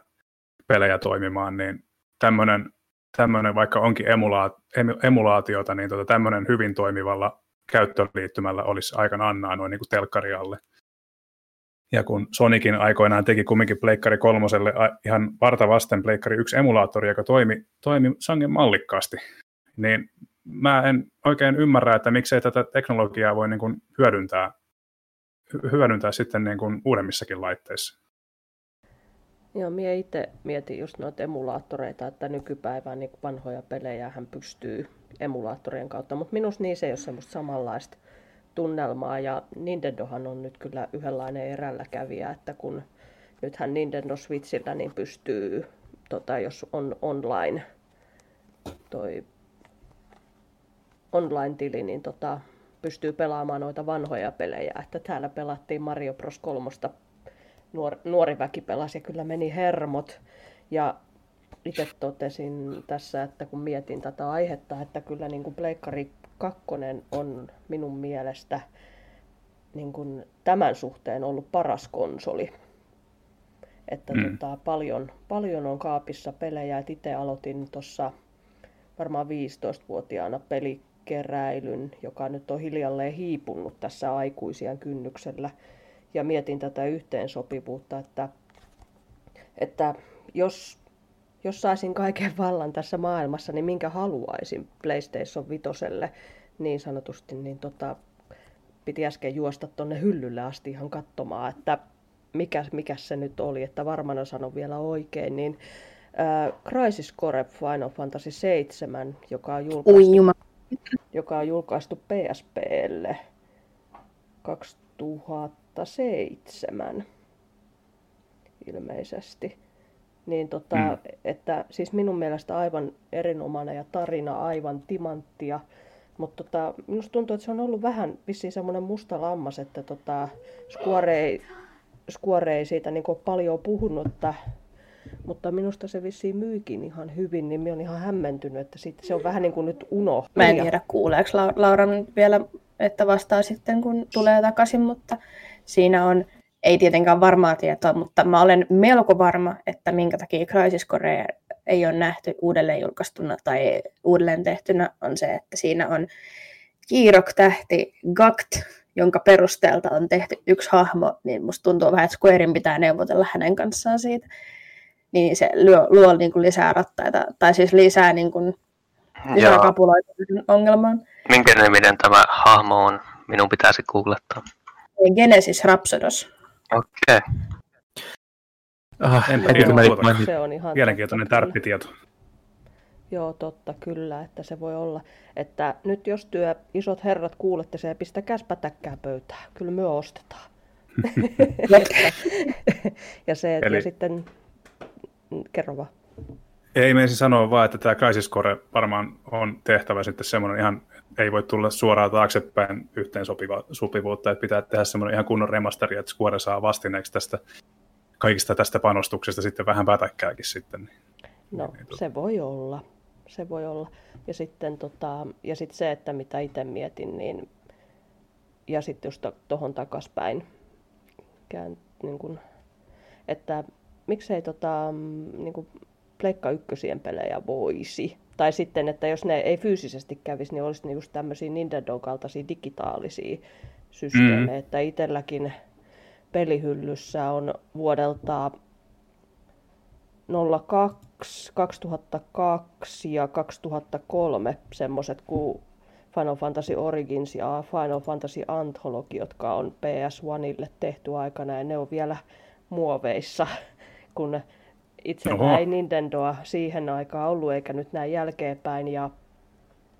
pelejä toimimaan, niin tämmöinen, tämmöinen vaikka onkin emulaat, emulaatiota, niin tota, tämmöinen hyvin toimivalla käyttöliittymällä olisi aikanaan annaa noin niin kuin telkkarialle. Ja kun Sonicin aikoinaan teki kumminkin Pleikkari kolmoselle ihan varta vasten Pleikkari 1 emulaattori, joka toimi, toimi sangen mallikkaasti, niin mä en oikein ymmärrä, että miksei tätä teknologiaa voi niin kuin hyödyntää, hyödyntää sitten niin kuin uudemmissakin laitteissa. Joo, minä itse mietin just noita emulaattoreita, että nykypäivään niin vanhoja pelejä hän pystyy emulaattorien kautta, mutta minusta niissä ei ole semmoista samanlaista tunnelmaa ja Nintendohan on nyt kyllä yhdenlainen erälläkävijä, että kun nythän Nintendo Switchillä niin pystyy, tota, jos on online toi online-tili, niin tota, pystyy pelaamaan noita vanhoja pelejä. Että täällä pelattiin Mario Bros. 3 nuor, nuori väki pelasi ja kyllä meni hermot. Ja itse totesin tässä, että kun mietin tätä aihetta, että kyllä niin kuin Pleikkari 2 on minun mielestä niin kuin tämän suhteen ollut paras konsoli. Että mm. tota, paljon, paljon on kaapissa pelejä. Et itse aloitin tuossa varmaan 15-vuotiaana pelikeräilyn, joka nyt on hiljalleen hiipunut tässä aikuisien kynnyksellä. Ja mietin tätä yhteensopivuutta, että, että jos jos saisin kaiken vallan tässä maailmassa, niin minkä haluaisin PlayStation 5 niin sanotusti, niin tota, piti äsken juosta tuonne hyllylle asti ihan katsomaan, että mikä, mikä se nyt oli, että varmaan sanon vielä oikein, niin äh, Crisis Core Final Fantasy 7, joka on julkaistu, joka on julkaistu PSPlle 2007 ilmeisesti niin tota, mm. että siis minun mielestä aivan erinomainen ja tarina aivan timanttia. Mutta tota, minusta tuntuu, että se on ollut vähän vissiin semmoinen musta lammas, että tota, Square, ei, Square ei siitä niin paljon puhunut, että, mutta minusta se vissiin myykin ihan hyvin, niin minä olen ihan hämmentynyt, että siitä, se on vähän niin kuin nyt uno. Mä en tiedä, kuuleeko Laura vielä, että vastaa sitten, kun tulee takaisin, mutta siinä on ei tietenkään varmaa tietoa, mutta mä olen melko varma, että minkä takia Crisis Core ei ole nähty uudelleen julkaistuna tai uudelleen tehtynä, on se, että siinä on Kiirok-tähti Gakt, jonka perusteelta on tehty yksi hahmo, niin musta tuntuu vähän, että Squarein pitää neuvotella hänen kanssaan siitä. Niin se luo, luo niin kuin lisää rattaita, tai siis lisää, niin kuin, lisää kapuloita ongelmaan. Minkä niminen tämä hahmo on? Minun pitäisi googlettaa. Genesis Rhapsodos. Okei. Okay. Ah, Enpä tiedä, se on ihan mielenkiintoinen tärppitieto. Joo, totta, kyllä, että se voi olla. Että nyt jos työ isot herrat kuulette se ja pistäkää pätäkkää pöytään, kyllä me ostetaan. ja se, että Eli... sitten, kerro vaan. Ei meisi sanoa vaan, että tämä Crisis Core varmaan on tehtävä sitten semmoinen ihan, ei voi tulla suoraan taaksepäin yhteen sopiva, sopivuutta, että pitää tehdä semmoinen ihan kunnon remasteri, että Square saa vastineeksi tästä kaikista tästä panostuksesta sitten vähän pätäkkääkin sitten. No, niin, tuota. se voi olla. Se voi olla. Ja sitten tota, ja sit se, että mitä itse mietin, niin ja sitten just tuohon takaspäin, kään, niin kun, että miksei tota, niin kun Pleikka ykkösien pelejä voisi. Tai sitten, että jos ne ei fyysisesti kävisi, niin olisi ne just tämmöisiä Nintendo kaltaisia digitaalisia systeemejä. Mm. Että itselläkin pelihyllyssä on vuodelta 02, 2002 ja 2003 semmoiset kuin Final Fantasy Origins ja Final Fantasy Anthology, jotka on PS1ille tehty aikana ja ne on vielä muoveissa, kun itse ei Nintendoa siihen aikaan ollut eikä nyt näin jälkeenpäin. Ja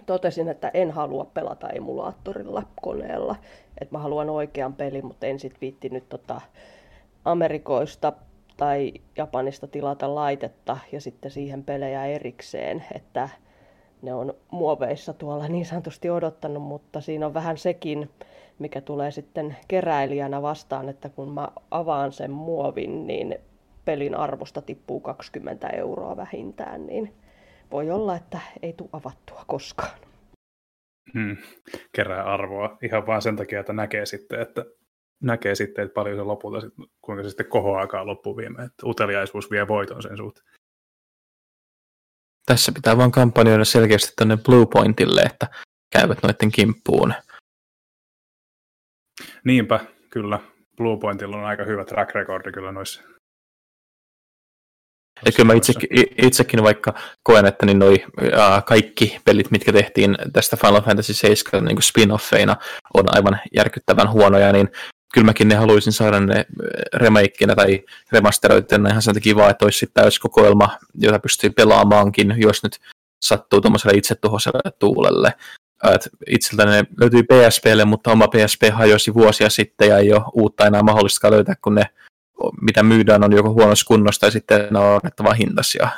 totesin, että en halua pelata emulaattorilla koneella, että mä haluan oikean pelin, mutta en sit viittinyt tota Amerikoista tai Japanista tilata laitetta ja sitten siihen pelejä erikseen, että ne on muoveissa tuolla niin sanotusti odottanut, mutta siinä on vähän sekin, mikä tulee sitten keräilijänä vastaan, että kun mä avaan sen muovin, niin pelin arvosta tippuu 20 euroa vähintään, niin voi olla, että ei tule avattua koskaan. Hmm. Kerää arvoa ihan vain sen takia, että näkee sitten, että näkee sitten, että paljon se lopulta, kuinka se sitten kohoaakaan loppuviime, että uteliaisuus vie voiton sen suhteen. Tässä pitää vaan kampanjoida selkeästi tänne Blue Pointille, että käyvät noiden kimppuun. Niinpä, kyllä. Blue Pointilla on aika hyvä track recordi kyllä noissa. Ja kyllä mä itsekin, itsekin vaikka koen, että niin noi, ää, kaikki pelit, mitkä tehtiin tästä Final Fantasy 7 niin spin-offeina, on aivan järkyttävän huonoja, niin kyllä mäkin ne haluaisin saada ne remakeina tai remasteroitteina ihan sen takia vaan, että olisi täyskokoelma, jota pystyy pelaamaankin, jos nyt sattuu tuommoiselle itsetuhoiselle tuulelle. Et itseltä ne löytyi PSPlle, mutta oma PSP hajosi vuosia sitten ja ei ole uutta enää mahdollista löytää, kun ne mitä myydään on joko huonossa kunnossa tai sitten ne on annettava hintaisia.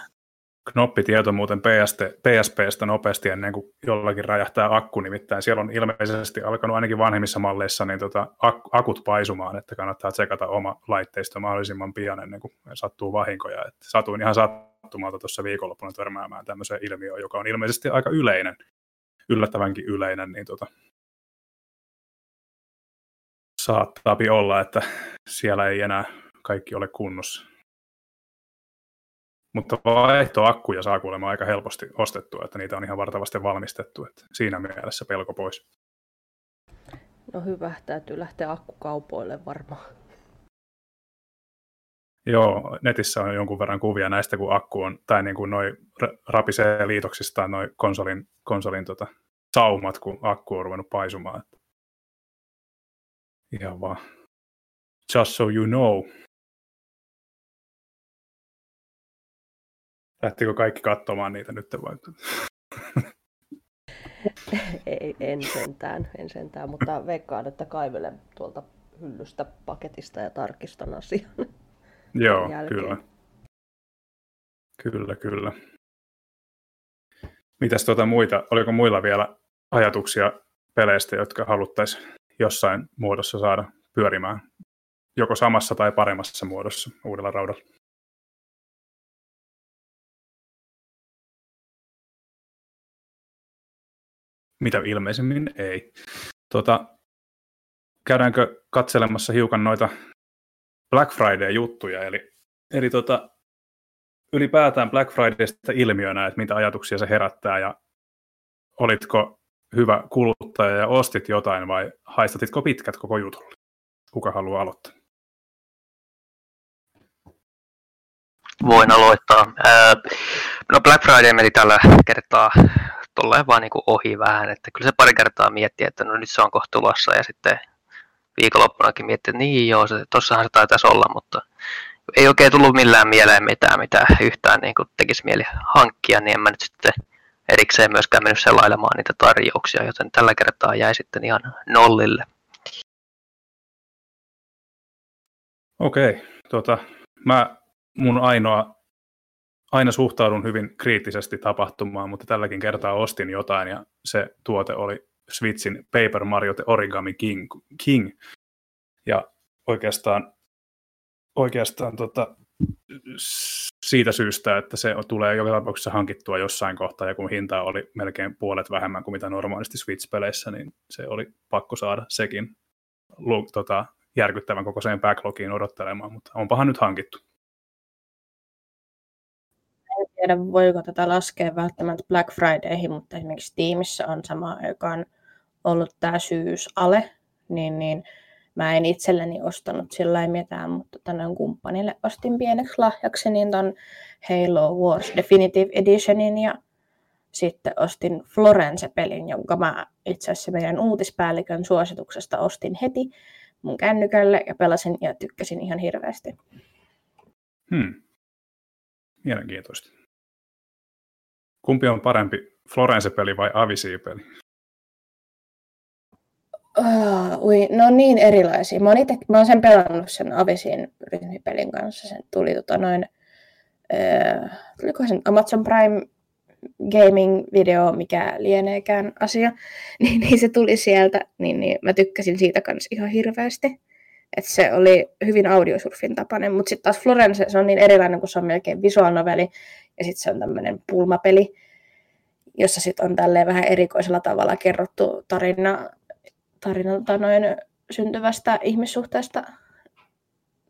Knoppitieto muuten PST, PSPstä nopeasti ennen kuin jollakin räjähtää akku, nimittäin siellä on ilmeisesti alkanut ainakin vanhemmissa malleissa niin tota, ak- akut paisumaan, että kannattaa tsekata oma laitteisto mahdollisimman pian ennen kuin sattuu vahinkoja. Et satuin ihan sattumalta tuossa viikonloppuna törmäämään tämmöiseen ilmiöön, joka on ilmeisesti aika yleinen, yllättävänkin yleinen, niin tota, saattaa olla, että siellä ei enää kaikki ole kunnossa. Mutta vaihtoakkuja saa kuulemma aika helposti ostettua, että niitä on ihan vartavasti valmistettu. Että siinä mielessä pelko pois. No hyvä, täytyy lähteä akkukaupoille varmaan. Joo, netissä on jonkun verran kuvia näistä, kun akku on, tai niin kuin noi rapisee liitoksistaan noi konsolin, konsolin tota, saumat, kun akku on ruvennut paisumaan. Ihan vaan. Just so you know. Lähtikö kaikki katsomaan niitä nyt vai? Ei, en sentään, en sentään, mutta veikkaan, että kaivelen tuolta hyllystä paketista ja tarkistan asian. Joo, kyllä. Kyllä, kyllä. Mitäs tuota muita, oliko muilla vielä ajatuksia peleistä, jotka haluttaisiin jossain muodossa saada pyörimään? Joko samassa tai paremmassa muodossa uudella raudalla? Mitä ilmeisemmin ei. Tota, käydäänkö katselemassa hiukan noita Black Friday-juttuja, eli, eli tota, ylipäätään Black Fridaysta ilmiönä, että mitä ajatuksia se herättää ja olitko hyvä kuluttaja ja ostit jotain vai haistatitko pitkät koko jutulle? Kuka haluaa aloittaa? Voin aloittaa. No Black Friday meni tällä kertaa tolleen vaan niin kuin ohi vähän, että kyllä se pari kertaa mietti, että no nyt se on kohta tulossa ja sitten viikonloppunakin mietti, että niin joo, se, tossahan se taitaisi olla, mutta ei oikein tullut millään mieleen mitään, mitä yhtään niin tekisi mieli hankkia, niin en mä nyt sitten erikseen myöskään mennyt selailemaan niitä tarjouksia, joten tällä kertaa jäi sitten ihan nollille. Okei, tota, mä mun ainoa aina suhtaudun hyvin kriittisesti tapahtumaan, mutta tälläkin kertaa ostin jotain ja se tuote oli Switchin Paper Mario The Origami King. King. Ja oikeastaan, oikeastaan tota, siitä syystä, että se tulee joka tapauksessa hankittua jossain kohtaa, ja kun hinta oli melkein puolet vähemmän kuin mitä normaalisti Switch-peleissä, niin se oli pakko saada sekin tota, järkyttävän kokoiseen backlogiin odottelemaan, mutta onpahan nyt hankittu tiedä, voiko tätä laskea välttämättä Black Fridayhin, mutta esimerkiksi Steamissa on sama aikaan ollut tämä syysale, niin, niin mä en itselleni ostanut sillä mitään, mutta tänään kumppanille ostin pieneksi lahjaksi niin ton Halo Wars Definitive Editionin ja sitten ostin Florence-pelin, jonka mä itse asiassa meidän uutispäällikön suosituksesta ostin heti mun kännykälle ja pelasin ja tykkäsin ihan hirveästi. Hmm. Mielenkiintoista. Kumpi on parempi, Florence-peli vai Avisi-peli? Uh, ui, no niin erilaisia. Mä oon, ite, mä oon sen pelannut sen Avisin ryhmipelin kanssa. Sen tuli tota noin, uh, tuliko sen Amazon Prime gaming-video, mikä lieneekään asia, niin, niin se tuli sieltä, niin, niin mä tykkäsin siitä kanssa ihan hirveästi. Että se oli hyvin audiosurfin tapainen, mutta sitten taas Florence, se on niin erilainen, kun se on melkein visual noveli, ja sitten se on tämmöinen pulmapeli, jossa sitten on tälleen vähän erikoisella tavalla kerrottu tarina, tarina tota noin syntyvästä ihmissuhteesta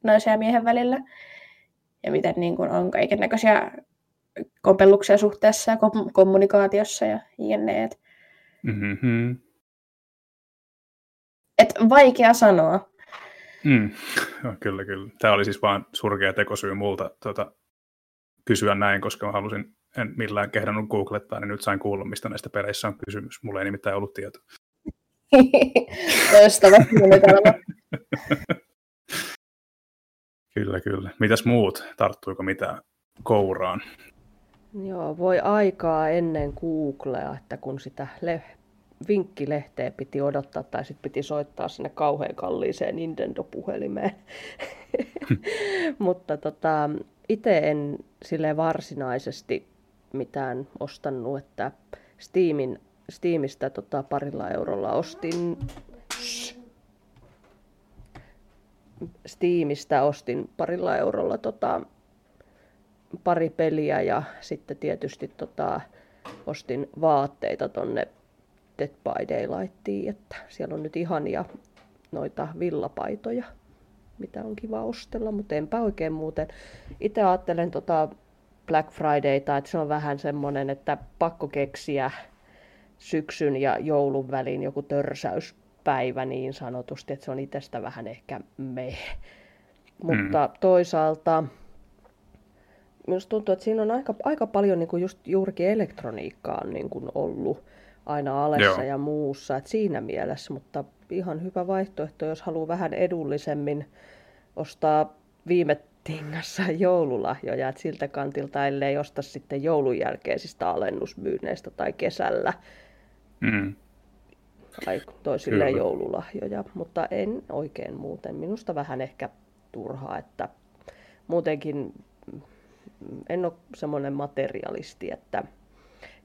naisen ja miehen välillä. Ja miten niin kun on kaiken näköisiä kompelluksia suhteessa ja kom- kommunikaatiossa ja jne. Et, Mm-hmm. et vaikea sanoa. Mm. Kyllä, kyllä. Tämä oli siis vain surkea tekosyy multa tuota, kysyä näin, koska mä halusin, en millään kehdannut googlettaa, niin nyt sain kuulla, mistä näistä peleissä on kysymys. Mulla ei nimittäin ollut tietoa. Loistava suunnitelma. Kyllä, kyllä. Mitäs muut? Tarttuiko mitään kouraan? Joo, voi aikaa ennen Googlea, että kun sitä le- vinkkilehteä piti odottaa tai sitten piti soittaa sinne kauhean kalliiseen Nintendo-puhelimeen. Mutta tota, itse en sille varsinaisesti mitään ostanut, että Steamin, Steamista tota, parilla eurolla ostin Steamista ostin parilla eurolla tota, pari peliä ja sitten tietysti tota, ostin vaatteita tonne Dead by Daylightiin, että siellä on nyt ihania noita villapaitoja, mitä on kiva ostella, mutta enpä oikein muuten. Itse ajattelen tota Black Fridayta, että se on vähän semmoinen, että pakko keksiä syksyn ja joulun väliin joku törsäyspäivä niin sanotusti, että se on itsestä vähän ehkä me. Mutta toisaalta minusta tuntuu, että siinä on aika, aika paljon niin kuin just juurikin elektroniikkaa niin kuin ollut aina alessa Joo. ja muussa, että siinä mielessä, mutta ihan hyvä vaihtoehto, jos haluaa vähän edullisemmin ostaa viime tingassa joululahjoja, että siltä kantilta ellei osta sitten joulun jälkeisistä alennusmyynneistä tai kesällä Mm. tai toisille Kyllä. joululahjoja, mutta en oikein muuten. Minusta vähän ehkä turhaa, että muutenkin en ole semmoinen materialisti, että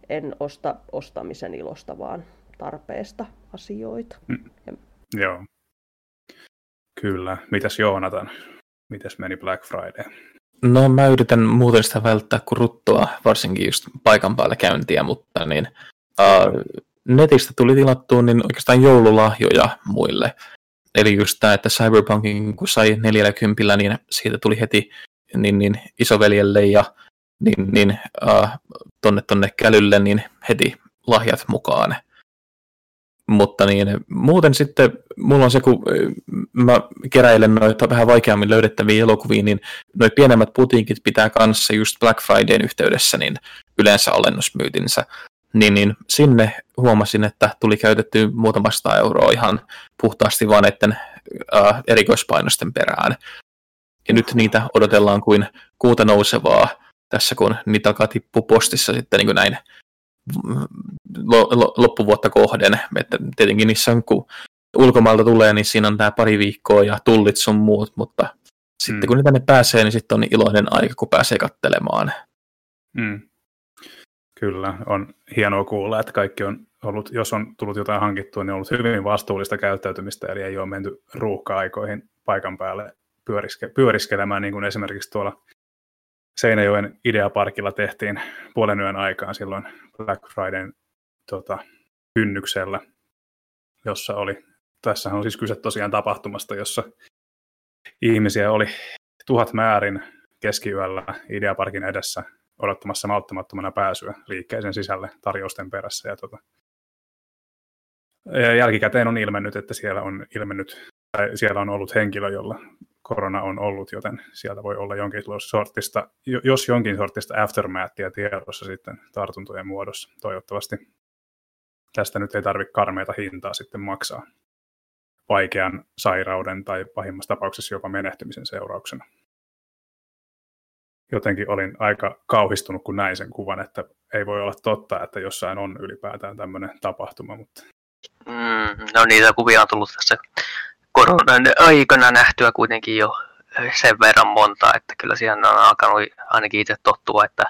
en osta ostamisen ilosta, vaan tarpeesta asioita. Joo. Kyllä. Mitäs Joonatan? Mitäs meni Black Friday? No mä yritän muuten sitä välttää kuin ruttoa, varsinkin just paikan päällä käyntiä, mutta niin, uh, netistä tuli tilattua niin oikeastaan joululahjoja muille. Eli just tämä, että Cyberpunkin kun sai 40, niin siitä tuli heti niin, niin isoveljelle ja niin, niin, uh, tonne, tonne kälylle niin heti lahjat mukaan. Mutta niin, muuten sitten mulla on se, kun ö, mä keräilen noita vähän vaikeammin löydettäviä elokuvia, niin noi pienemmät putiikit pitää kanssa just Black Fridayn yhteydessä niin yleensä alennusmyytinsä. Niin, niin sinne huomasin, että tuli käytetty muutama sata euroa ihan puhtaasti vaan näiden äh, erikoispainosten perään. Ja nyt niitä odotellaan kuin kuuta nousevaa tässä, kun niitä alkaa tippua postissa sitten niin kuin näin lo- lo- loppuvuotta kohden. Että tietenkin niissä on, kun ulkomailta tulee, niin siinä on tämä pari viikkoa ja tullit sun muut, mutta sitten Mm. kun ne tänne pääsee, niin sitten on iloinen aika, kun pääsee kattelemaan. Mm. Kyllä, on hienoa kuulla, että kaikki on ollut, jos on tullut jotain hankittua, niin on ollut hyvin vastuullista käyttäytymistä, eli ei ole menty ruuhka-aikoihin paikan päälle pyöriske, pyöriskelemään, niin kuin esimerkiksi tuolla Seinäjoen Ideaparkilla tehtiin puolen yön aikaan silloin Black Fridayn tota, kynnyksellä, jossa oli, tässä on siis kyse tosiaan tapahtumasta, jossa ihmisiä oli tuhat määrin keskiyöllä Ideaparkin edessä odottamassa malttamattomana pääsyä liikkeeseen sisälle tarjousten perässä. Ja tota, ja jälkikäteen on ilmennyt, että siellä on ilmennyt tai siellä on ollut henkilö, jolla korona on ollut, joten sieltä voi olla jonkin sortista, jos jonkin sortista aftermathia tiedossa sitten tartuntojen muodossa. Toivottavasti tästä nyt ei tarvitse karmeita hintaa sitten maksaa vaikean sairauden tai pahimmassa tapauksessa jopa menehtymisen seurauksena. Jotenkin olin aika kauhistunut, kun näin sen kuvan, että ei voi olla totta, että jossain on ylipäätään tämmöinen tapahtuma. Mutta... Mm, no niitä kuvia on tullut tässä koronan aikana nähtyä kuitenkin jo sen verran monta, että kyllä siihen on alkanut ainakin itse tottua, että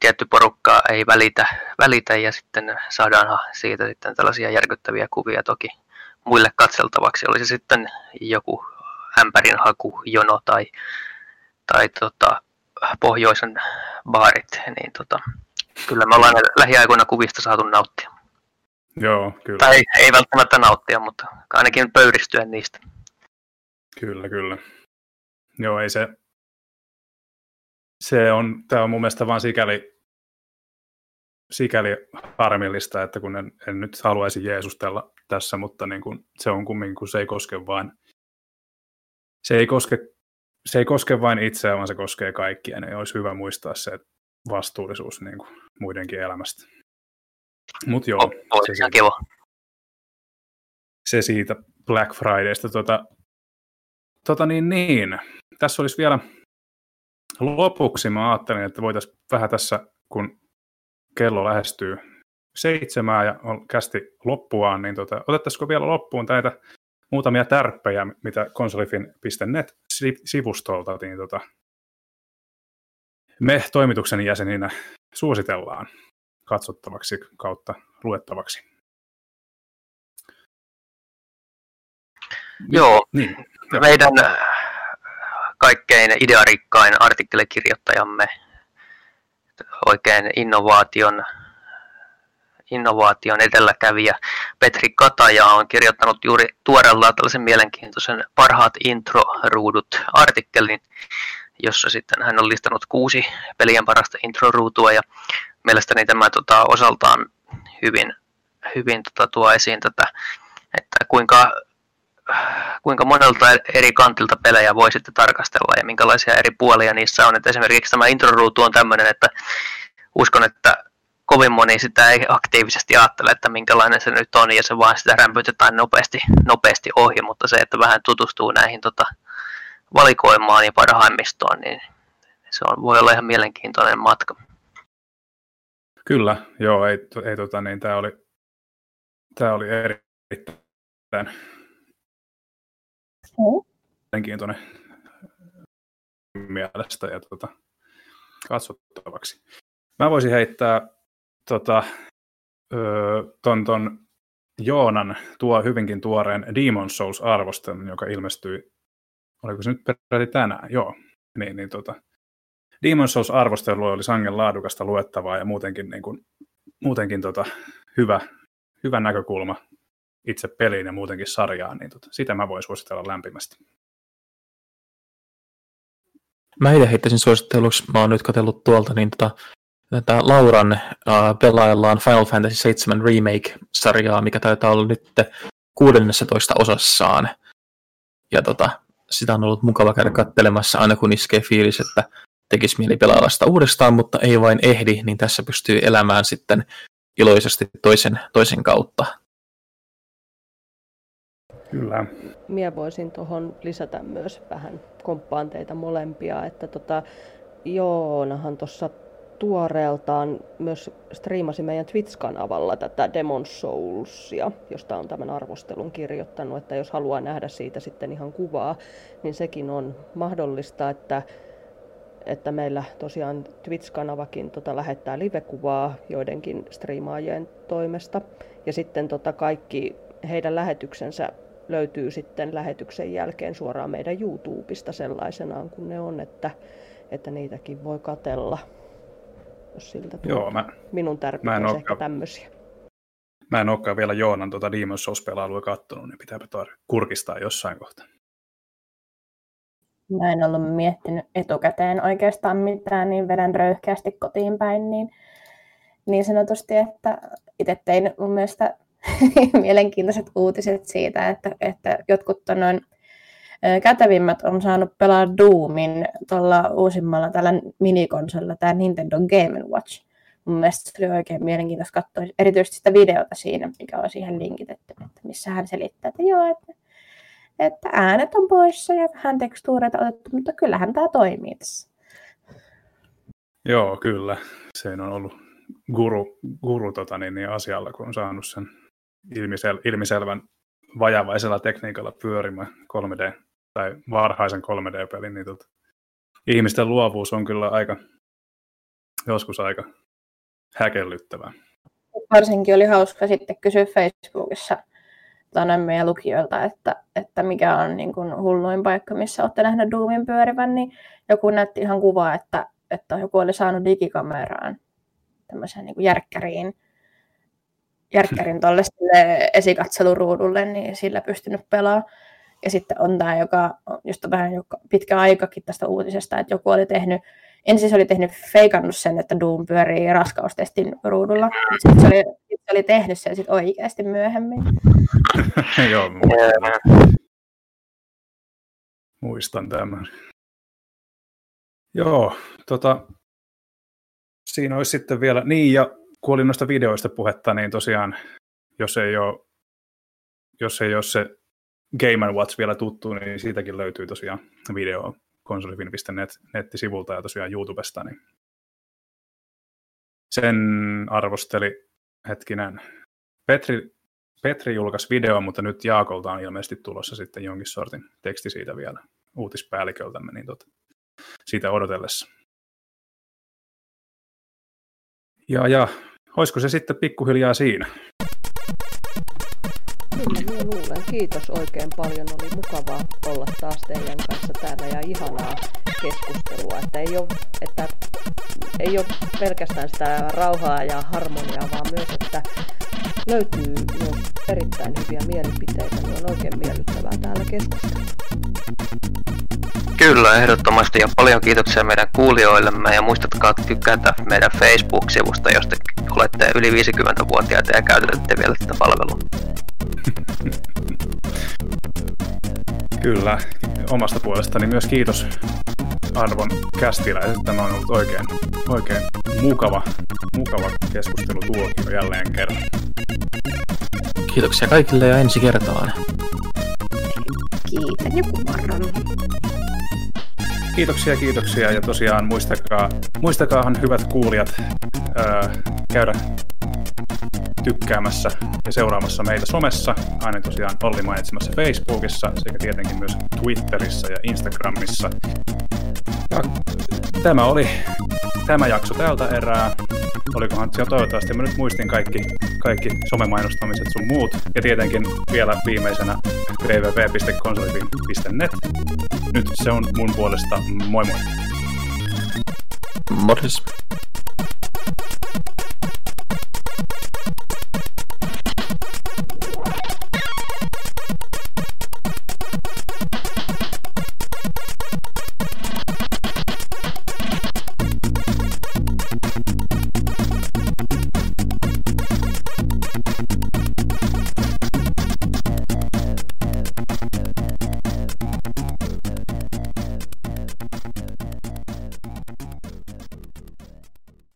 tietty porukka ei välitä, välitä ja sitten saadaan siitä sitten tällaisia järkyttäviä kuvia toki muille katseltavaksi. Olisi sitten joku ämpärin hakujono tai, tai tota, pohjoisen baarit, niin tota, kyllä me ollaan lähiaikoina kuvista saatu nauttia. Joo, kyllä. Tai ei välttämättä nauttia, mutta ainakin pöyristyä niistä. Kyllä, kyllä. Joo, ei se, se on, tämä on mun mielestä vaan sikäli, sikäli harmillista, että kun en, en nyt haluaisi Jeesustella tässä, mutta niin kun, se on kumminkin, kun se ei koske vain, se ei koske, se ei koske vain itseä, vaan se koskee kaikkia, niin olisi hyvä muistaa se vastuullisuus niin kuin muidenkin elämästä. Mutta joo, oh, se, siitä, kiva. se siitä Black Fridaysta. Tota, tota niin, niin. Tässä olisi vielä lopuksi, mä ajattelin, että voitaisiin vähän tässä, kun kello lähestyy seitsemää ja on kästi loppuaan, niin tota, otettaisiko vielä loppuun näitä muutamia tärppejä, mitä konsolifin.net-sivustolta niin tota, me toimituksen jäseninä suositellaan katsottavaksi kautta luettavaksi. Joo, niin, meidän äh, kaikkein idearikkain artikkelikirjoittajamme, oikein innovaation, innovaation edelläkävijä Petri Kataja on kirjoittanut juuri tuoreellaan tällaisen mielenkiintoisen parhaat intro-ruudut artikkelin, jossa sitten hän on listannut kuusi pelien parasta intro-ruutua ja mielestäni tämä tota, osaltaan hyvin, hyvin tota, tuo esiin tätä, että kuinka, kuinka monelta eri kantilta pelejä voi sitten tarkastella ja minkälaisia eri puolia niissä on. Että esimerkiksi tämä intro-ruutu on tämmöinen, että uskon, että kovin moni sitä ei aktiivisesti ajattele, että minkälainen se nyt on, ja se vaan sitä rämpytetään nopeasti, nopeasti ohi, mutta se, että vähän tutustuu näihin tota, valikoimaan ja parhaimmistoon, niin se on, voi olla ihan mielenkiintoinen matka. Kyllä, joo, ei, ei tota, niin, tämä oli, tää oli erittäin mielenkiintoinen mielestä ja tota, katsottavaksi. Mä voisin heittää tota, öö, ton, ton Joonan tuo hyvinkin tuoreen Demon Souls-arvostelun, joka ilmestyi, oliko se nyt peräti tänään? Joo, niin, niin tota, Demon Souls-arvostelu oli sangen laadukasta luettavaa ja muutenkin, niin kuin, muutenkin tota, hyvä, hyvä näkökulma itse peliin ja muutenkin sarjaan, niin tota, sitä mä voin suositella lämpimästi. Mä itse heittäisin suositteluksi, mä oon nyt katsellut tuolta, niin tota, tätä Lauran äh, pelaillaan Final Fantasy 7 Remake-sarjaa, mikä taitaa olla nyt 16 osassaan. Ja tota, sitä on ollut mukava käydä kattelemassa aina kun iskee fiilis, että tekisi mieli pelailla sitä uudestaan, mutta ei vain ehdi, niin tässä pystyy elämään sitten iloisesti toisen, toisen kautta. Kyllä. Minä voisin tuohon lisätä myös vähän komppaan teitä molempia, että tota, Joonahan tuossa tuoreeltaan myös striimasi meidän Twitch-kanavalla tätä Demon Soulsia, josta on tämän arvostelun kirjoittanut, että jos haluaa nähdä siitä sitten ihan kuvaa, niin sekin on mahdollista, että että meillä tosiaan Twitch-kanavakin tota, lähettää livekuvaa joidenkin striimaajien toimesta. Ja sitten tota, kaikki heidän lähetyksensä löytyy sitten lähetyksen jälkeen suoraan meidän YouTubesta sellaisenaan kuin ne on, että, että niitäkin voi katella, jos siltä tulee. Joo, mä, Minun tärkeää ehkä tämmöisiä. Mä en olekaan vielä Joonan tuota Demon's Souls-pelailua kattonut, niin pitääpä kurkistaa jossain kohtaa. Mä en ollut miettinyt etukäteen oikeastaan mitään, niin vedän röyhkeästi kotiin päin, niin, niin sanotusti, että itse tein mun mielestä mielenkiintoiset uutiset siitä, että, että jotkut noin kätevimmät on saanut pelaa Doomin tuolla uusimmalla tällä minikonsolilla, tämä Nintendo Game Watch. Mun mielestä se oli oikein mielenkiintoista katsoa erityisesti sitä videota siinä, mikä on siihen linkitetty, että missä hän selittää, että joo, että, että äänet on poissa ja vähän tekstuureita otettu, mutta kyllähän tämä toimii tässä. Joo, kyllä. Se on ollut guru, guru tota, niin, niin asialla, kun on saanut sen ilmisel, ilmiselvän vajavaisella tekniikalla pyörimään 3D tai varhaisen 3D-pelin, niin tota, ihmisten luovuus on kyllä aika, joskus aika häkellyttävää. Varsinkin oli hauska sitten kysyä Facebookissa tänne meidän lukijoilta, että, että mikä on niin kuin hulluin paikka, missä olette nähneet Doomin pyörivän, niin joku näytti ihan kuvaa, että, että joku oli saanut digikameraan tämmöiseen niin kuin järkkäriin, järkkärin tuolle esikatseluruudulle, niin sillä pystynyt pelaamaan. Ja sitten on tämä, joka, just vähän pitkä aikakin tästä uutisesta, että joku oli tehnyt, ensin se oli tehnyt, feikannut sen, että Doom pyörii raskaustestin ruudulla, sitten se oli, sit se oli tehnyt sen sit oikeasti myöhemmin. Joo, muistan. muistan tämän. Joo, tota, siinä olisi sitten vielä, niin ja kun oli noista videoista puhetta, niin tosiaan, jos ei ole, jos ei ole se Game Watch vielä tuttu, niin siitäkin löytyy tosiaan video konsolifin.net nettisivulta ja tosiaan YouTubesta, niin sen arvosteli hetkinen. Petri, Petri julkaisi video, mutta nyt Jaakolta on ilmeisesti tulossa sitten jonkin sortin teksti siitä vielä uutispäälliköltämme, niin tota, siitä odotellessa. Ja, ja olisiko se sitten pikkuhiljaa siinä? Kiitos oikein paljon. Oli mukavaa olla taas teidän kanssa täällä ja ihanaa keskustelua. Että ei ole, että ei ole pelkästään sitä rauhaa ja harmoniaa, vaan myös, että löytyy myös erittäin hyviä mielipiteitä. Niin on oikein miellyttävää täällä keskustella. Kyllä, ehdottomasti ja paljon kiitoksia meidän kuulijoillemme ja muistatkaa tykätä meidän Facebook-sivusta, jos te olette yli 50-vuotiaita ja käytätte vielä tätä palvelua. Kyllä, omasta puolestani myös kiitos arvon kästiläiset. Tämä on ollut oikein, oikein mukava, mukava keskustelu tuokio jälleen kerran. Kiitoksia kaikille ja ensi kertaan. Kiitän ja kumarran. Kiitoksia, kiitoksia ja tosiaan muistakaa, muistakaahan hyvät kuulijat ää, käydä tykkäämässä ja seuraamassa meitä somessa, aina tosiaan Olli mainitsemassa Facebookissa sekä tietenkin myös Twitterissä ja Instagramissa. Ja tämä oli tämä jakso tältä erää. Olikohan se toivottavasti, mä nyt muistin kaikki, kaikki somemainostamiset sun muut. Ja tietenkin vielä viimeisenä www.konsolifin.net. Nyt se on mun puolesta moi moi. Morjes.